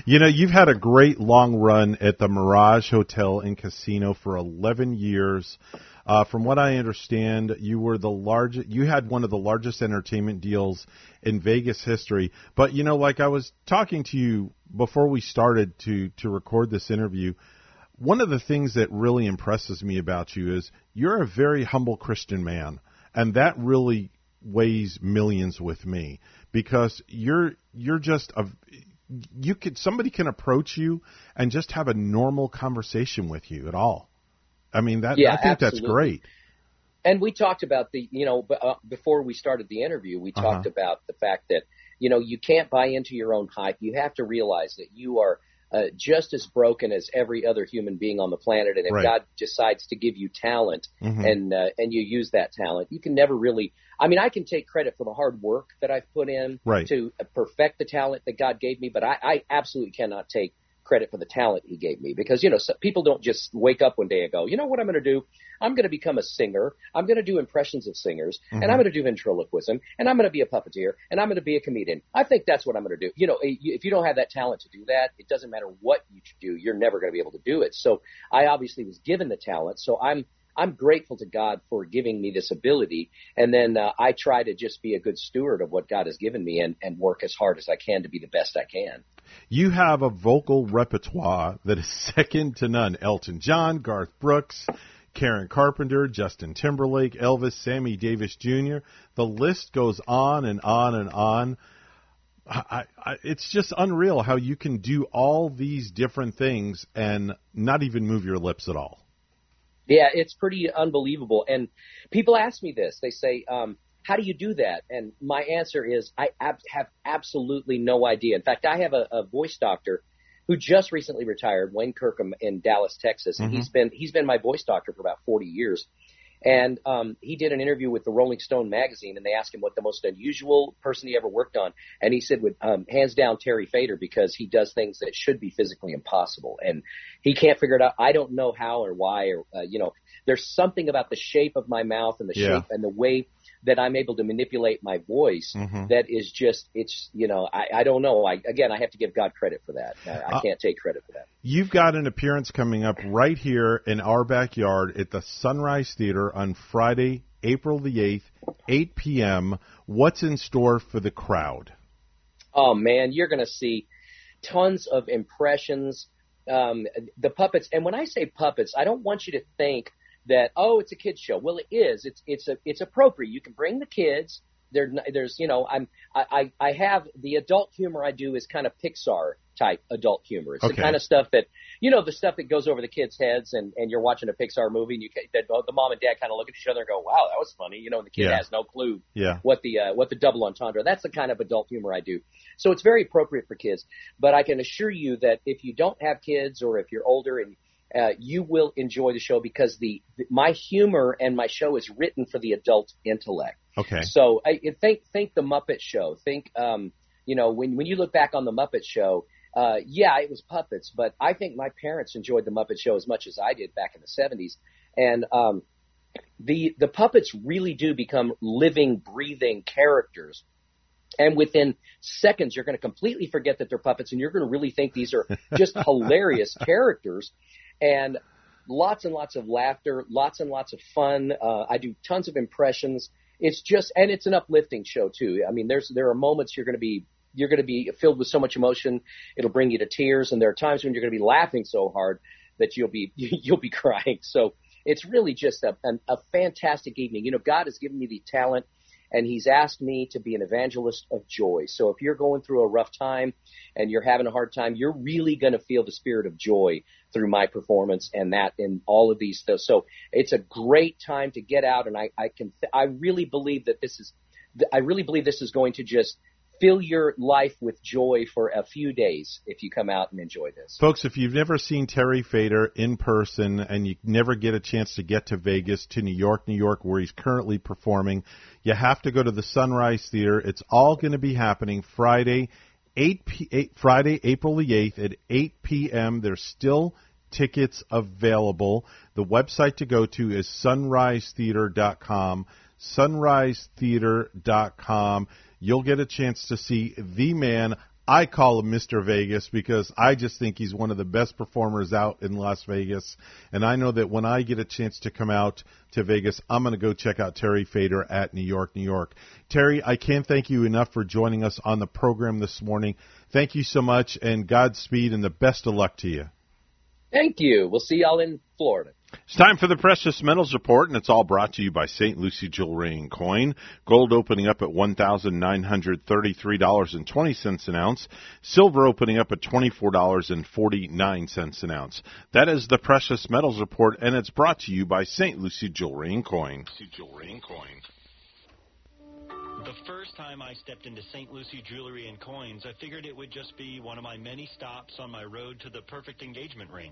You know, you've had a great long run at the Mirage Hotel and Casino for 11 years. Uh, from what I understand, you were the largest. You had one of the largest entertainment deals in Vegas history. But you know, like I was talking to you before we started to to record this interview, one of the things that really impresses me about you is you're a very humble Christian man, and that really weighs millions with me because you're you're just a you could somebody can approach you and just have a normal conversation with you at all. I mean that Yeah, I think that's great. And we talked about the, you know, b- uh, before we started the interview, we talked Uh-huh. about the fact that, you know, you can't buy into your own hype. You have to realize that you are uh, just as broken as every other human being on the planet. And if Right. God decides to give you talent Mhm. and uh, and you use that talent, you can never really. I mean, I can take credit for the hard work that I've put in Right. to perfect the talent that God gave me, but I, I absolutely cannot take credit for the talent He gave me because you know so people don't just wake up one day and go, you know what I'm going to do? I'm going to become a singer. I'm going to do impressions of singers, and Mhm. I'm going to do ventriloquism, and I'm going to be a puppeteer, and I'm going to be a comedian. I think that's what I'm going to do. You know, eh, if you don't have that talent to do that, it doesn't matter what you do, you're never going to be able to do it. So I obviously was given the talent, so I'm I'm grateful to God for giving me this ability, and then uh, I try to just be a good steward of what God has given me and, and work as hard as I can to be the best I can. You have a vocal repertoire that is second to none. Elton John, Garth Brooks, Karen Carpenter, Justin Timberlake, Elvis, Sammy Davis Jr. The list goes on and on and on. I, I, it's just unreal how you can do all these different things and not even move your lips at all. Yeah, it's pretty unbelievable. And people ask me this. They say, um, "How do you do that?" And my answer is, I ab- have absolutely no idea. In fact, I have a, a voice doctor who just recently retired, Wayne Kirkham in Dallas, Texas, and Mhm. he's been he's been my voice doctor for about 40 years. And um, he did an interview with the Rolling Stone magazine, and they asked him what the most unusual person he ever worked on, and he said, "With um, hands down, Terry Fator, because he does things that should be physically impossible, and he can't figure it out. I don't know how or why, or uh, you know, there's something about the shape of my mouth and the Yeah. shape and the way that I'm able to manipulate my voice Mhm. that is just, it's, you know, I, I don't know. I again, I have to give God credit for that. I, I Uh, can't take credit for that. You've got an appearance coming up right here in our backyard at the Sunrise Theater on Friday, April the 8th, 8 p.m. What's in store for the crowd? Oh man, you're going to see tons of impressions. Um, the puppets, and when I say puppets, I don't want you to think that oh, it's a kids show. Well, it is. It's it's a it's appropriate. You can bring the kids. There, there's you know, I'm I I I have the adult humor I do is kind of Pixar type adult humor. It's Okay. the kind of stuff that you know the stuff that goes over the kids' heads, and and you're watching a Pixar movie, and you that the mom and dad kind of look at each other and go, wow, that was funny. You know, and the kid Yeah. has no clue Yeah. what the uh, what the double entendre. That's the kind of adult humor I do. So it's very appropriate for kids. But I can assure you that if you don't have kids or if you're older and uh, you will enjoy the show because the, the my humor and my show is written for the adult intellect. Okay. So I think think the Muppet Show. Think um, you know when when you look back on the Muppet Show. Uh, yeah, it was puppets, but I think my parents enjoyed the Muppet Show as much as I did back in the '70s, and um, the the puppets really do become living, breathing characters. And within seconds, you're going to completely forget that they're puppets, and you're going to really think these are just hilarious characters. And lots and lots of laughter, lots and lots of fun. Uh, I do tons of impressions. It's just, and it's an uplifting show too. I mean, there's there are moments you're going to be you're going to be filled with so much emotion, it'll bring you to tears, and there are times when you're going to be laughing so hard that you'll be you'll be crying. So it's really just a, a, a fantastic evening. You know, God has given me the talent and he's asked me to be an evangelist of joy. So if you're going through a rough time and you're having a hard time, you're really going to feel the spirit of joy through my performance and that in all of these. Th- so it's a great time to get out. And I, I can, th- I really believe that this is, I really believe this is going to just fill your life with joy for a few days if you come out and enjoy this. Folks, if you've never seen Terry Fator in person and you never get a chance to get to Vegas, to New York, New York, where he's currently performing, you have to go to the Sunrise Theater. It's all going to be happening Friday, 8, p- 8 Friday, April the 8th at 8 p.m. There's still tickets available. The website to go to is sunrisetheater.com. Sunrisetheater.com. You'll get a chance to see the man. I call him Mr. Vegas because I just think he's one of the best performers out in Las Vegas. And I know that when I get a chance to come out to Vegas, I'm going to go check out Terry Fator at New York, New York. Terry, I can't thank you enough for joining us on the program this morning. Thank you so much, and Godspeed and the best of luck to you. Thank you. We'll see y'all in Florida. It's time for the Precious Metals Report, and it's all brought to you by St. Lucie Jewelry and Coin. Gold opening up at $1,933.20 an ounce. Silver opening up at $24.49 an ounce. That is the Precious Metals Report, and it's brought to you by St. Lucie Jewelry and Coin. Jewelry and Coin. The first time I stepped into St. Lucie Jewelry and Coins, I figured it would just be one of my many stops on my road to the perfect engagement ring.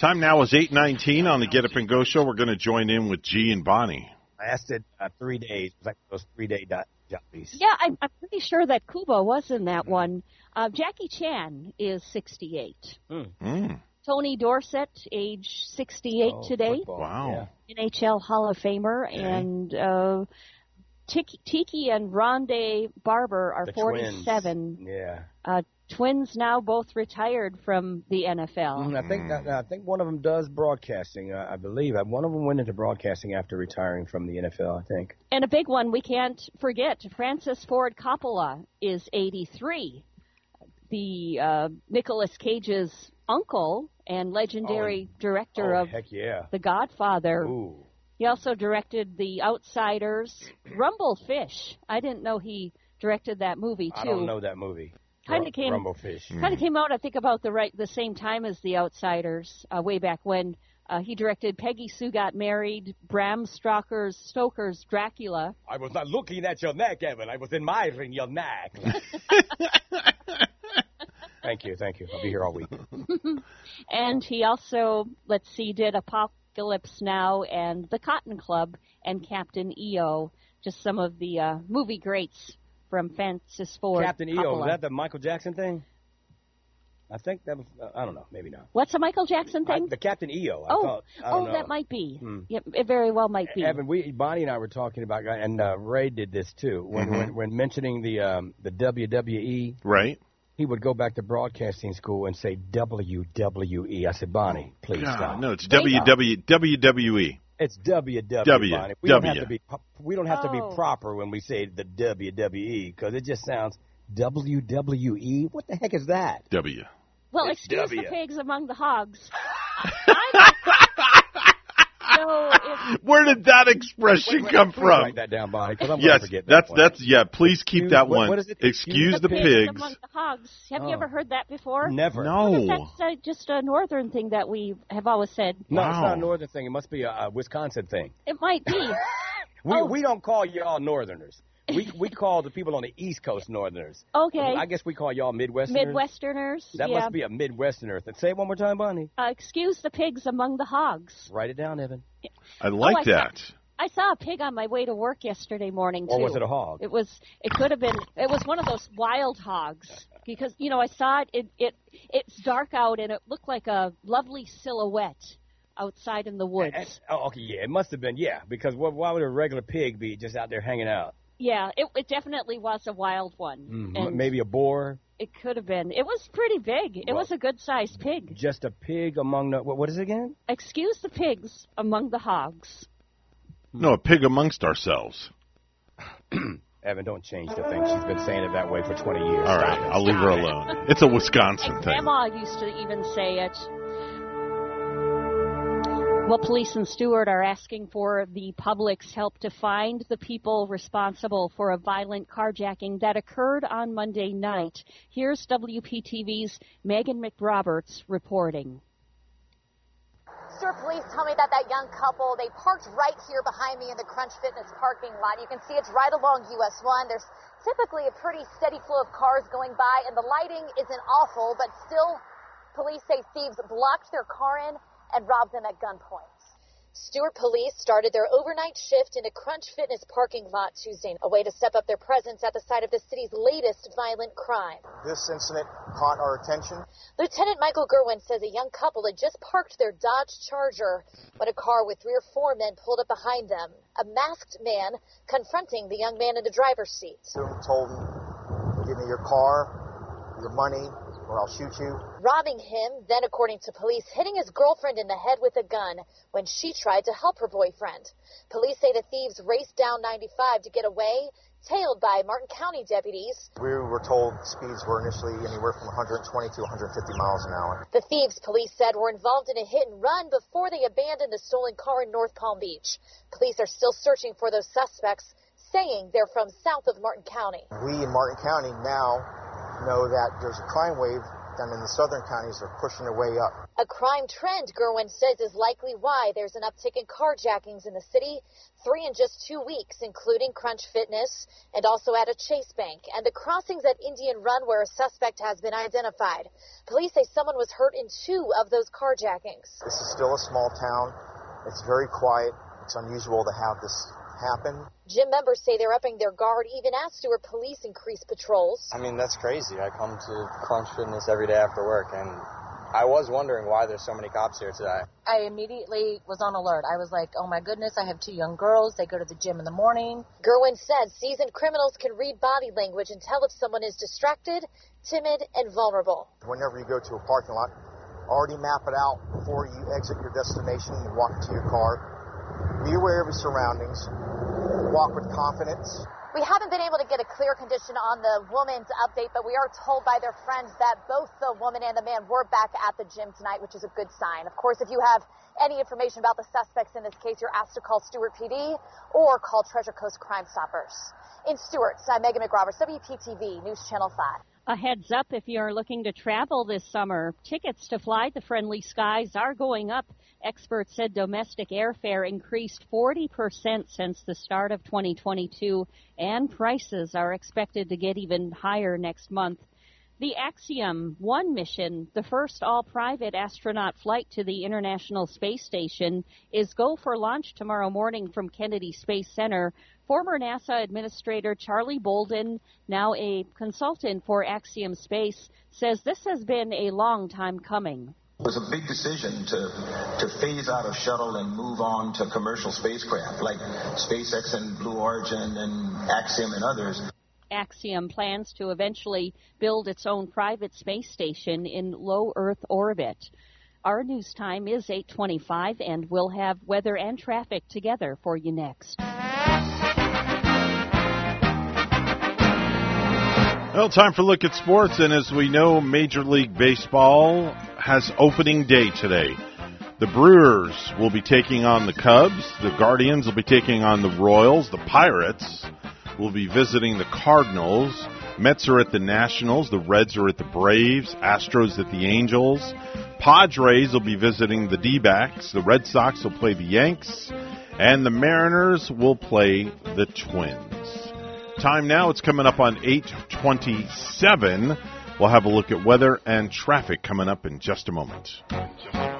Time now is 8.19 on the Get Up and Go show. We're going to join in with G and Bonnie. lasted uh, three days. It was like those three day dot jobbies. Yeah, I'm, I'm pretty sure that Kuba was in that one. Uh, Jackie Chan is 68. Mm. Tony Dorsett, age 68 Oh, today. football, Wow. NHL Hall of Famer. And uh, Tiki, Tiki and Rondé Barber are The 47. Twins. Yeah. Twins now both retired from the NFL. Mhm, I think Mm. I, I think one of them does broadcasting. I believe Uh, one of them went into broadcasting after retiring from the NFL. I think. And a big one we can't forget Francis Ford Coppola is 83. The uh, Nicolas Cage's uncle and legendary director oh, of heck yeah. The Godfather. Ooh. He also directed The Outsiders, Rumblefish. I didn't know he directed that movie too. I don't know that movie. Kind of came kind of came out I think about the right the same time as The Outsiders, uh, way back when. Uh, he directed Peggy Sue Got Married, Bram Stoker's Stoker's Dracula. I was not looking at your neck, Evan. I was admiring your neck. thank you, thank you. I'll be here all week. and he also, let's see, did Apocalypse Now and The Cotton Club and Captain EO, just some of the uh, movie greats from Francis Ford. Captain EO, Coppola. was that the Michael Jackson thing? I think that was. Uh, I don't know. Maybe not. What's a Michael Jackson I, thing? the Captain EO. I oh, thought, I don't oh, know. that might be. Hmm. Yep, it very well might be. Evan, we Bonnie and I were talking about, and uh, Ray did this too. When Mhm. when, when mentioning the um, the WWE, Right. he would go back to broadcasting school and say WWE. I said, Bonnie, please God, stop. no, it's WW, WWE. It's WW. W, Bonnie. We don't have to be we don't have to be Oh. proper when we say the WWE because it just sounds WWE. What the heck is that? W. well, It's excuse W. the pigs among the hogs. no, it's, Where did that expression come Please from? Write that down, Bonnie, I'm Yes, gonna forget that's that one. that's yeah. Please keep Excuse- that what- one. what is it? Excuse the pigs pigs. the hogs. Have you Oh. ever heard that before? Never. No. That's uh, just a northern thing that we have always said. No, it's not a northern thing. It must be a, a Wisconsin thing. It might be. We Oh. we don't call y'all northerners. We we call the people on the East Coast northerners. Okay. I guess we call y'all Midwesterners. Midwesterners. That yeah. must be a Midwesterner. thing. Say it one more time, Bonnie. Uh, excuse the pigs among the hogs. Write it down, Evan. I like Oh, I that. I saw a pig on my way to work yesterday morning too. Or was it a hog? It was. It could have been. It was one of those wild hogs because you know I saw it. It it it's dark out and it looked like a lovely silhouette outside in the woods. And- oh, okay, yeah, it must have been, yeah, because what, why would a regular pig be just out there hanging out? Yeah, it it definitely was a wild one. Mm, And maybe a boar, it could have been. It was pretty big. It Well- was a good sized pig. just a pig among the. What, what is it again? Excuse the pigs among the hogs. No, a pig amongst ourselves. Evan, don't change the thing. She's been saying it that way for 20 years. All right, I'll leave her alone. It's a Wisconsin And thing. Grandma used to even say it. Well, police in Stuart are asking for the public's help to find the people responsible for a violent carjacking that occurred on Monday night. Here's WPTV's Meghan McRoberts reporting. Stuart police tell me that that young couple, they parked right here behind me in the Crunch Fitness parking lot. You can see it's right along US 1. There's typically a pretty steady flow of cars going by, and the lighting isn't awful, but still, police say thieves blocked their car in and robbed them at gunpoint. Stuart police started their overnight shift in a Crunch Fitness parking lot Tuesday, a way to step up their presence at the site of the city's latest violent crime. This incident caught our attention. Lieutenant Michael Gerwin says a young couple had just parked their Dodge Charger when a car with three or four men pulled up behind them. A masked man confronting the young man in the driver's seat. Soon told him, "Give me your car, your money, or I'll shoot you." Robbing him, then, according to police, hitting his girlfriend in the head with a gun when she tried to help her boyfriend. Police say the thieves raced down 95 to get away, tailed by Martin County deputies. We were told speeds were initially anywhere from 120 to 150 miles an hour. The thieves, police said, were involved in a hit and run before they abandoned the stolen car in North Palm Beach. Police are still searching for those suspects, saying they're from south of Martin County. We in Martin County now know that there's a crime wave down in the southern counties are pushing their way up. A crime trend, Gerwin says, is likely why there's an uptick in carjackings in the city, three in just two weeks, including Crunch Fitness and also at a Chase Bank, and the crossings at Indian Run where a suspect has been identified. Police say someone was hurt in two of those carjackings. This is still a small town. It's very quiet. It's unusual to have this happen. Gym members say they're upping their guard even as Stuart police increase patrols. I mean, that's crazy. I come to Crunch Fitness every day after work, and I was wondering why there's so many cops here today. I immediately was on alert. I was like, oh my goodness, I have two young girls. They go to the gym in the morning. Gerwin said seasoned criminals can read body language and tell if someone is distracted, timid, and vulnerable. Whenever you go to a parking lot, already map it out before you exit your destination and walk into your car. Be aware of your surroundings. Walk with confidence. We haven't been able to get a clear condition on the woman's update, but we are told by their friends that both the woman and the man were back at the gym tonight, which is a good sign. Of course, if you have any information about the suspects in this case, you're asked to call Stuart PD or call Treasure Coast Crime Stoppers. In Stuart, I'm Meghan McRoberts, WPTV News Channel 5. A heads up if you're looking to travel this summer. Tickets to fly the friendly skies are going up. Experts said domestic airfare increased 40% since the start of 2022, and prices are expected to get even higher next month. The Axiom 1 mission, the first all private astronaut flight to the International Space Station, is go for launch tomorrow morning from Kennedy Space Center. Former NASA Administrator Charlie Bolden, now a consultant for Axiom Space, says this has been a long time coming. It was a big decision to, to phase out of shuttle and move on to commercial spacecraft like SpaceX and Blue Origin and Axiom and others. Axiom plans to eventually build its own private space station in low Earth orbit. Our news time is 8:25 and we'll have weather and traffic together for you next. Well, time for a look at sports, and as we know, Major League Baseball has opening day today. The Brewers will be taking on the Cubs, the Guardians will be taking on the Royals, the Pirates will be visiting the Cardinals. Mets are at the Nationals. The Reds are at the Braves. Astros at the Angels. Padres will be visiting the D backs. The Red Sox will play the Yanks. And the Mariners will play the Twins. Time now, it's coming up on 827. We'll have a look at weather and traffic coming up in just a moment. accountants are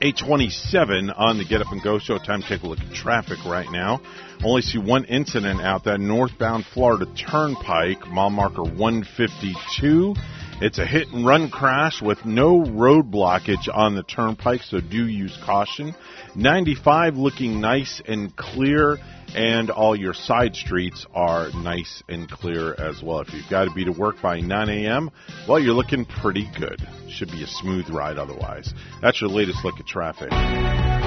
827 on the Get Up and Go show. Time to take a look at traffic right now. Only see one incident out that northbound Florida Turnpike, mile marker 152. It's a hit and run crash with no road blockage on the turnpike, so do use caution. 95 looking nice and clear and all your side streets are nice and clear as well. If you've got to be to work by 9 a.m., well, you're looking pretty good. Should be a smooth ride otherwise. That's your latest look at traffic.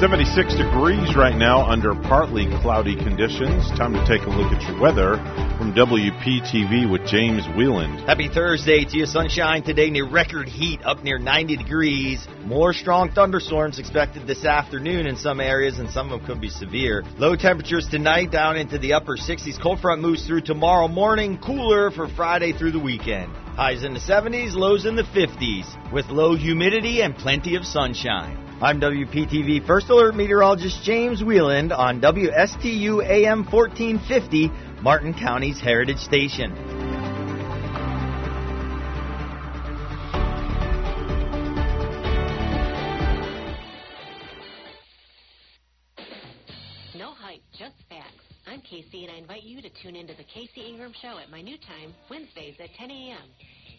76 degrees right now under partly cloudy conditions. Time to take a look at your weather from WPTV with James Wieland. Happy Thursday to you. Sunshine today near record heat up near 90 degrees. More strong thunderstorms expected this afternoon in some areas, and some of them could be severe. Low temperatures tonight down into the upper 60s. Cold front moves through tomorrow morning. Cooler for Friday through the weekend. Highs in the 70s, lows in the 50s, with low humidity and plenty of sunshine. I'm WPTV First Alert Meteorologist James Wieland on WSTU AM 1450, Martin County's Heritage Station. No hype, just facts. I'm Casey, and I invite you to tune into the Casey Ingram Show at my new time, Wednesdays at 10 a.m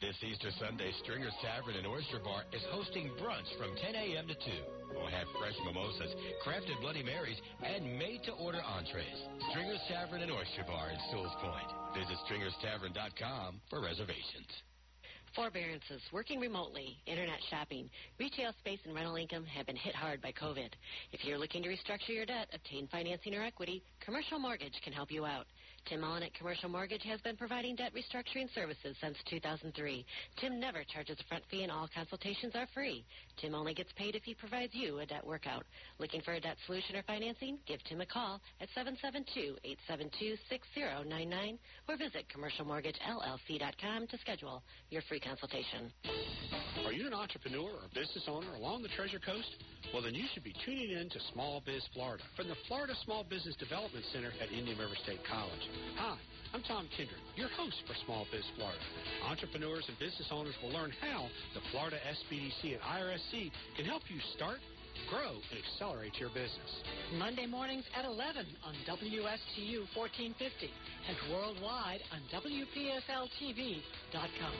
This Easter Sunday, Stringer's Tavern and Oyster Bar is hosting brunch from 10 a.m. to 2. We'll have fresh mimosas, crafted Bloody Marys, and made-to-order entrees. Stringer's Tavern and Oyster Bar in Sewell's Point. Visit stringerstavern.com for reservations. Forbearances, working remotely, internet shopping, retail space, and rental income have been hit hard by COVID. If you're looking to restructure your debt, obtain financing or equity, Commercial Mortgage can help you out. Tim Mullen at Commercial Mortgage has been providing debt restructuring services since 2003. Tim never charges a front fee and all consultations are free. Tim only gets paid if he provides you a debt workout. Looking for a debt solution or financing? Give Tim a call at 772-872-6099 or visit commercialmortgagellc.com to schedule your free consultation. Are you an entrepreneur or business owner along the Treasure Coast? Well, then you should be tuning in to Small Biz Florida from the Florida Small Business Development Center at Indian River State College. Hi, I'm Tom Kindred, your host for Small Biz Florida. Entrepreneurs and business owners will learn how the Florida SBDC and IRSC can help you start, grow, and accelerate your business. Monday mornings at 11 on WSTU 1450 and worldwide on WPSLTV.com.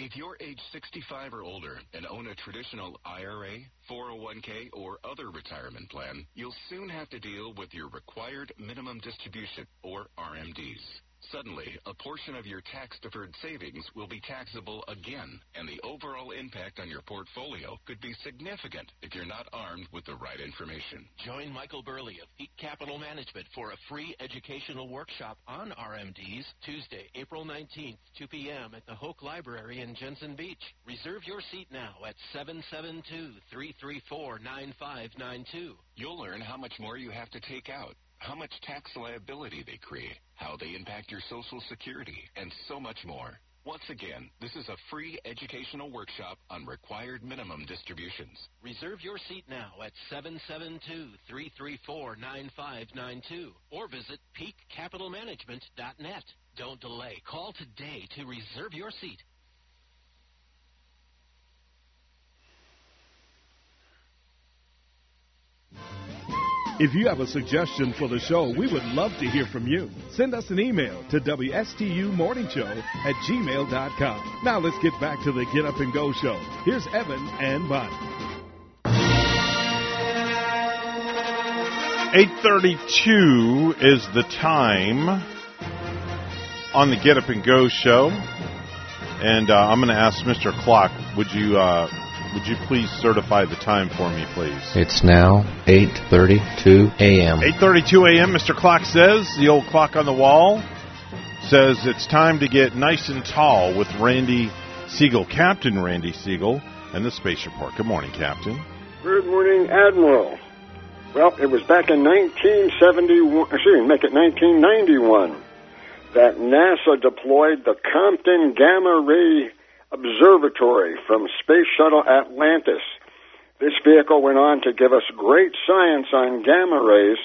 If you're age 65 or older and own a traditional IRA, 401k, or other retirement plan, you'll soon have to deal with your required minimum distribution, or RMDs. Suddenly, a portion of your tax-deferred savings will be taxable again, and the overall impact on your portfolio could be significant if you're not armed with the right information. Join Michael Burley of Peak Capital Management for a free educational workshop on RMDs Tuesday, April 19th, 2 p.m. at the Hoke Library in Jensen Beach. Reserve your seat now at 772-334-9592. You'll learn how much more you have to take out, how much tax liability they create, how they impact your Social Security, and so much more. Once again, this is a free educational workshop on required minimum distributions. Reserve your seat now at 772-334-9592 or visit peakcapitalmanagement.net. Don't delay. Call today to reserve your seat. If you have a suggestion for the show, we would love to hear from you. Send us an email to WSTUmorningshow at gmail.com. Now let's get back to the Get Up and Go show. Here's Evan and Bonnie. 832 is the time on the Get Up and Go show. And uh, I'm going to ask Mr. Clock, would you uh, would you please certify the time for me, please? It's now 8:32 a.m. 8:32 a.m. Mr. Clock says the old clock on the wall says it's time to get nice and tall with Randy Segal, Captain Randy Segal, and the Space Report. Good morning, Captain. Good morning, Admiral. Well, it was back in 1971, excuse me, make it 1991, that NASA deployed the Compton Gamma Ray Observatory from Space Shuttle Atlantis. This vehicle went on to give us great science on gamma rays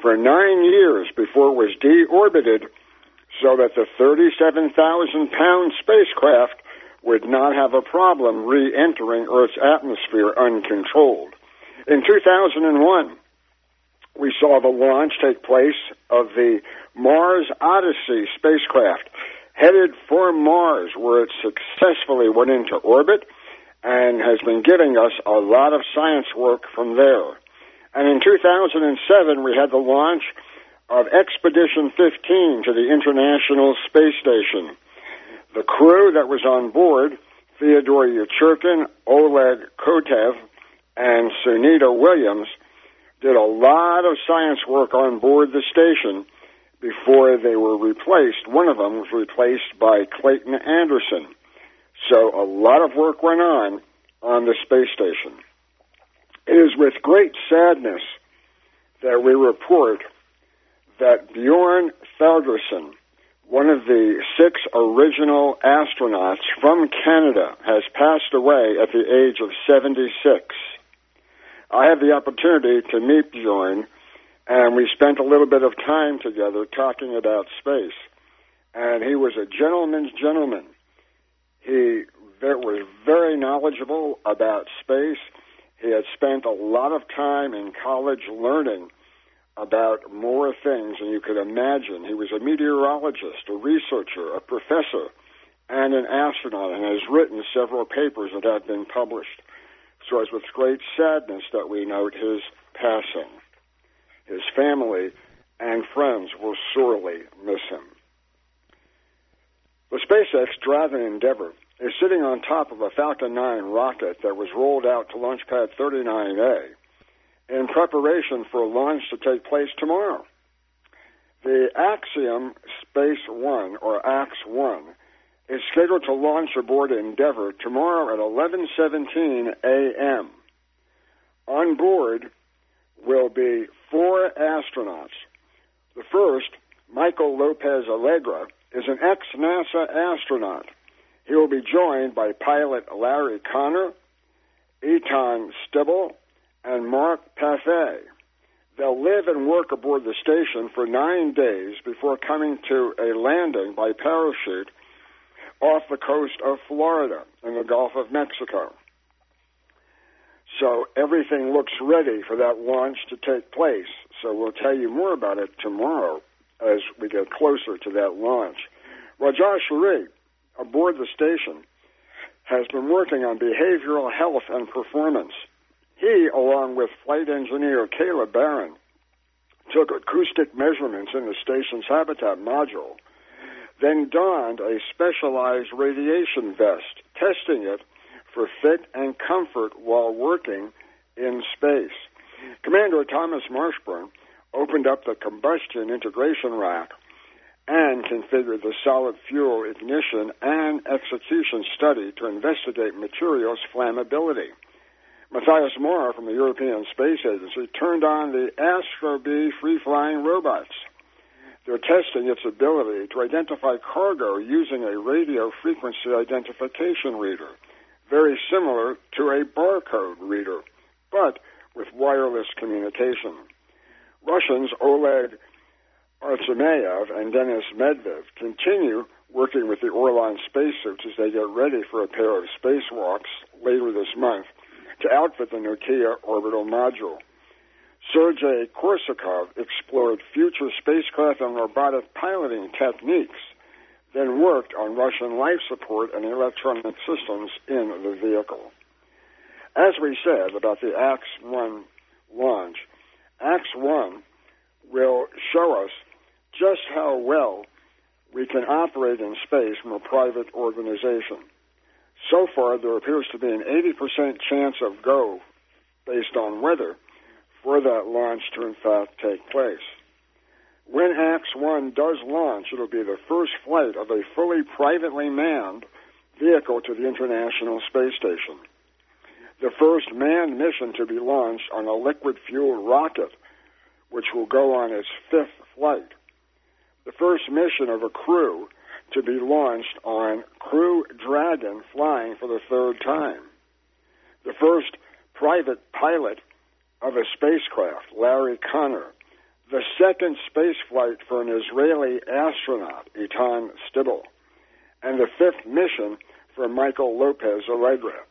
for nine years before it was deorbited so that the 37,000 pound spacecraft would not have a problem re entering Earth's atmosphere uncontrolled. In 2001, we saw the launch take place of the Mars Odyssey spacecraft headed for Mars, where it successfully went into orbit and has been giving us a lot of science work from there. And in 2007, we had the launch of Expedition 15 to the International Space Station. The crew that was on board, Theodore Yurchikhin, Oleg Kotov, and Sunita Williams, did a lot of science work on board the station before they were replaced. One of them was replaced by Clayton Anderson. So a lot of work went on on the space station. It is with great sadness that we report that Bjorn Thordarson, one of the six original astronauts from Canada, has passed away at the age of 76. I had the opportunity to meet Bjorn, and we spent a little bit of time together talking about space. And he was a gentleman's gentleman. He was very knowledgeable about space. He had spent a lot of time in college learning about more things than you could imagine. He was a meteorologist, a researcher, a professor, and an astronaut, and has written several papers that have been published. So it's with great sadness that we note his passing. His family and friends will sorely miss him. The SpaceX Dragon Endeavour is sitting on top of a Falcon 9 rocket that was rolled out to Launch Pad 39A in preparation for launch to take place tomorrow. The Axiom Space One, or AX One, is scheduled to launch aboard Endeavour tomorrow at 11:17 a.m. On board will be four astronauts. The first, Michael Lopez Allegra, is an ex-NASA astronaut. He will be joined by pilot Larry Connor, Eytan Stibbe, and Mark Pathy. They'll live and work aboard the station for nine days before coming to a landing by parachute off the coast of Florida in the Gulf of Mexico. So everything looks ready for that launch to take place. So we'll tell you more about it tomorrow as we get closer to that launch. Josh Lurie, aboard the station, has been working on behavioral health and performance. He, along with flight engineer Kayla Barron, took acoustic measurements in the station's habitat module, then donned a specialized radiation vest, testing it for fit and comfort while working in space. Commander Thomas Marshburn opened up the combustion integration rack and configured the solid fuel ignition and execution study to investigate materials flammability. Matthias Maurer from the European Space Agency turned on the Astrobee free flying robots. They're testing its ability to identify cargo using a radio frequency identification reader, very similar to a barcode reader, but with wireless communication. Russians Oleg Artemyev and Denis Matveev continue working with the Orlan spacesuits as they get ready for a pair of spacewalks later this month to outfit the Nauka orbital module. Sergei Korsakov explored future spacecraft and robotic piloting techniques, then worked on Russian life support and electronic systems in the vehicle. As we said about the AX-1 launch, AX-1 will show us just how well we can operate in space from a private organization. So far, there appears to be an 80% chance of go, based on weather, for that launch to in fact take place. When AX-1 does launch, it'll be the first flight of a fully privately manned vehicle to the International Space Station. The first manned mission to be launched on a liquid fuel rocket, which will go on its fifth flight. The first mission of a crew to be launched on Crew Dragon flying for the third time. The first private pilot of a spacecraft, Larry Connor. The second space flight for an Israeli astronaut, Eytan Stibbe. And the fifth mission for Michael López-Alegría.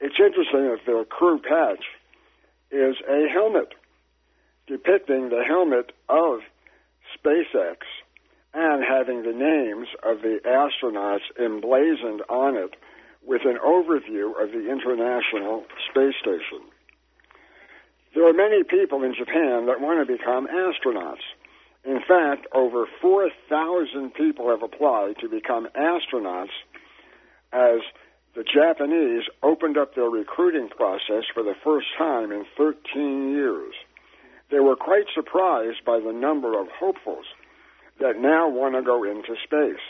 It's interesting that their crew patch is a helmet depicting the helmet of SpaceX and having the names of the astronauts emblazoned on it with an overview of the International Space Station. There are many people in Japan that want to become astronauts. In fact, over 4,000 people have applied to become astronauts as the Japanese opened up their recruiting process for the first time in 13 years. They were quite surprised by the number of hopefuls that now want to go into space.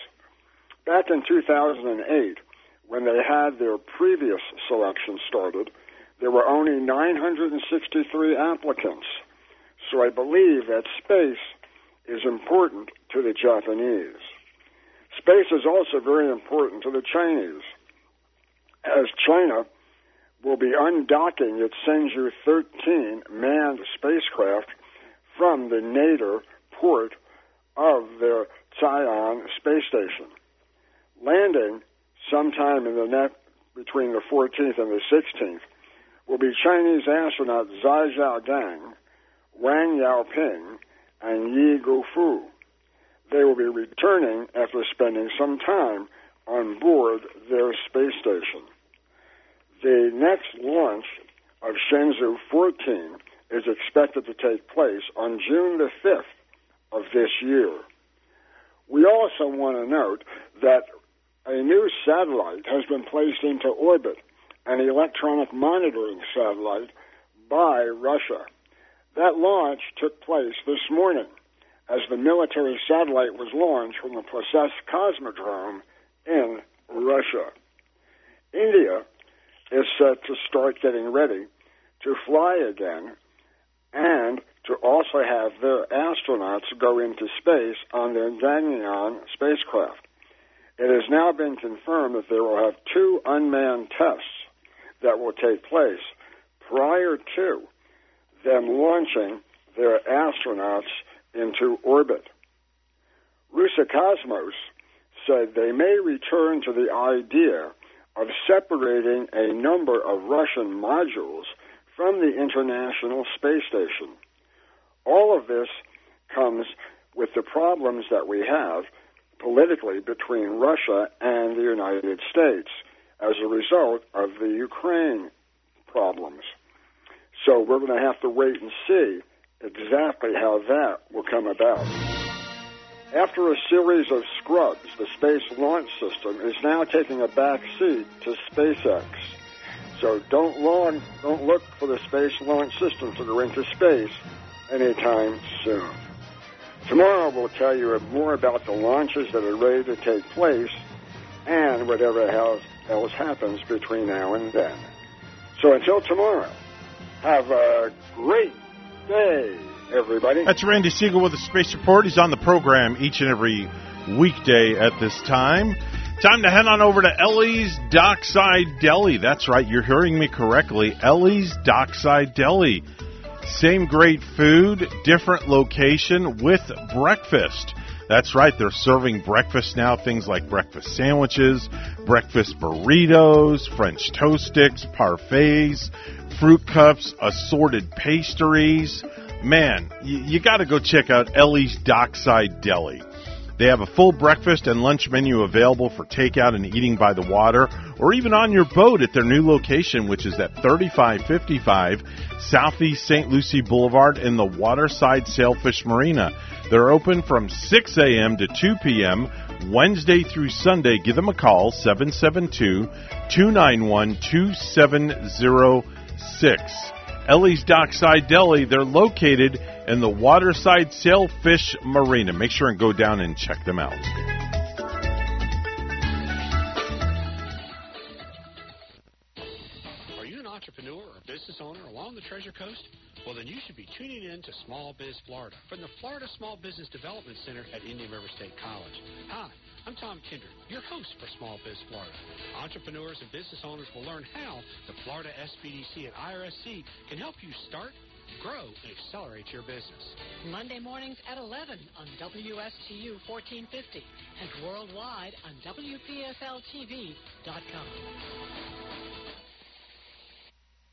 Back in 2008, when they had their previous selection started, there were only 963 applicants. So I believe that space is important to the Japanese. Space is also very important to the Chinese, as China will be undocking its Shenzhou 13 manned spacecraft from the nadir port of their Tian space station. Landing sometime in the net between the 14th and the 16th will be Chinese astronaut Zhai Zhigang, Wang Yaping, and Ye Guangfu. They will be returning after spending some time on board their space station. The next launch of Shenzhou 14 is expected to take place on June the 5th of this year. We also want to note that a new satellite has been placed into orbit, an electronic monitoring satellite by Russia. That launch took place this morning, as the military satellite was launched from the Plesetsk Cosmodrome in Russia. India is set to start getting ready to fly again and to also have their astronauts go into space on their Gaganyaan spacecraft. It has now been confirmed that they will have two unmanned tests that will take place prior to them launching their astronauts into orbit. Roscosmos said they may return to the idea of separating a number of Russian modules from the International Space Station. All of this comes with the problems that we have politically between Russia and the United States as a result of the Ukraine problems. So we're going to have to wait and see exactly how that will come about. After a series of scrubs, the Space Launch System is now taking a back seat to SpaceX. So don't long, don't look for the Space Launch System to go into space anytime soon. Tomorrow we'll tell you more about the launches that are ready to take place and whatever else, else happens between now and then. So until tomorrow, have a great day, everybody. That's Randy Segal with the Space Report. He's on the program each and every weekday at this time. Time to head on over to Ellie's Dockside Deli. That's right, you're hearing me correctly. Ellie's Dockside Deli. Same great food, different location with breakfast. That's right, they're serving breakfast now, things like breakfast sandwiches, breakfast burritos, French toast sticks, parfaits, fruit cups, assorted pastries. Man, you, you got to go check out Ellie's Dockside Deli. They have a full breakfast and lunch menu available for takeout and eating by the water or even on your boat at their new location, which is at 3555 Southeast St. Lucie Boulevard in the Waterside Sailfish Marina. They're open from 6 a.m. to 2 p.m. Wednesday through Sunday. Give them a call, 772 291 2706. Ellie's Dockside Deli, they're located in the Waterside Sailfish Marina. Make sure and go down and check them out. Biz Florida from the Florida Small Business Development Center at Indian River State College. Hi, I'm Tom Kindred, your host for Small Biz Florida. Entrepreneurs and business owners will learn how the Florida SBDC and IRSC can help you start, grow, and accelerate your business. Monday mornings at 11 on WSTU 1450 and worldwide on WPSLTV.com.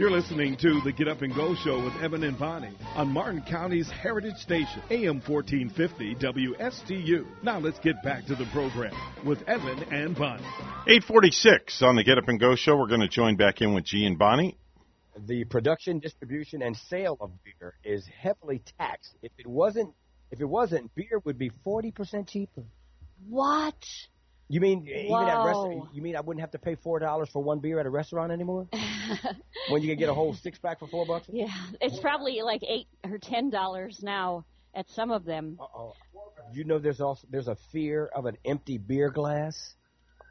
You're listening to the Get Up and Go Show with Evan and Bonnie on Martin County's Heritage Station, AM 1450 WSTU. Now let's get back to the program with Evan and Bonnie. 846 on the Get Up and Go Show. We're going to join back in with G and Bonnie. The production, distribution, and sale of beer is heavily taxed. If it wasn't, if it wasn't, beer would be 40% cheaper. What? You mean even at Whoa. restaurant? You mean I wouldn't have to pay four dollars for one beer at a restaurant anymore? when you can get a whole six pack for four bucks? Yeah, it's probably like eight or ten dollars now at some of them. Oh, you know there's also there's a fear of an empty beer glass.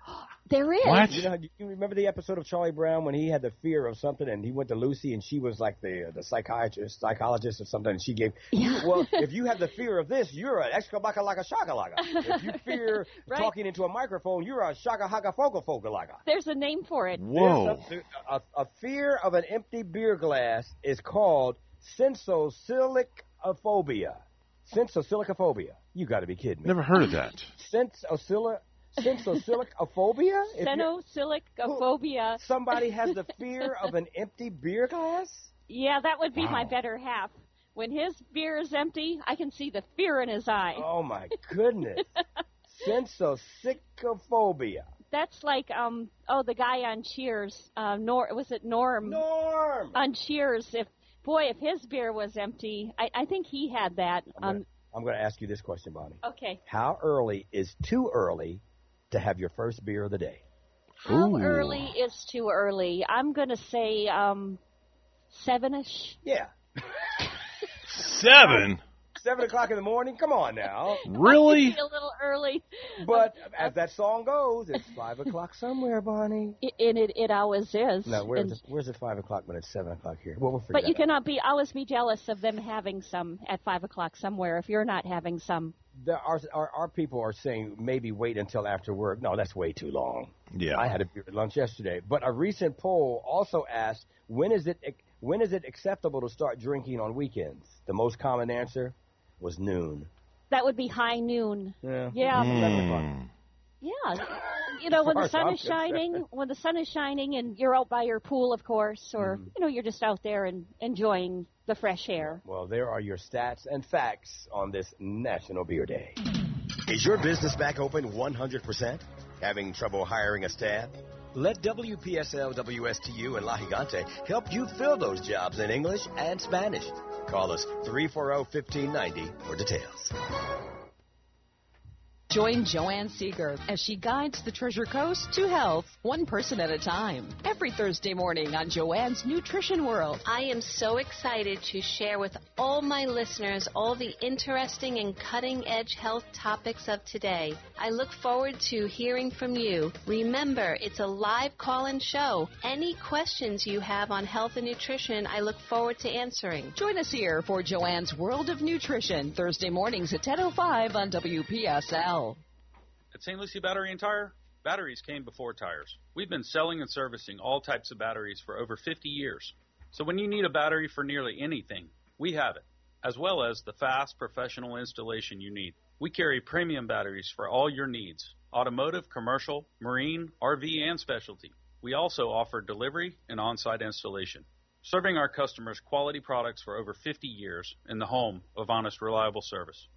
There is. You know, you remember the episode of Charlie Brown when he had the fear of something and he went to Lucy and she was like the the psychiatrist, psychologist or something, and she gave. Yeah. Well, if you have the fear of this, you're an excalibaka like a shaka laka. If you fear Right. talking into a microphone, you're a shaka haka foka foka laka. There's a name for it. There's A, a, a fear of an empty beer glass is called sensosilicophobia. Sensosilicophobia. You got to be kidding me. Never heard of that. Sensosilic. Sensosilicophobia? You- Somebody has the fear of an empty beer glass? Yeah, that would be my better half. When his beer is empty, I can see the fear in his eye. Oh my goodness. Sensosicophobia. That's like um oh the guy on Cheers, uh, Nor was it Norm? Norm on Cheers. If boy, if his beer was empty, I, I think he had that. Um, I'm going to ask you this question, Bonnie. okay, How early is too early to have your first beer of the day? how early is too early? I'm gonna say um seven-ish. Yeah. Seven? Seven o'clock in the morning? Come on now. Really? a little early. But as that song goes, it's five o'clock somewhere, Bonnie. I- And it it always is. No, where's it, where's it five o'clock when it's seven o'clock here? Well, we'll but you out. cannot be always be jealous of them having some at five o'clock somewhere if you're not having some. There are, our, our people are saying maybe wait until after work. No, that's way too long. Yeah. I had a beer at lunch yesterday. But a recent poll also asked when is it when is it acceptable to start drinking on weekends? The most common answer was noon. That would be high noon. Yeah. Yeah. Seven o'clock. Yeah. You know, when the sun I'm is shining, concerned. when the sun is shining and you're out by your pool, of course, or, Mm-hmm. you know, you're just out there and enjoying the fresh air. Well, there are your stats and facts on this National Beer Day. Is your business back open 100%? Having trouble hiring a staff? Let WPSL, WSTU, and La Gigante help you fill those jobs in English and Spanish. Call us 340-1590 for details. Join Joanne Seeger as she guides the Treasure Coast to health, one person at a time. Every Thursday morning on Joanne's Nutrition World. I am so excited to share with all my listeners all the interesting and cutting edge health topics of today. I look forward to hearing from you. Remember, it's a live call in show. Any questions you have on health and nutrition, I look forward to answering. Join us here for Joanne's World of Nutrition, Thursday mornings at 10.05 on WPSL. At St. Lucie Battery and Tire, batteries came before tires. We've been selling and servicing all types of batteries for over 50 years. So when you need a battery for nearly anything, we have it, as well as the fast professional installation you need. We carry premium batteries for all your needs automotive, commercial, marine, RV, and specialty. We also offer delivery and on site installation, serving our customers quality products for over 50 years in the home of honest, reliable service.